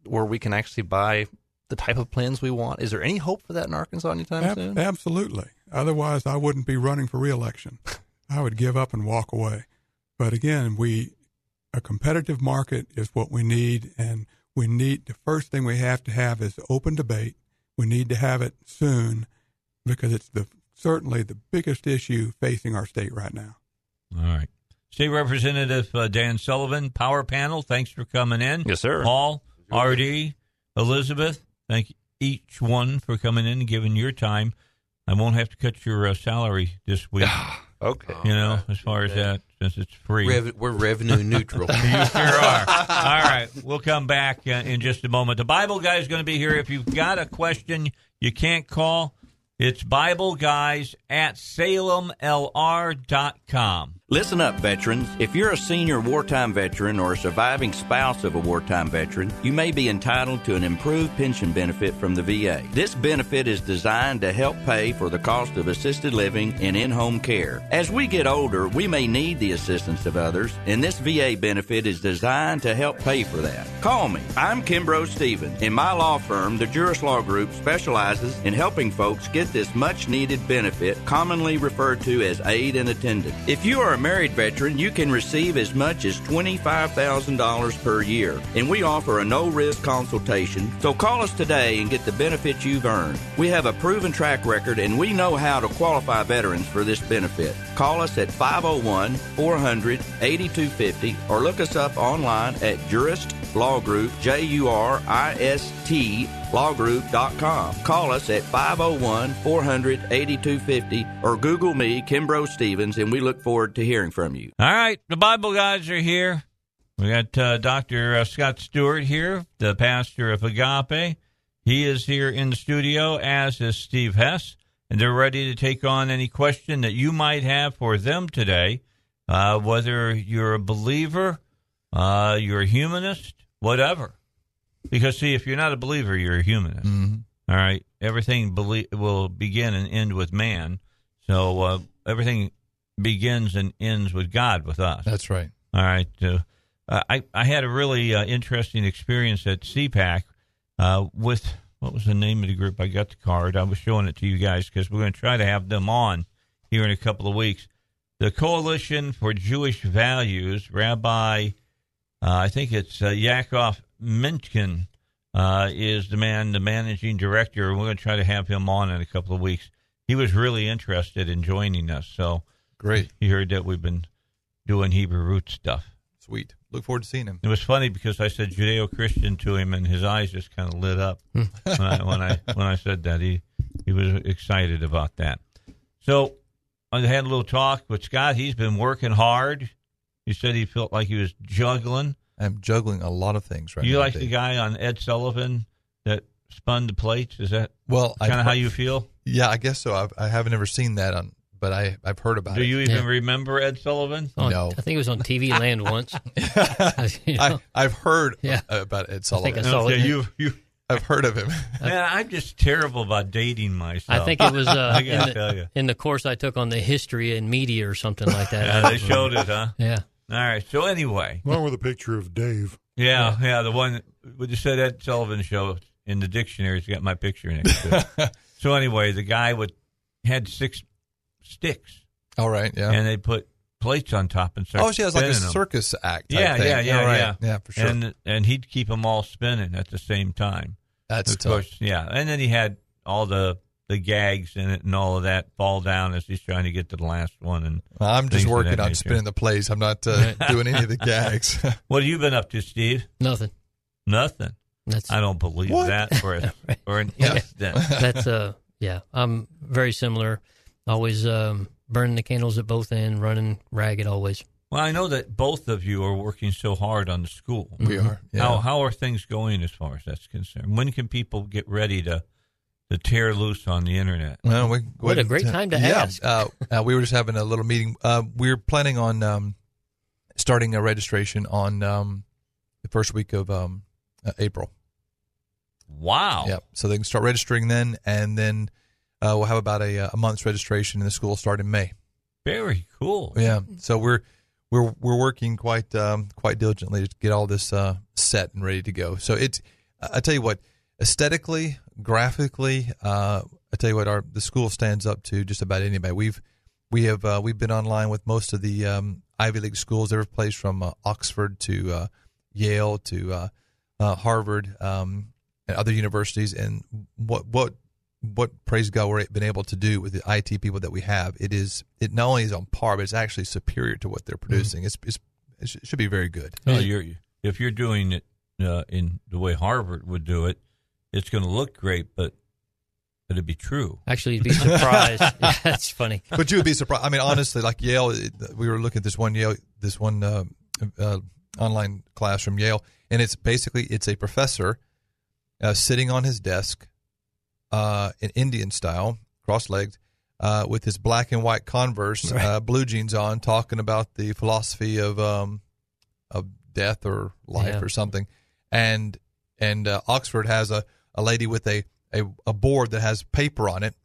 where we can actually buy the type of plans we want? Is there any hope for that in Arkansas anytime Ab- soon? absolutely. Otherwise, I wouldn't be running for reelection. I would give up and walk away. But again, we a competitive market is what we need, and we need the first thing we have to have is open debate. We need to have it soon because it's the certainly the biggest issue facing our state right now. All right. State Representative uh, Dan Sullivan, Power Panel, thanks for coming in. Yes, sir. Paul, RD, Elizabeth, thank each one for coming in and giving your time. I won't have to cut your uh, salary this week, [sighs] okay. you know, as far as that, since it's free. We're revenue neutral. [laughs] You sure are. All right. We'll come back uh, in just a moment. The Bible guy is going to be here. If you've got a question you can't call, it's Bible Guys at salemlr.com. Listen up, veterans. If you're a senior wartime veteran or a surviving spouse of a wartime veteran, you may be entitled to an improved pension benefit from the VA. This benefit is designed to help pay for the cost of assisted living and in home care. As we get older, we may need the assistance of others, and this VA benefit is designed to help pay for that. Call me. I'm Kimbrough Stevens. In my law firm, the Jurist Law Group specializes in helping folks get this much needed benefit, commonly referred to as aid and attendance. If you are a married veteran, you can receive as much as $25,000 per year, and we offer a no risk consultation. So call us today and get the benefits you've earned. We have a proven track record and we know how to qualify veterans for this benefit. Call us at 501 400 8250 or look us up online at Jurist Law Group, J U R I S T lawgroup.com. Call us at 501 400 8250 or Google me, Kimbrough Stevens, and we look forward to hearing from you. All right, the Bible guys are here. We got uh, Dr. Uh, Scott Stewart here, the pastor of Agape. He is here in the studio, as is Steve Hess, and they're ready to take on any question that you might have for them today, uh, whether you're a believer, uh, you're a humanist, whatever. Because, see, if you're not a believer, you're a humanist. All right, everything belie- will begin and end with man. So uh, everything begins and ends with God with us. That's right. All right. Uh, uh, I I had a really uh, interesting experience at CPAC uh, with what was the name of the group? I got the card. I was showing it to you guys because we're going to try to have them on here in a couple of weeks. The Coalition for Jewish Values, Rabbi, uh, I think it's uh, Yakov Menken, uh, is the man, the managing director. We're going to try to have him on in a couple of weeks. He was really interested in joining us. So Great. He heard that we've been doing Hebrew root stuff. Sweet. Look forward to seeing him. It was funny because I said Judeo Christian to him, and his eyes just kind of lit up when, I, when I when I said that. He he was excited about that. So I had a little talk with Scott. He's been working hard. He said he felt like he was juggling. I'm juggling a lot of things right you now. like Dave. the guy on Ed Sullivan that spun the plates? Is that Well, kind of how you feel? Yeah, I guess so. I've, I haven't ever seen that on, but I I've heard about Do it. Do you even Yeah. remember Ed Sullivan? On- No. I think it was on TV [laughs] Land once. You [laughs] know? I, I've heard Yeah. about Ed I Sullivan. think I saw Okay, it. you you. I've heard of him. [laughs] Man, I'm just terrible about dating myself. I think it was uh, I in, gotta tell you. the, in the course I took on the history and media or something like that. Yeah, they showed it, huh? Yeah. All right. So anyway, One with a picture of Dave. yeah, yeah, the one with you said Ed Sullivan show in the dictionary. It's got my picture next to it. [laughs] so anyway, the guy with had six sticks, All right. Yeah. and they put plates on top and started oh, she has like a spinning 'em. circus act. Yeah, yeah, yeah, right. yeah, yeah, for sure. And and he'd keep them all spinning at the same time. That's of tough. course, yeah. And then he had all the the gags in it and all of that fall down as he's trying to get to the last one. And I'm just working on nature. spinning the plays. I'm not uh, [laughs] doing any of the gags. [laughs] [laughs] What have you been up to, Steve? Nothing. Nothing. That's I don't believe What? that for a, for an Yeah. instant. that's uh yeah. I'm very similar. Always um, burning the candles at both ends, running ragged always. Well, I know that both of you are working so hard on the school. we are. Yeah. How how are things going as far as that's concerned? When can people get ready to to tear loose on the internet? Well, we, What a we- great time to yeah, ask. Uh, uh, we were just having a little meeting. Uh, we're planning on um, starting a registration on um, the first week of um, uh, April. Wow. Yeah, so they can start registering then, and then uh, we'll have about a, a month's registration, and the school will start in May. Very cool. Yeah, so we're we're we're working quite um, quite diligently to get all this uh, set and ready to go. So it's I tell you what, aesthetically, graphically, uh, I tell you what, our the school stands up to just about anybody. We've we have uh, we've been online with most of the um, Ivy League schools, every place from uh, Oxford to uh, Yale to uh, uh, Harvard um, and other universities, and what what what praise God we're been able to do with the IT people that we have. It is it not only is on par, but it's actually superior to what they're producing. It's, it's it should be very good. Well, you're if you're doing it uh, in the way Harvard would do it, it's going to look great, but it'd be true. Actually, you'd be surprised. [laughs] yeah, that's funny. but you would be surprised. I mean, honestly, like Yale, it, we were looking at this one Yale, this one uh, uh, online class from Yale, and it's basically it's a professor uh, sitting on his desk, uh, in Indian style, cross-legged, uh, with his black and white Converse, uh, blue jeans on, talking about the philosophy of um, of death or life Yeah. or something, and and uh, Oxford has a, a lady with a, a a board that has paper on it,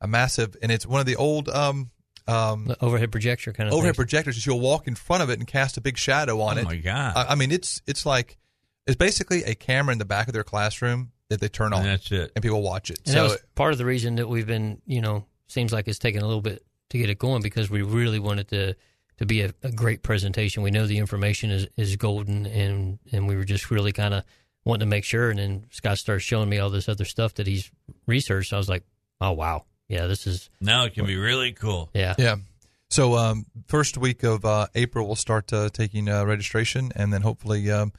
a massive, and it's one of the old um um The overhead projector kind of overhead thing. projectors. She'll walk in front of it and cast a big shadow on oh it. Oh my god! I, I mean, it's it's like it's basically a camera in the back of their classroom that they turn on, and and, that's it. and people watch it. And so that was part of the reason that we've been, you know, seems like it's taken a little bit to get it going because we really wanted to to be a, a great presentation. We know the information is, is golden, and and we were just really kind of wanting to make sure. And then Scott starts showing me all this other stuff that he's researched. I was like, oh wow, yeah, this is Now it can be really cool. yeah. yeah. So um, first week of uh, April, we'll start uh, taking uh, registration, and then hopefully um,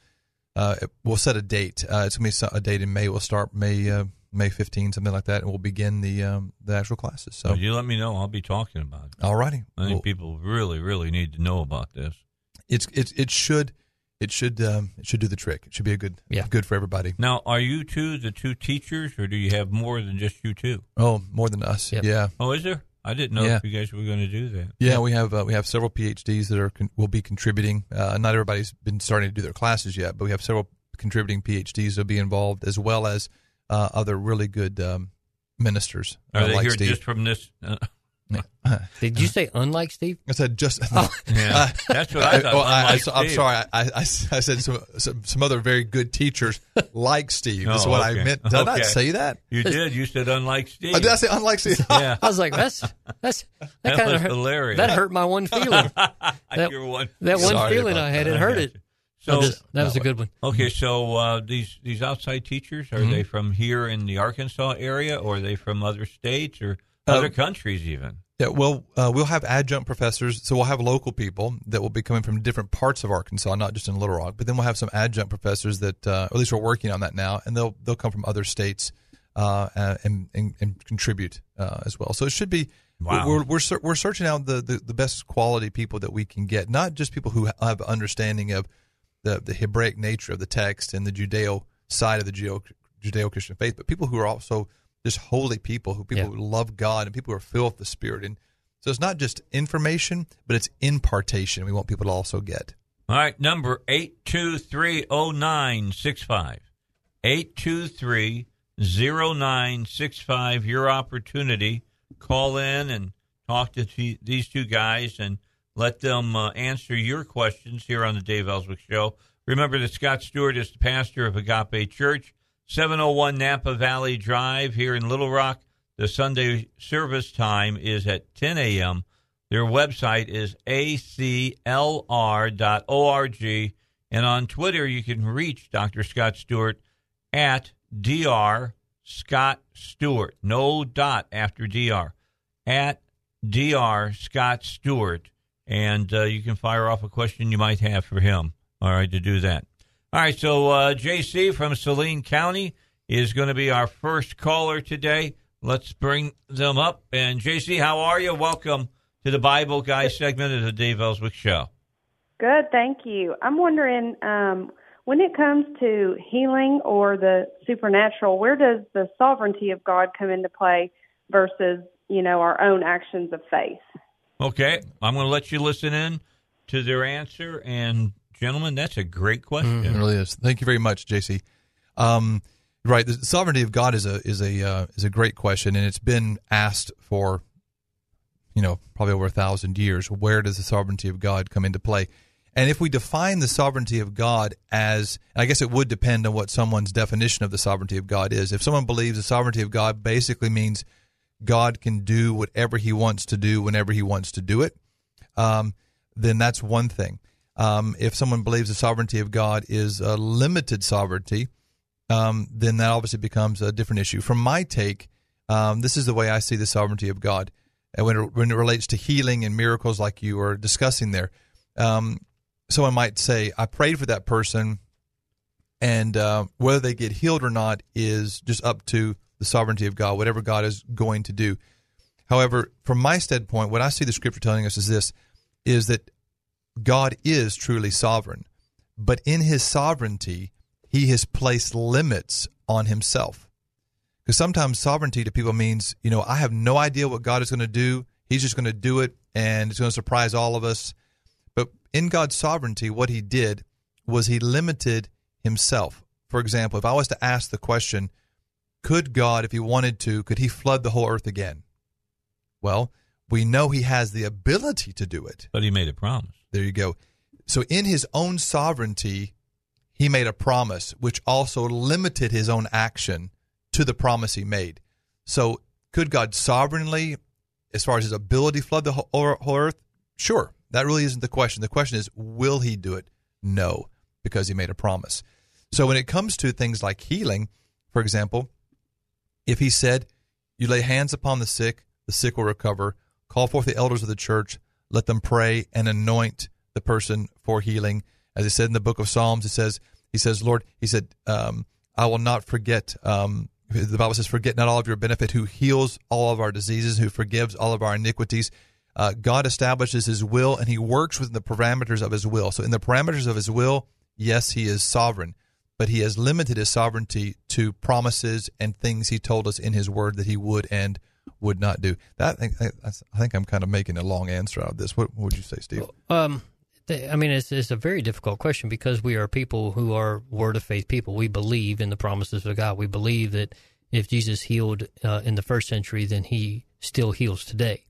uh, we'll set a date. Uh, it's gonna be a date in May. We'll start May uh, May 15, something like that, and we'll begin the um, the actual classes. So So you let me know. I'll be talking about it. all righty, I think people really, really need to know about this. it's it's it should it should um, it should do the trick. It should be a good Yeah. good for everybody. Now, are you two the two teachers, or do you have more than just you two? Oh, more than us. Yep. Yeah. Oh, is there? I didn't know Yeah. if you guys were going to do that. Yeah, we have uh, we have several PhDs that are con- will be contributing. Uh, not everybody's been starting to do their classes yet, but we have several contributing PhDs that'll be involved, as well as uh, other really good um, ministers. Are uh, they like here Steve. just from this? Uh, [laughs] Did you say unlike Steve? I said just. [laughs] Yeah, that's what I thought. well, I, unlike am sorry. I, I, I said some, some some other very good teachers like Steve. Is Oh, what okay. I meant. Did I not say that? You did. You said unlike Steve. Uh, Did I say unlike Steve? [laughs] Yeah. I was like, that's that's that, That kind of hurt, hilarious. That hurt my one feeling. that, one- that one feeling I had, that. it hurt it. So- So that was a good one. Okay, so uh, these these outside teachers are Mm-hmm. they from here in the Arkansas area, or are they from other states or Uh, other countries even? Yeah, well, uh, we'll have adjunct professors, so we'll have local people that will be coming from different parts of Arkansas, not just in Little Rock. But then we'll have some adjunct professors that, uh, at least we're working on that now, and they'll they'll come from other states uh, and, and and contribute uh, as well. So it should be. Wow. We're we're we're searching out the, the the best quality people that we can get, not just people who have understanding of the the Hebraic nature of the text and the Judeo side of the Judeo Christian faith, but people who are also just holy people, who people Yeah. who love God and people who are filled with the Spirit. And so it's not just information, but it's impartation. We want people to also get. All right, number eight two three oh nine six five. Eight two three zero nine six five. Your opportunity. Call in and talk to t- these two guys and let them uh, answer your questions here on the Dave Elswick Show. Remember that Scott Stewart is the pastor of Agape Church, 701 Napa Valley Drive here in Little Rock. The Sunday service time is at 10 a.m. Their website is aclr.org. And on Twitter, you can reach Dr. Scott Stewart at Dr. Scott Stewart. No dot after Dr. At Dr. Scott Stewart. And uh, you can fire off a question you might have for him. All right, to do that. All right, so uh, JC from Saline County is going to be our first caller today. Let's bring them up. And JC, how are you? Welcome to the Bible Guy segment of the Dave Elswick Show. Good, thank you. I'm wondering um, when it comes to healing or the supernatural, where does the sovereignty of God come into play versus you know our own actions of faith? Okay, I'm going to let you listen in to their answer. And gentlemen, that's a great question. It really is. Thank you very much, JC. Um, right, the sovereignty of God is a is a uh, is a great question, and it's been asked for, you know, probably over a thousand years. Where does the sovereignty of God come into play? And if we define the sovereignty of God as, I guess it would depend on what someone's definition of the sovereignty of God is. If someone believes the sovereignty of God basically means God can do whatever He wants to do whenever He wants to do it, um, then that's one thing. Um, if someone believes the sovereignty of God is a limited sovereignty, um, then that obviously becomes a different issue. From my take, um, this is the way I see the sovereignty of God. And when it, when it relates to healing and miracles, like you were discussing there, um, someone might say, I prayed for that person, and uh, whether they get healed or not is just up to the sovereignty of God, whatever God is going to do. However, from my standpoint, what I see the scripture telling us is this is that God is truly sovereign, but in his sovereignty, he has placed limits on himself. Because sometimes sovereignty to people means, you know, I have no idea what God is going to do. He's just going to do it and it's going to surprise all of us. But in God's sovereignty, what he did was he limited himself. For example, if I was to ask the question, could God, if he wanted to, could he flood the whole earth again? Well, we know he has the ability to do it. But he made a promise. There you go. So in his own sovereignty, he made a promise which also limited his own action to the promise he made. So could God sovereignly, as far as his ability, flood the whole, earth? Sure. That really isn't the question. The question is, will he do it? No, because he made a promise. So when it comes to things like healing, for example, if he said, You lay hands upon the sick, the sick will recover, call forth the elders of the church, let them pray and anoint the person for healing. As he said in the book of Psalms, it says, He says, Lord, He said, um, I will not forget. Um, the Bible says, Forget not all of your benefit, who heals all of our diseases, who forgives all of our iniquities. Uh, God establishes His will and He works within the parameters of His will. So, in the parameters of His will, yes, He is sovereign but he has limited his sovereignty to promises and things he told us in his word that he would and would not do. That I think, I think I'm kind of making a long answer out of this. What, what would you say, Steve? Um, I mean, it's, it's a very difficult question because we are people who are word of faith people. We believe in the promises of God. We believe that if Jesus healed uh, in the first century, then he still heals today.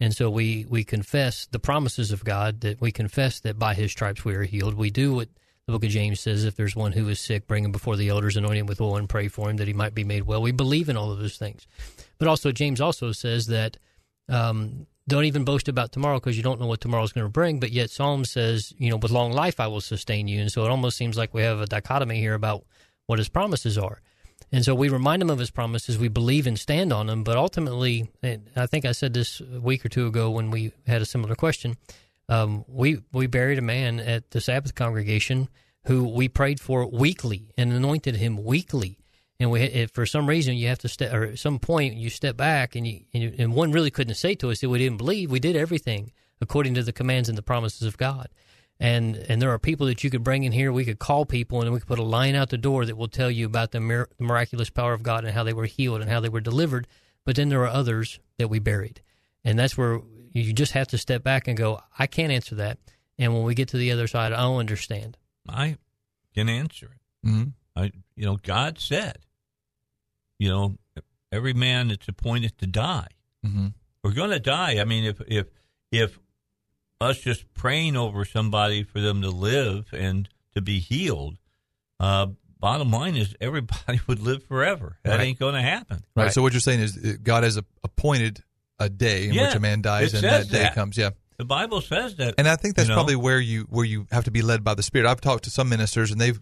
And so we, we confess the promises of God, that we confess that by his stripes we are healed. We do what the book of James says if there's one who is sick, bring him before the elders, anoint him with oil, and pray for him that he might be made well. We believe in all of those things. But also, James also says that um, don't even boast about tomorrow because you don't know what tomorrow's going to bring. But yet, Psalm says, you know, with long life I will sustain you. And so it almost seems like we have a dichotomy here about what his promises are. And so we remind him of his promises. We believe and stand on them. But ultimately, I think I said this a week or two ago when we had a similar question. Um, we we buried a man at the Sabbath congregation who we prayed for weekly and anointed him weekly. And we, for some reason you have to step, or at some point you step back, and you, and, you, and one really couldn't say to us that we didn't believe. We did everything according to the commands and the promises of God and and there are people that you could bring in here. We could call people and we could put a line out the door that will tell you about the, mir- the miraculous power of God and how they were healed and how they were delivered. But then there are others that we buried, and that's where you just have to step back and go, I can't answer that. And when we get to the other side, I'll understand. I can answer it. Mm-hmm. I, you know, God said, you know, every man that's appointed to die, mm-hmm. we're going to die. I mean, if if if us just praying over somebody for them to live and to be healed. Uh, bottom line is everybody [laughs] would live forever. That right. ain't going to happen. Right. right. So what you're saying is God has appointed a day in yeah, which a man dies, and that day that. comes. Yeah. The Bible says that, and I think that's you know? probably where you where you have to be led by the Spirit. I've talked to some ministers, and they've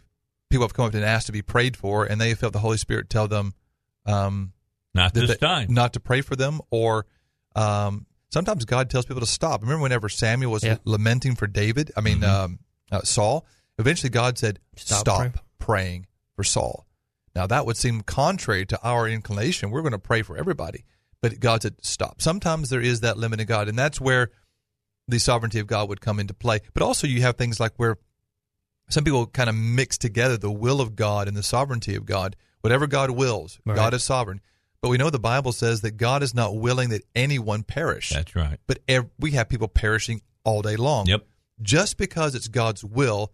people have come up and asked to be prayed for, and they felt the Holy Spirit tell them, um, not this they, time, not to pray for them, or um, sometimes God tells people to stop. Remember whenever Samuel was yeah. lamenting for David, I mean, mm-hmm. um, uh, Saul, eventually God said, stop, stop praying. praying for Saul. Now, that would seem contrary to our inclination. We're going to pray for everybody. But God said, stop. Sometimes there is that limit in God, and that's where the sovereignty of God would come into play. But also, you have things like where some people kind of mix together the will of God and the sovereignty of God. Whatever God wills, right. God is sovereign. But we know the Bible says that God is not willing that anyone perish. That's right. But ev- we have people perishing all day long. Yep. Just because it's God's will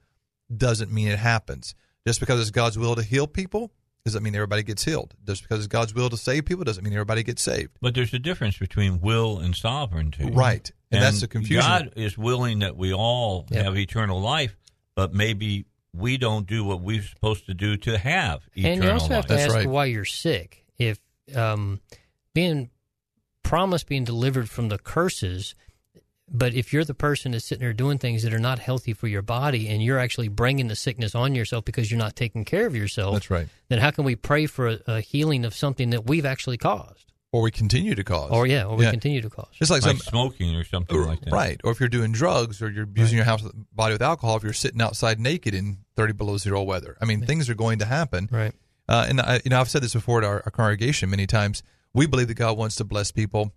doesn't mean it happens. Just because it's God's will to heal people doesn't mean everybody gets healed. Just because it's God's will to save people doesn't mean everybody gets saved. But there's a difference between will and sovereignty. Right. And, and that's the confusion. God is willing that we all yep. have eternal life, but maybe we don't do what we're supposed to do to have eternal life. And you also have to That's ask right. why you're sick. If um, being promised being delivered from the curses. But if you're the person that's sitting there doing things that are not healthy for your body and you're actually bringing the sickness on yourself because you're not taking care of yourself, That's right. then how can we pray for a, a healing of something that we've actually caused? Or we continue to cause. Or, yeah, or we continue to cause. Just like, like some, smoking or something like that. Right. Or if you're doing drugs or you're using your house body with alcohol, if you're sitting outside naked in 30 below zero weather. I mean, Yeah. things are going to happen. Right. Uh, and I, you know, I've said this before to our, our congregation many times. We believe that God wants to bless people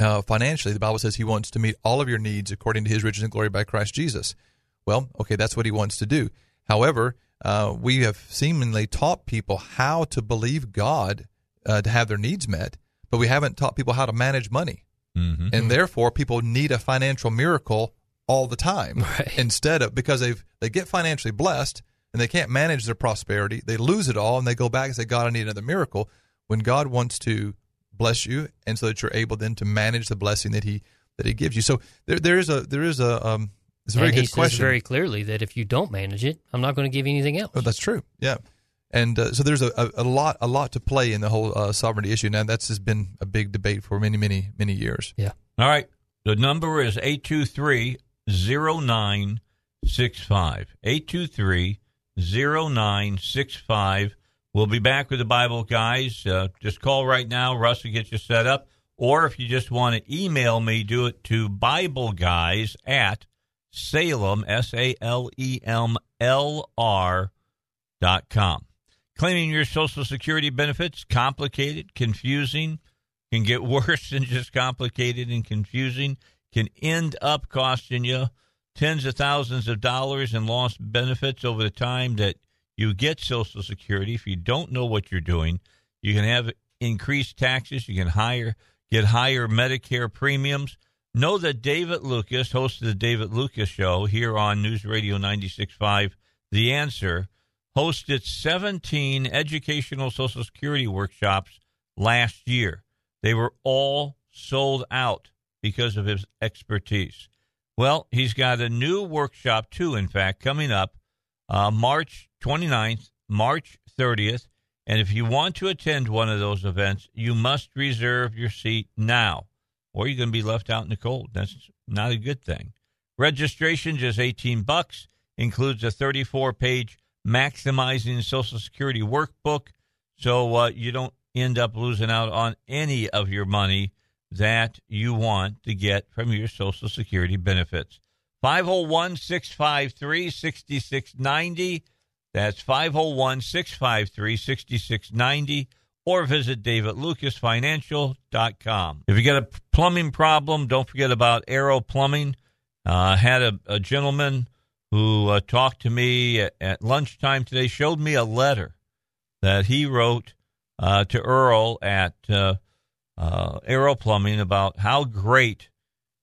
uh, financially. The Bible says He wants to meet all of your needs according to His riches and glory by Christ Jesus. Well, okay, that's what He wants to do. However, uh, we have seemingly taught people how to believe God uh, to have their needs met, but we haven't taught people how to manage money. Mm-hmm. And therefore, people need a financial miracle all the time [laughs] Right. instead of because they they get financially blessed and they can't manage their prosperity. They lose it all and they go back and say, God, I need another miracle. When God wants to bless you, and so that you're able then to manage the blessing that He that He gives you. So there there is a there is a um it's a very and he good says question. very clearly that if you don't manage it, I'm not going to give you anything else. Oh, that's true. Yeah. And uh, so there's a, a, a lot a lot to play in the whole uh, sovereignty issue. Now that's just been a big debate for many many many years. Yeah. All right. The number is 823 0965. 823 0965. We'll be back with the Bible guys. Uh, just call right now. Russ will get you set up. Or if you just want to email me, do it to Bible guys at Salem, S A L E M L R dot com. Claiming your Social Security benefits, complicated, confusing, can get [laughs] worse than just complicated and confusing, can end up costing you tens of thousands of dollars in lost benefits over the time that you get Social Security. If you don't know what you're doing, you can have increased taxes, you can higher get higher Medicare premiums. Know that David Lucas, host of the David Lucas Show here on News Radio 96.5, The Answer, hosted 17 educational Social Security workshops last year. They were all sold out because of his expertise. Well, he's got a new workshop, too, in fact, coming up uh, March 29th, March 30th. And if you want to attend one of those events, you must reserve your seat now, or you're going to be left out in the cold. That's not a good thing. Registration just 18 bucks, includes a 34 page maximizing Social Security workbook, so uh, you don't end up losing out on any of your money that you want to get from your Social Security benefits. 501 653 6690. That's 501 653 6690. Or visit davidlucasfinancial.com. If you got a plumbing problem, don't forget about Arrow Plumbing. I uh, had a, a, gentleman who uh, talked to me at, at, lunchtime today, showed me a letter that he wrote uh, to Earl at uh, uh, Arrow Plumbing about how great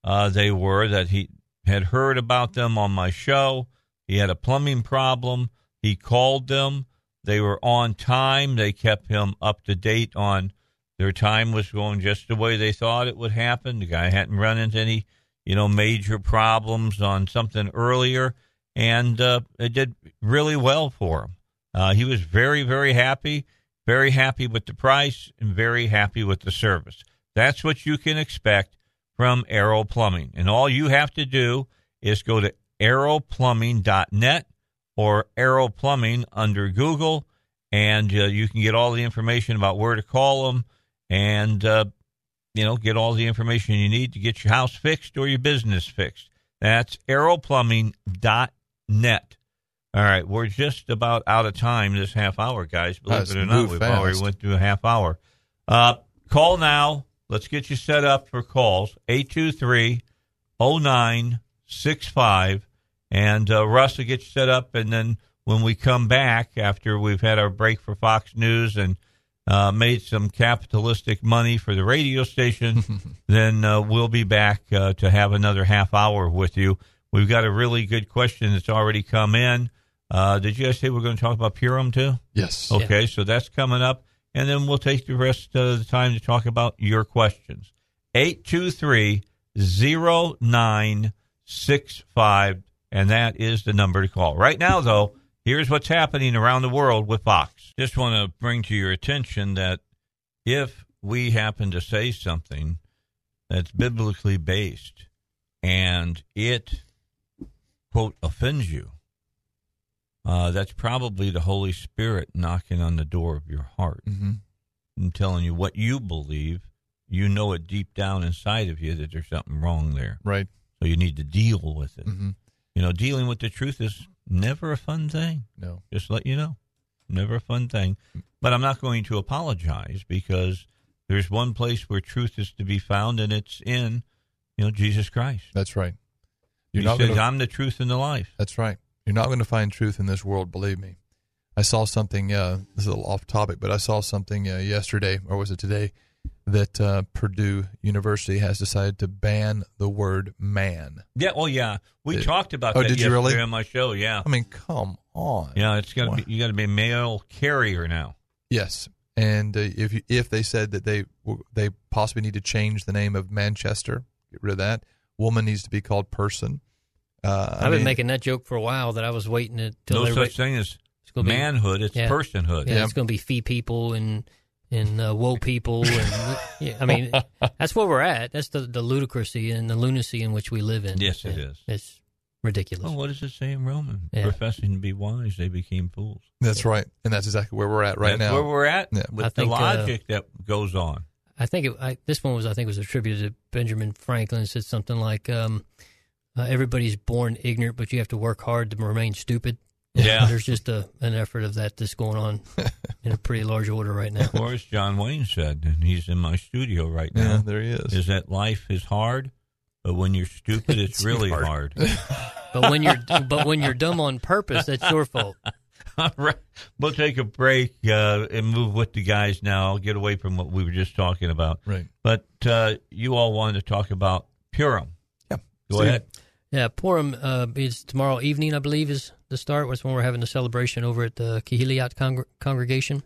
uh, they were, that he had heard about them on my show. He had a plumbing problem. He called them. They were on time. They kept him up to date on their time was going just the way they thought it would happen. The guy hadn't run into any, you know, major problems on something earlier, and uh, it did really well for him. Uh, he was very, very happy, very happy with the price, and very happy with the service. That's what you can expect from Arrow Plumbing. And all you have to do is go to arrowplumbing.net or Arrow Plumbing under Google, and uh, you can get all the information about where to call them and, uh, you know, get all the information you need to get your house fixed or your business fixed. That's arrowplumbing.net. All right, we're just about out of time this half hour, guys. Believe That's it or not, we've fast. already went through a half hour. Uh, call now. Let's get you set up for calls. 823 0965. And uh, Russ will get you set up. And then when we come back after we've had our break for Fox News and uh, made some capitalistic money for the radio station, [laughs] then uh, we'll be back uh, to have another half hour with you. We've got a really good question that's already come in. Uh, did you guys say we're going to talk about Purim too? Yes. Okay, so that's coming up. And then we'll take the rest of the time to talk about your questions. 823 0965, and that is the number to call. Right now, though, here's what's happening around the world with Fox. Just want to bring to your attention that if we happen to say something that's biblically based and it, quote, offends you, uh, that's probably the Holy Spirit knocking on the door of your heart mm-hmm. and telling you what you believe. You know it deep down inside of you that there's something wrong there. Right. So you need to deal with it. Mm-hmm. You know, dealing with the truth is never a fun thing. No. Just let you know. Never a fun thing. But I'm not going to apologize because there's one place where truth is to be found, and it's in, you know, Jesus Christ. That's right. You're he says, gonna, I'm the truth and the life. That's right. You're not going to find truth in this world, believe me. I saw something, uh, this is a little off topic, but I saw something uh, yesterday, or was it today, that uh, Purdue University has decided to ban the word man. Yeah, well, yeah. We It- talked about Oh, that did you really? on my show, yeah. I mean, come on. Yeah, it's got Wow. to be, you got to be a male carrier now. Yes, and uh, if you, if they said that they they possibly need to change the name of Manchester, get rid of that. Woman needs to be called person. Uh, I I've been mean, making that joke for a while that I was waiting until No everybody- such thing as it's gonna be- manhood, it's Yeah. personhood. Yeah, it's going to be fee people and and uh, woe people, and yeah, I mean that's where we're at. That's the the ludicrousy and the lunacy in which we live in. Yes, it Yeah, is. It's ridiculous. Well, what does it say in Roman? Yeah. Professing to be wise, they became fools. That's right, and that's exactly where we're at right That's now. where we're at Yeah. with I the think, uh, logic that goes on. I think it, I, this one was I think was attributed to Benjamin Franklin. It said something like, um, uh, "Everybody's born ignorant, but you have to work hard to remain stupid." Yeah. there's just a an effort of that that's going on [laughs] in a pretty large order right now. Or as John Wayne said, and he's in my studio right now. Yeah, there he is. Is that life is hard, but when you're stupid, it's, [laughs] It's really hard. hard. [laughs] But when you're but when you're dumb on purpose, that's your fault. All right. We'll take a break uh, and move with the guys now. I'll get away from what we were just talking about. Right. But uh, you all wanted to talk about Purim. Yeah. Go Steve. ahead. Yeah, Purim uh, is tomorrow evening, I believe, is the start. That's when we're having the celebration over at the Kehilliot Congr- congregation.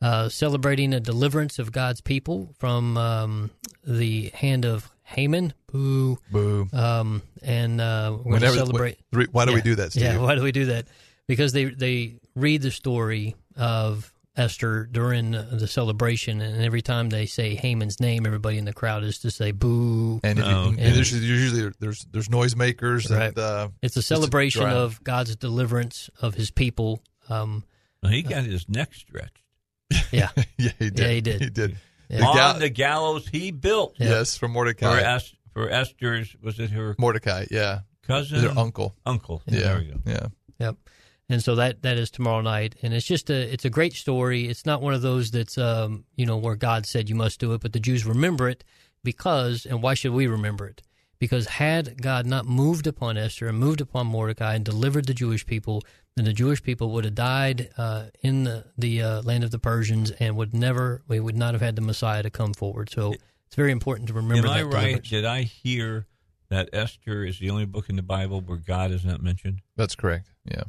uh, celebrating a deliverance of God's people from um, the hand of Haman. Boo. Boo. Um, and uh, we're going to celebrate. wh- why do we do that, Steve? Yeah, why do we do that? Because they they read the story of Esther during the celebration, and every time they say Haman's name, everybody in the crowd is to say boo. And, if you- and there's usually there's there's noisemakers Right. and uh, it's a just to celebration of God's deliverance of His people. Um, Well, he got his neck stretched. [laughs] yeah, [laughs] yeah, he did. Yeah, he did. He did. Yeah. The On gal- the gallows he built. Yes, for Mordecai. For, Es- for Esther's, was it her Mordecai, yeah. cousin? Their uncle. Uncle. Yeah. There we go. Yeah. Yep. And so that that is tomorrow night, and it's just a it's a great story. It's not one of those that's um you know where God said you must do it, but the Jews remember it because and why should we remember it? Because had God not moved upon Esther and moved upon Mordecai and delivered the Jewish people, then the Jewish people would have died uh, in the the uh, land of the Persians and would never we would not have had the Messiah to come forward. So it's very important to remember Am that. I right? deliverance. Did I hear that Esther is the only book in the Bible where God is not mentioned That's correct. Yeah.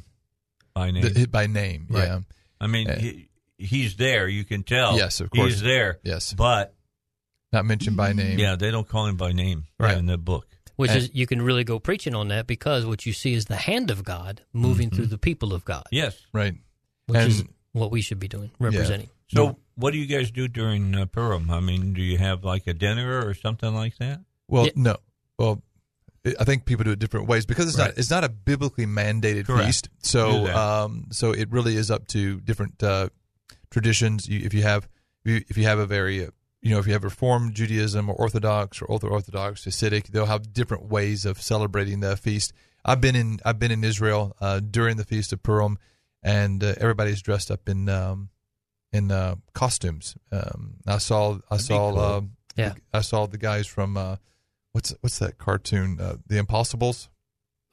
By name? The- by name. Right. Yeah. I mean, Uh, he, he's there. You can tell. Yes, of course. He's there. Yes. But Not mentioned by name. yeah, they don't call him by name Right. in the book. Which And- is you can really go preaching on that because what you see is the hand of God moving through the people of God. Yes. Right. which And- is what we should be doing, representing. So, what do you guys do during uh, Purim? I mean, do you have like a dinner or something like that? Well, Yeah. no. Well, I- think people do it different ways because it's Right. not it's not a biblically mandated Correct. feast. So um so it really is up to different uh, traditions. You, if you have if you, have a very uh, you know if you have Reformed Judaism or Orthodox or ultra Orthodox Hasidic, they'll have different ways of celebrating the feast. I've been in I've been in Israel uh, during the feast of Purim, and uh, everybody's dressed up in um, in uh, costumes. Um, I saw I That'd saw cool. uh, Yeah. I saw the guys from uh, what's what's that cartoon? Uh, the Impossibles.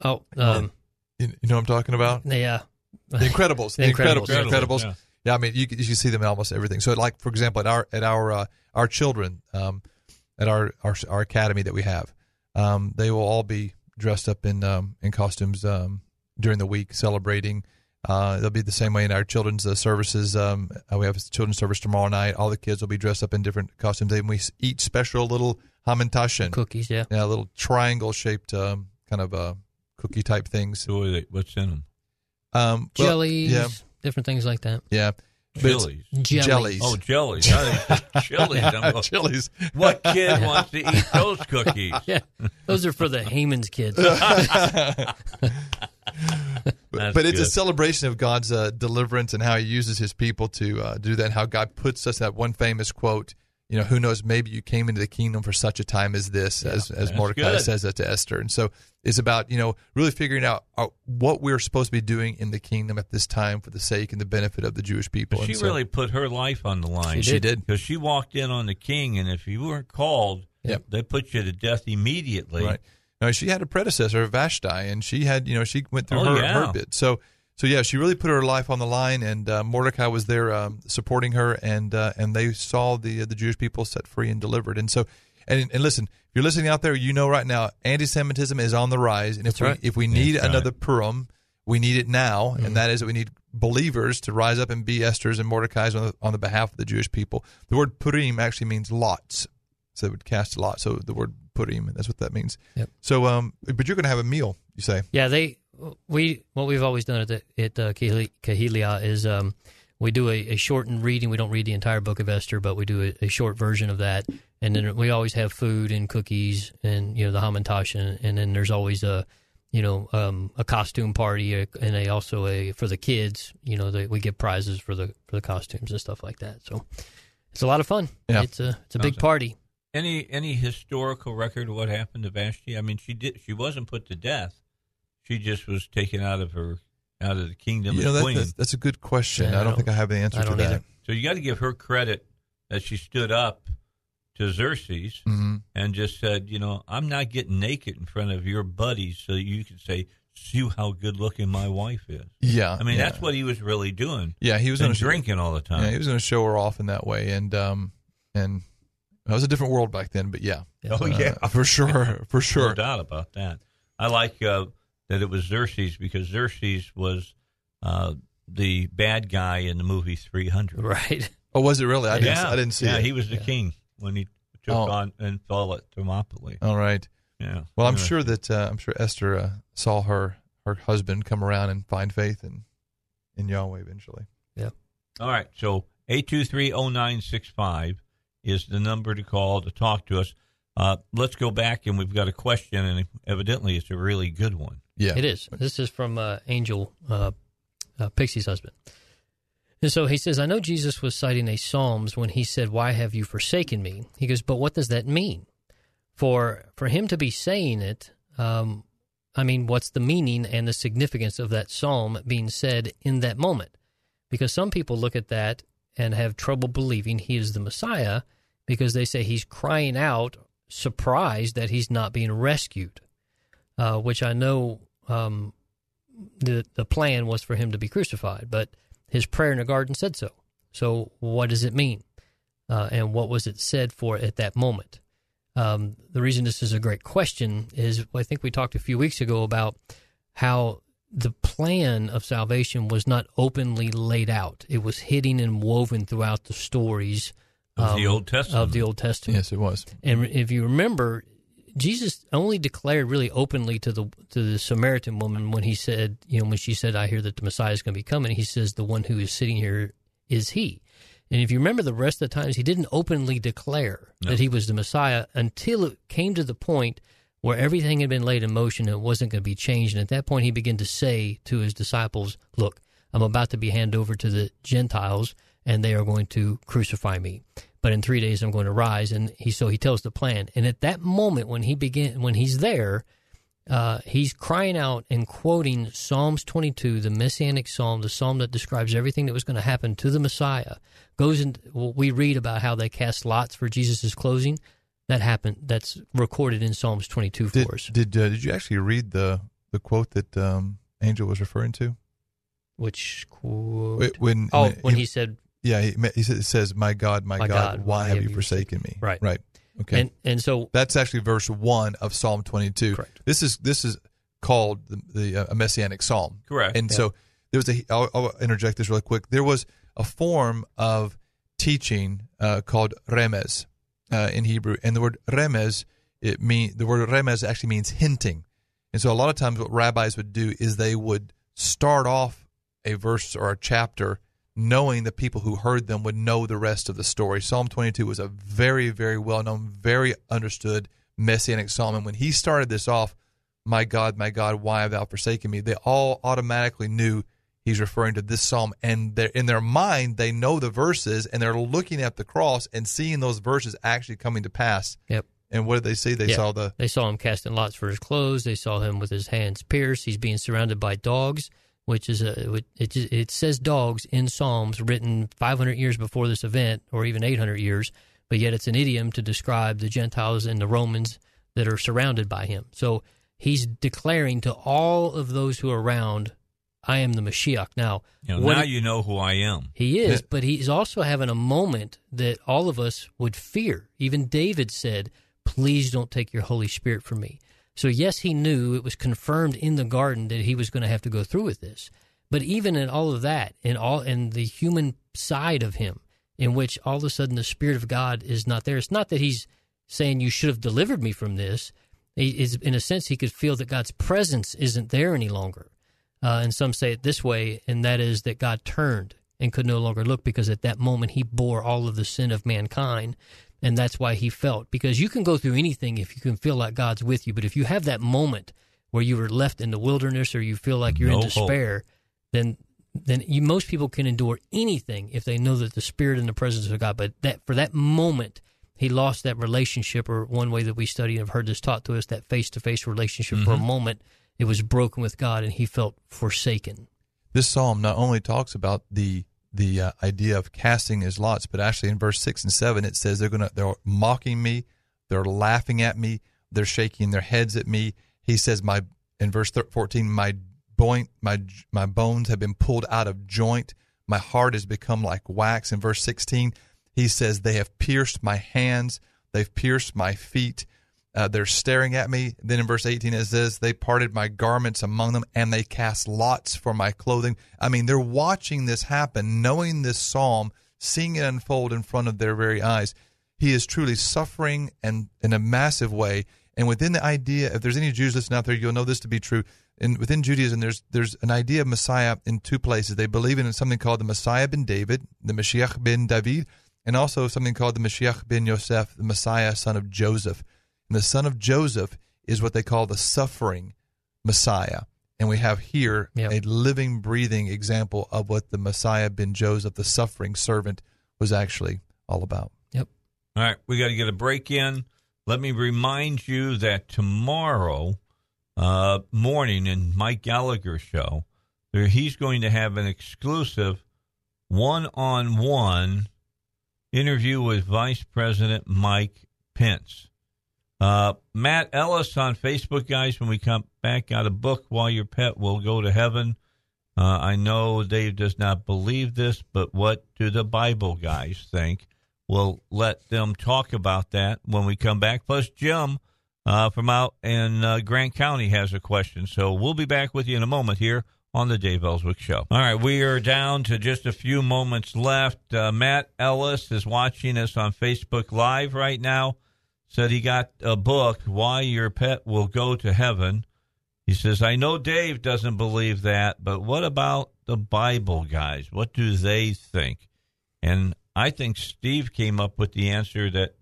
Oh, um, You, you know what I'm talking about? yeah. The Incredibles. The the Incredibles, Incredibles. yeah. The Incredibles. Yeah. Yeah. I mean, you you see them in almost everything. So, like for example, at our at our uh, our children um, at our, our our academy that we have, um, they will all be dressed up in um, in costumes um, during the week, celebrating. Uh, they'll be the same way in our children's uh, services. Um, uh, we have a children's service tomorrow night. All the kids will be dressed up in different costumes, and we s- eat special little hamantashen, Cookies, yeah. yeah, little triangle shaped um, kind of uh, cookie type things. So, what they- what's in them? Um, well, Jellies, yeah, different things like that. yeah. But Chilies. Jellies. Jellies. Oh, jellies. I think [laughs] chilies. I'm Chilies. What kid [laughs] wants to eat those cookies? [laughs] Yeah, those are for the Haman's kids. But, but it's a celebration of God's uh, deliverance and how He uses His people to uh, do that, and how God puts us. That one famous quote, you know, who knows? Maybe you came into the kingdom for such a time as this, as as Mordecai good. says that to Esther. And so it's about you know really figuring out uh, what we're supposed to be doing in the kingdom at this time for the sake and the benefit of the Jewish people. But she And so- really put her life on the line. She did. Because she walked in on the king, and if you weren't called, Yep. they put you to death immediately. Right. No, she had a predecessor, Vashti, and she had, you know, she went through Oh, her, yeah. her bit. So, so yeah, she really put her life on the line, and uh, Mordecai was there um, supporting her, and uh, and they saw the the Jewish people set free and delivered. And so, and and listen, if you're listening out there, you know right now, anti-Semitism is on the rise, and if That's we right. if we need That's right. another Purim, we need it now, and that is that we need believers to rise up and be Esther's and Mordecai's on the, on the behalf of the Jewish people. The word Purim actually means lots, so they would cast a lot. So the word Purim, that's what that means. Yep. So, um, but you're going to have a meal, you say? Yeah, they we what we've always done at the, at uh, Kahili- Kahilia is um, we do a, a shortened reading. We don't read the entire book of Esther, but we do a, a short version of that, and then we always have food and cookies and you know the hamantash, and, and then there's always a you know um, a costume party uh, and a also a for the kids. You know they, we give prizes for the for the costumes and stuff like that. So it's a lot of fun. Yeah. It's a it's a big party. Any any historical record of what happened to Vashti? I mean, she did. She wasn't put to death. She just was taken out of her out of the kingdom You know, as that, queen. that's, that's a good question. Yeah, I I don't don't- think I have the answer I to don't that. either. so you got to give her credit that she stood up to Xerxes hmm and just said, you know, I'm not getting naked in front of your buddies, so you can say, "See how good looking my wife is." Yeah. I mean, yeah. that's what he was really doing. Yeah, he was going to drinking all the time. Yeah, he was going to show her off in that way, and um, and it was a different world back then. But yeah, Oh, yeah. Uh, for sure, for [laughs] No sure. doubt about that. I like uh, that it was Xerxes because Xerxes was uh, the bad guy in the movie 300. Right. Oh, was it really? I didn't. yeah, I didn't see yeah, it. he was the king when he took Oh. on and fell at Thermopylae. All right. Yeah. Well, I'm Anyway. sure that uh, I'm sure Esther uh, saw her her husband come around and find faith in in Yahweh eventually. Yeah. All right. So 8230965 is the number to call to talk to us. Uh, let's go back and we've got a question, and evidently it's a really good one. Yeah, It is. This is from uh, Angel uh, uh, Pixie's husband. And so he says, I know Jesus was citing a Psalms when he said, Why have you forsaken me? He goes, But what does that mean? For for him to be saying it, um, I mean, what's the meaning and the significance of that psalm being said in that moment? Because some people look at that and have trouble believing he is the Messiah because they say he's crying out, surprised that he's not being rescued, uh, which I know um, the the plan was for him to be crucified, but his prayer in the garden said so. So what does it mean, uh, and what was it said for at that moment? Um, the reason this is a great question is I think we talked a few weeks ago about how the plan of salvation was not openly laid out; it was hidden and woven throughout the stories Of the um, Old Testament. Of the Old Testament, Yes, it was. and if you remember, Jesus only declared really openly to the to the Samaritan woman when he said, you know, when she said, "I hear that the Messiah is going to be coming," he says, "The one who is sitting here is he." And if you remember the rest of the times, he didn't openly declare No. that he was the Messiah until it came to the point where everything had been laid in motion and it wasn't going to be changed. And at that point, he began to say to his disciples, "Look, I'm about to be handed over to the Gentiles, and they are going to crucify me." but in three days I'm going to rise. And he so he tells the plan. And at that moment when he begin when he's there, uh, he's crying out and quoting Psalms 22, the messianic psalm, the psalm that describes everything that was going to happen to the Messiah. Goes in. Well, we read about how they cast lots for Jesus' closing. That happened. That's recorded in Psalms 22 Did for us. did uh, did you actually read the the quote that um, Angel was referring to? Which quote? Wait, When oh, when he said yeah, he, he says, "My God, my, My God, God, why have you forsaken me?" Right. right. Okay, And and so that's actually verse one of Psalm twenty-two. Correct. This is this is called the, the uh, a messianic psalm. Correct. And so there was a. I'll, I'll interject this really quick. There was a form of teaching uh, called remez uh, in Hebrew, and the word remez it mean the word remez actually means hinting. And so a lot of times, what rabbis would do is they would start off a verse or a chapter knowing the people who heard them would know the rest of the story. Psalm 22 was a very, very well known, very understood messianic psalm. And when he started this off, my God, my God, why have thou forsaken me? They all automatically knew he's referring to this psalm. And they're, in their mind, they know the verses and they're looking at the cross and seeing those verses actually coming to pass. Yep. And what did they see? They Yeah. saw the. They saw him casting lots for his clothes. They saw him with his hands pierced. He's being surrounded by dogs, which is a it, it says dogs in Psalms written 500 years before this event, or even 800 years, but yet it's an idiom to describe the Gentiles and the Romans that are surrounded by him. So he's declaring to all of those who are around, "I am the Mashiach." Now, You know, now you know who I am. he is, [laughs] but he's also having a moment that all of us would fear. Even David said, Please don't take your Holy Spirit from me. So, yes, he knew it was confirmed in the garden that he was going to have to go through with this. But even in all of that, in all in the human side of him, in which all of a sudden the Spirit of God is not there, it's not that he's saying you should have delivered me from this. He is, in a sense, he could feel that God's presence isn't there any longer. Uh, and some say it this way, and that is that God turned and could no longer look because at that moment he bore all of the sin of mankind. And that's why he felt. Because you can go through anything if you can feel like God's with you. But if you have that moment where you were left in the wilderness or you feel like you're No in hope. despair, then then you, most people can endure anything if they know that the spirit and the presence of God. But that for that moment, he lost that relationship, or one way that we study and have heard this taught to us, that face to face relationship. For a Mm-hmm. moment, it was broken with God, and he felt forsaken. This psalm not only talks about the the uh, idea of casting his lots, but actually in verse six and seven it says they're gonna they're mocking me, they're laughing at me, they're shaking their heads at me. He says my in verse thir- fourteen my boint my my bones have been pulled out of joint, my heart has become like wax. In verse sixteen he says they have pierced my hands, they've pierced my feet. Uh, they're staring at me. Then in verse 18 it says, They parted my garments among them and they cast lots for my clothing. I mean, they're watching this happen, knowing this psalm seeing it unfold in front of their very eyes. He is truly suffering and in a massive way. And within the idea, if there's any Jews listening out there, you'll know this to be true. And within Judaism, there's there's an idea of Messiah in two places. They believe in something called the Messiah ben David, the Mashiach ben David, and also something called the Mashiach ben Yosef, the Messiah, son of Joseph. And the son of Joseph is what they call the suffering Messiah. And we have here Yep. a living, breathing example of what the Messiah ben Joseph, the suffering servant, was actually all about. Yep. All right, we got to get a break in. Let me remind you that tomorrow uh, morning in Mike Gallagher's show, there, he's going to have an exclusive one-on-one interview with Vice President Mike Pence. Uh, Matt Ellis on Facebook, guys. When we come back, got a book. While your pet will go to heaven. Uh, I know Dave does not believe this, but what do the Bible guys think? We'll let them talk about that when we come back. Plus, Jim uh, from out in uh, Grant County has a question. So we'll be back with you in a moment here on the Dave Elswick Show. All right, we are down to just a few moments left. Uh, Matt Ellis is watching us on Facebook Live right now. Said he got a book, Why Your Pet Will Go to Heaven. He says, I know Dave doesn't believe that, but what about the Bible guys? What do they think? And I think Steve came up with the answer that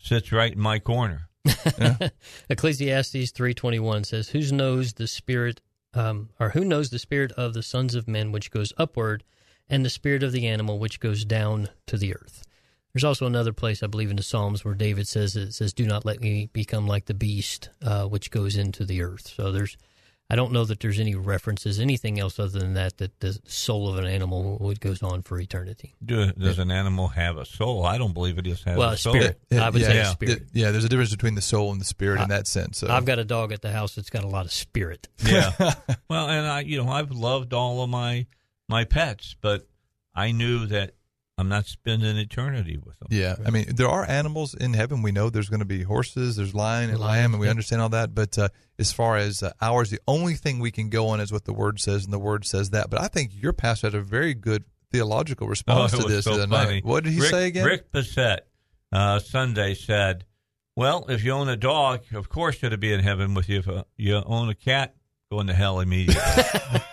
sits right in my corner. [laughs] Ecclesiastes three twenty one says, "Who knows the spirit, um, or who knows the spirit of the sons of men which goes upward, and the spirit of the animal which goes down to the earth." There's also another place I believe in the Psalms where David says it says, "Do not let me become like the beast uh, which goes into the earth." So there's, I don't know that there's any references, anything else other than that that the soul of an animal would goes on for eternity. Do, does an animal have a soul? I don't believe it just has Well, a a soul. spirit. I would yeah, say yeah. spirit. Yeah, there's a difference between the soul and the spirit in that sense. So. I've got a dog at the house that's got a lot of spirit. Yeah. [laughs] well, and I, you know, I've loved all of my my pets, but I knew that I'm not spending eternity with them. Yeah, I mean, there are animals in heaven. We know there's going to be horses, there's lion and Lion, lamb, and we yeah. understand all that. But uh, as far as uh, ours, the only thing we can go on is what the word says, and the word says that. But I think your pastor had a very good theological response Oh, to this so funny. What did he Rick, say again? Rick Bissett uh, Sunday said, "Well, if you own a dog, of course it'll be in heaven with you. If uh, you own a cat, going to hell immediately." [laughs] [laughs]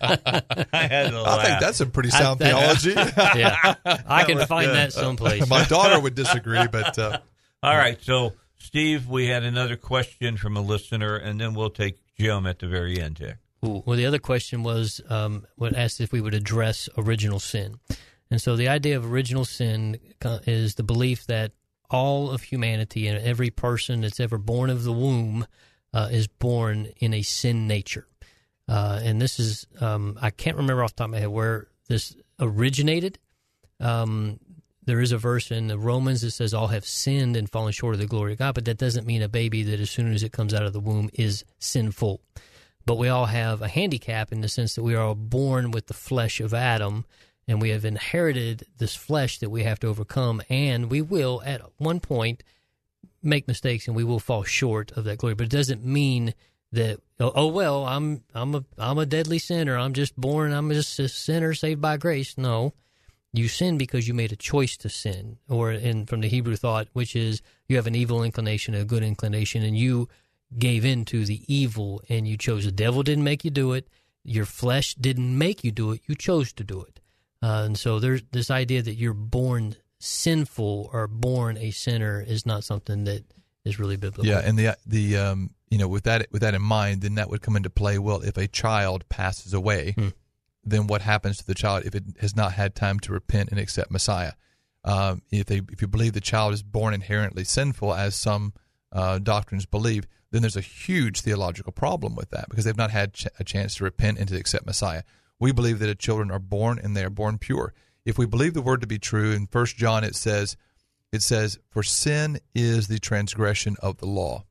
I had to I think that's a pretty I- sound that- theology. [laughs] yeah, I can find that someplace. My daughter would disagree, but uh, All right, so Steve, we had another question from a listener, and then we'll take Jim at the very end here. Ooh. Well, the other question was um, what asked if we would address original sin, and so the idea of original sin is the belief that all of humanity and every person that's ever born of the womb uh, is born in a sin nature, uh, and this is um, I can't remember off the top of my head where this originated. Um, there is a verse in the Romans that says all have sinned and fallen short of the glory of God, but that doesn't mean a baby that as soon as it comes out of the womb is sinful. But we all have a handicap in the sense that we are all born with the flesh of Adam and we have inherited this flesh that we have to overcome and we will at one point make mistakes and we will fall short of that glory. But it doesn't mean that oh, oh well, I'm I'm a I'm a deadly sinner. I'm just born I'm just a sinner saved by grace. No you sin because you made a choice to sin or in from the hebrew thought which is you have an evil inclination a good inclination and you gave in to the evil and you chose the devil didn't make you do it your flesh didn't make you do it you chose to do it uh, and so there's this idea that you're born sinful or born a sinner is not something that is really biblical yeah, and the the um, you know with that with that in mind, then that would come into play. Well, if a child passes away, Hmm. then what happens to the child if it has not had time to repent and accept Messiah? Um, if they if you believe the child is born inherently sinful, as some uh, doctrines believe, then there's a huge theological problem with that because they've not had ch- a chance to repent and to accept Messiah. We believe that children are born and they are born pure. If we believe the word to be true, in First John it says, it says, "For sin is the transgression of the law."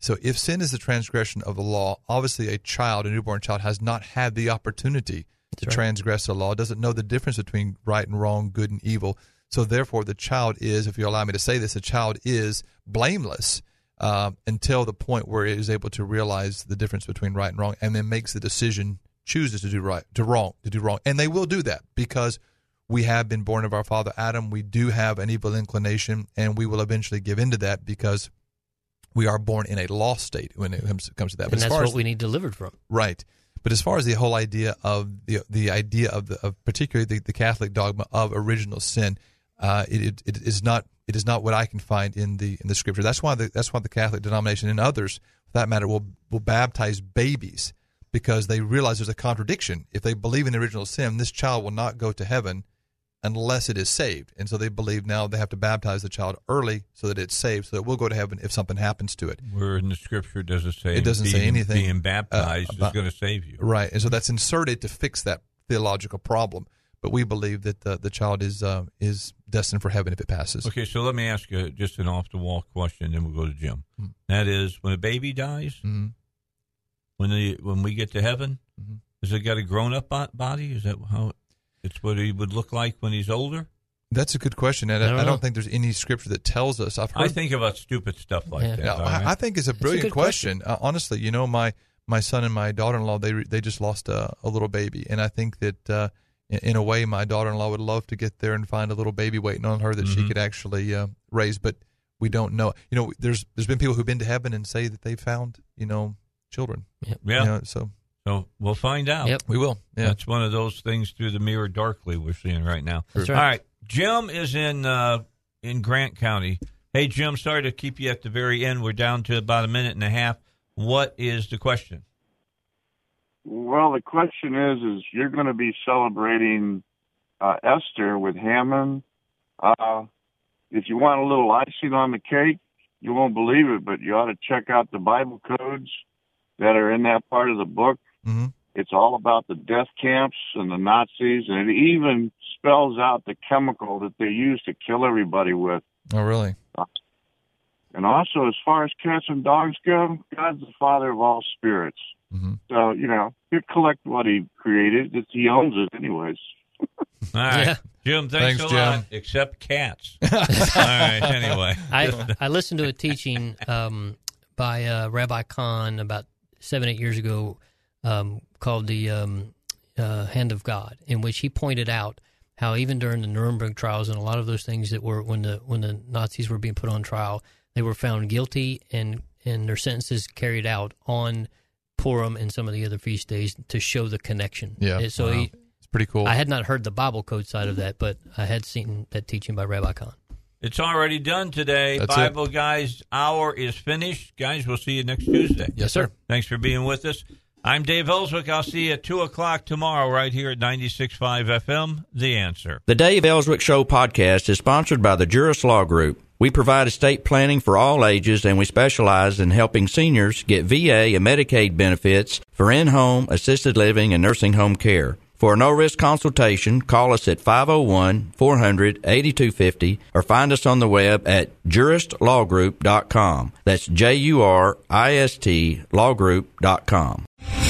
So if sin is the transgression of the law, obviously a child, a newborn child, has not had the opportunity to right. transgress the law, doesn't know the difference between right and wrong, good and evil. So therefore, the child is, if you allow me to say this, the child is blameless uh, until the point where it is able to realize the difference between right and wrong, and then makes the decision chooses to do right, to wrong, to do wrong, and they will do that because we have been born of our father Adam. We do have an evil inclination, and we will eventually give into that because we are born in a lost state when it comes, to that. And as that's far what as, we need delivered from. Right. But as far as the whole idea of the the idea of the of particularly the, the Catholic dogma of original sin, uh, it, it is not it is not what I can find in the in the scripture. That's why the that's why the Catholic denomination and others, for that matter, will will baptize babies because they realize there's a contradiction. If they believe in original sin, this child will not go to heaven unless it is saved. And so they believe now they have to baptize the child early so that it's saved, so that it will go to heaven if something happens to it. Where in the scripture does it say It doesn't say anything Being uh, baptized about- is going to save you. Right, and so that's inserted to fix that theological problem. But we believe that the, the child is uh, is destined for heaven if it passes. Okay, so let me ask you just an off the wall question, then we'll go to Jim. Hmm. That is, when a baby dies, Mhm. when the when we get to heaven, Mm-hmm. has it got a grown up body? Is that how it's what he would look like when he's older? That's a good question, and I I, don't I don't think there's any scripture that tells us. I've heard. I think about stupid stuff like that. Yeah, all I, right? I think it's a brilliant good question. Uh, honestly, you know, my my son and my daughter-in-law they they just lost a, a little baby, and I think that uh, in, in a way, my daughter-in-law would love to get there and find a little baby waiting on her that she Mhm. could actually uh, raise, but we don't know. You know, there's there's been people who've been to heaven and say that they found you know children. Yeah. You know, so So we'll find out. Yep. We will, yeah. That's one of those things through the mirror darkly we're seeing right now. That's All right. right. Jim is in uh, in Grant County. Hey Jim, sorry to keep you at the very end. We're down to about a minute and a half. What is the question? Well, the question is, is you're going to be celebrating uh, Esther with Hammond. Uh, if you want a little icing on the cake, you won't believe it, but you ought to check out the Bible codes that are in that part of the book. Mm-hmm. It's all about the death camps and the Nazis, and it even spells out the chemical that they used to kill everybody with. Oh, really? And also, as far as cats and dogs go, God's the father of all spirits. Mm-hmm. So, you know, you collect what he created. It's, he owns it anyways. [laughs] All right. Jim, thanks, Thanks, a Jim. lot. Except cats. [laughs] All right. Anyway. I I listened to a teaching um, by uh, Rabbi Cahn about seven eight years ago um, called the um, uh, Hand of God, in which he pointed out how even during the Nuremberg trials and a lot of those things that were when the when the Nazis were being put on trial, they were found guilty and and their sentences carried out on Purim and some of the other feast days to show the connection. Yeah. And so Wow. he, It's pretty cool. I had not heard the Bible code side of that, but I had seen that teaching by Rabbi Cahn. It's already done today. That's Bible Guys hour is finished. Guys, we'll see you next Tuesday. Yes, sir. Thanks for being with us. I'm Dave Elswick. I'll see you at 2 o'clock tomorrow right here at 96.5 FM. The Answer. The Dave Elswick Show podcast is sponsored by the Jurist Law Group. We provide estate planning for all ages and we specialize in helping seniors get VA and Medicaid benefits for in-home, assisted living, and nursing home care. For a no-risk consultation, call us at 501-400-8250 or find us on the web at juristlawgroup.com. That's J-U-R-I-S-T lawgroup.com.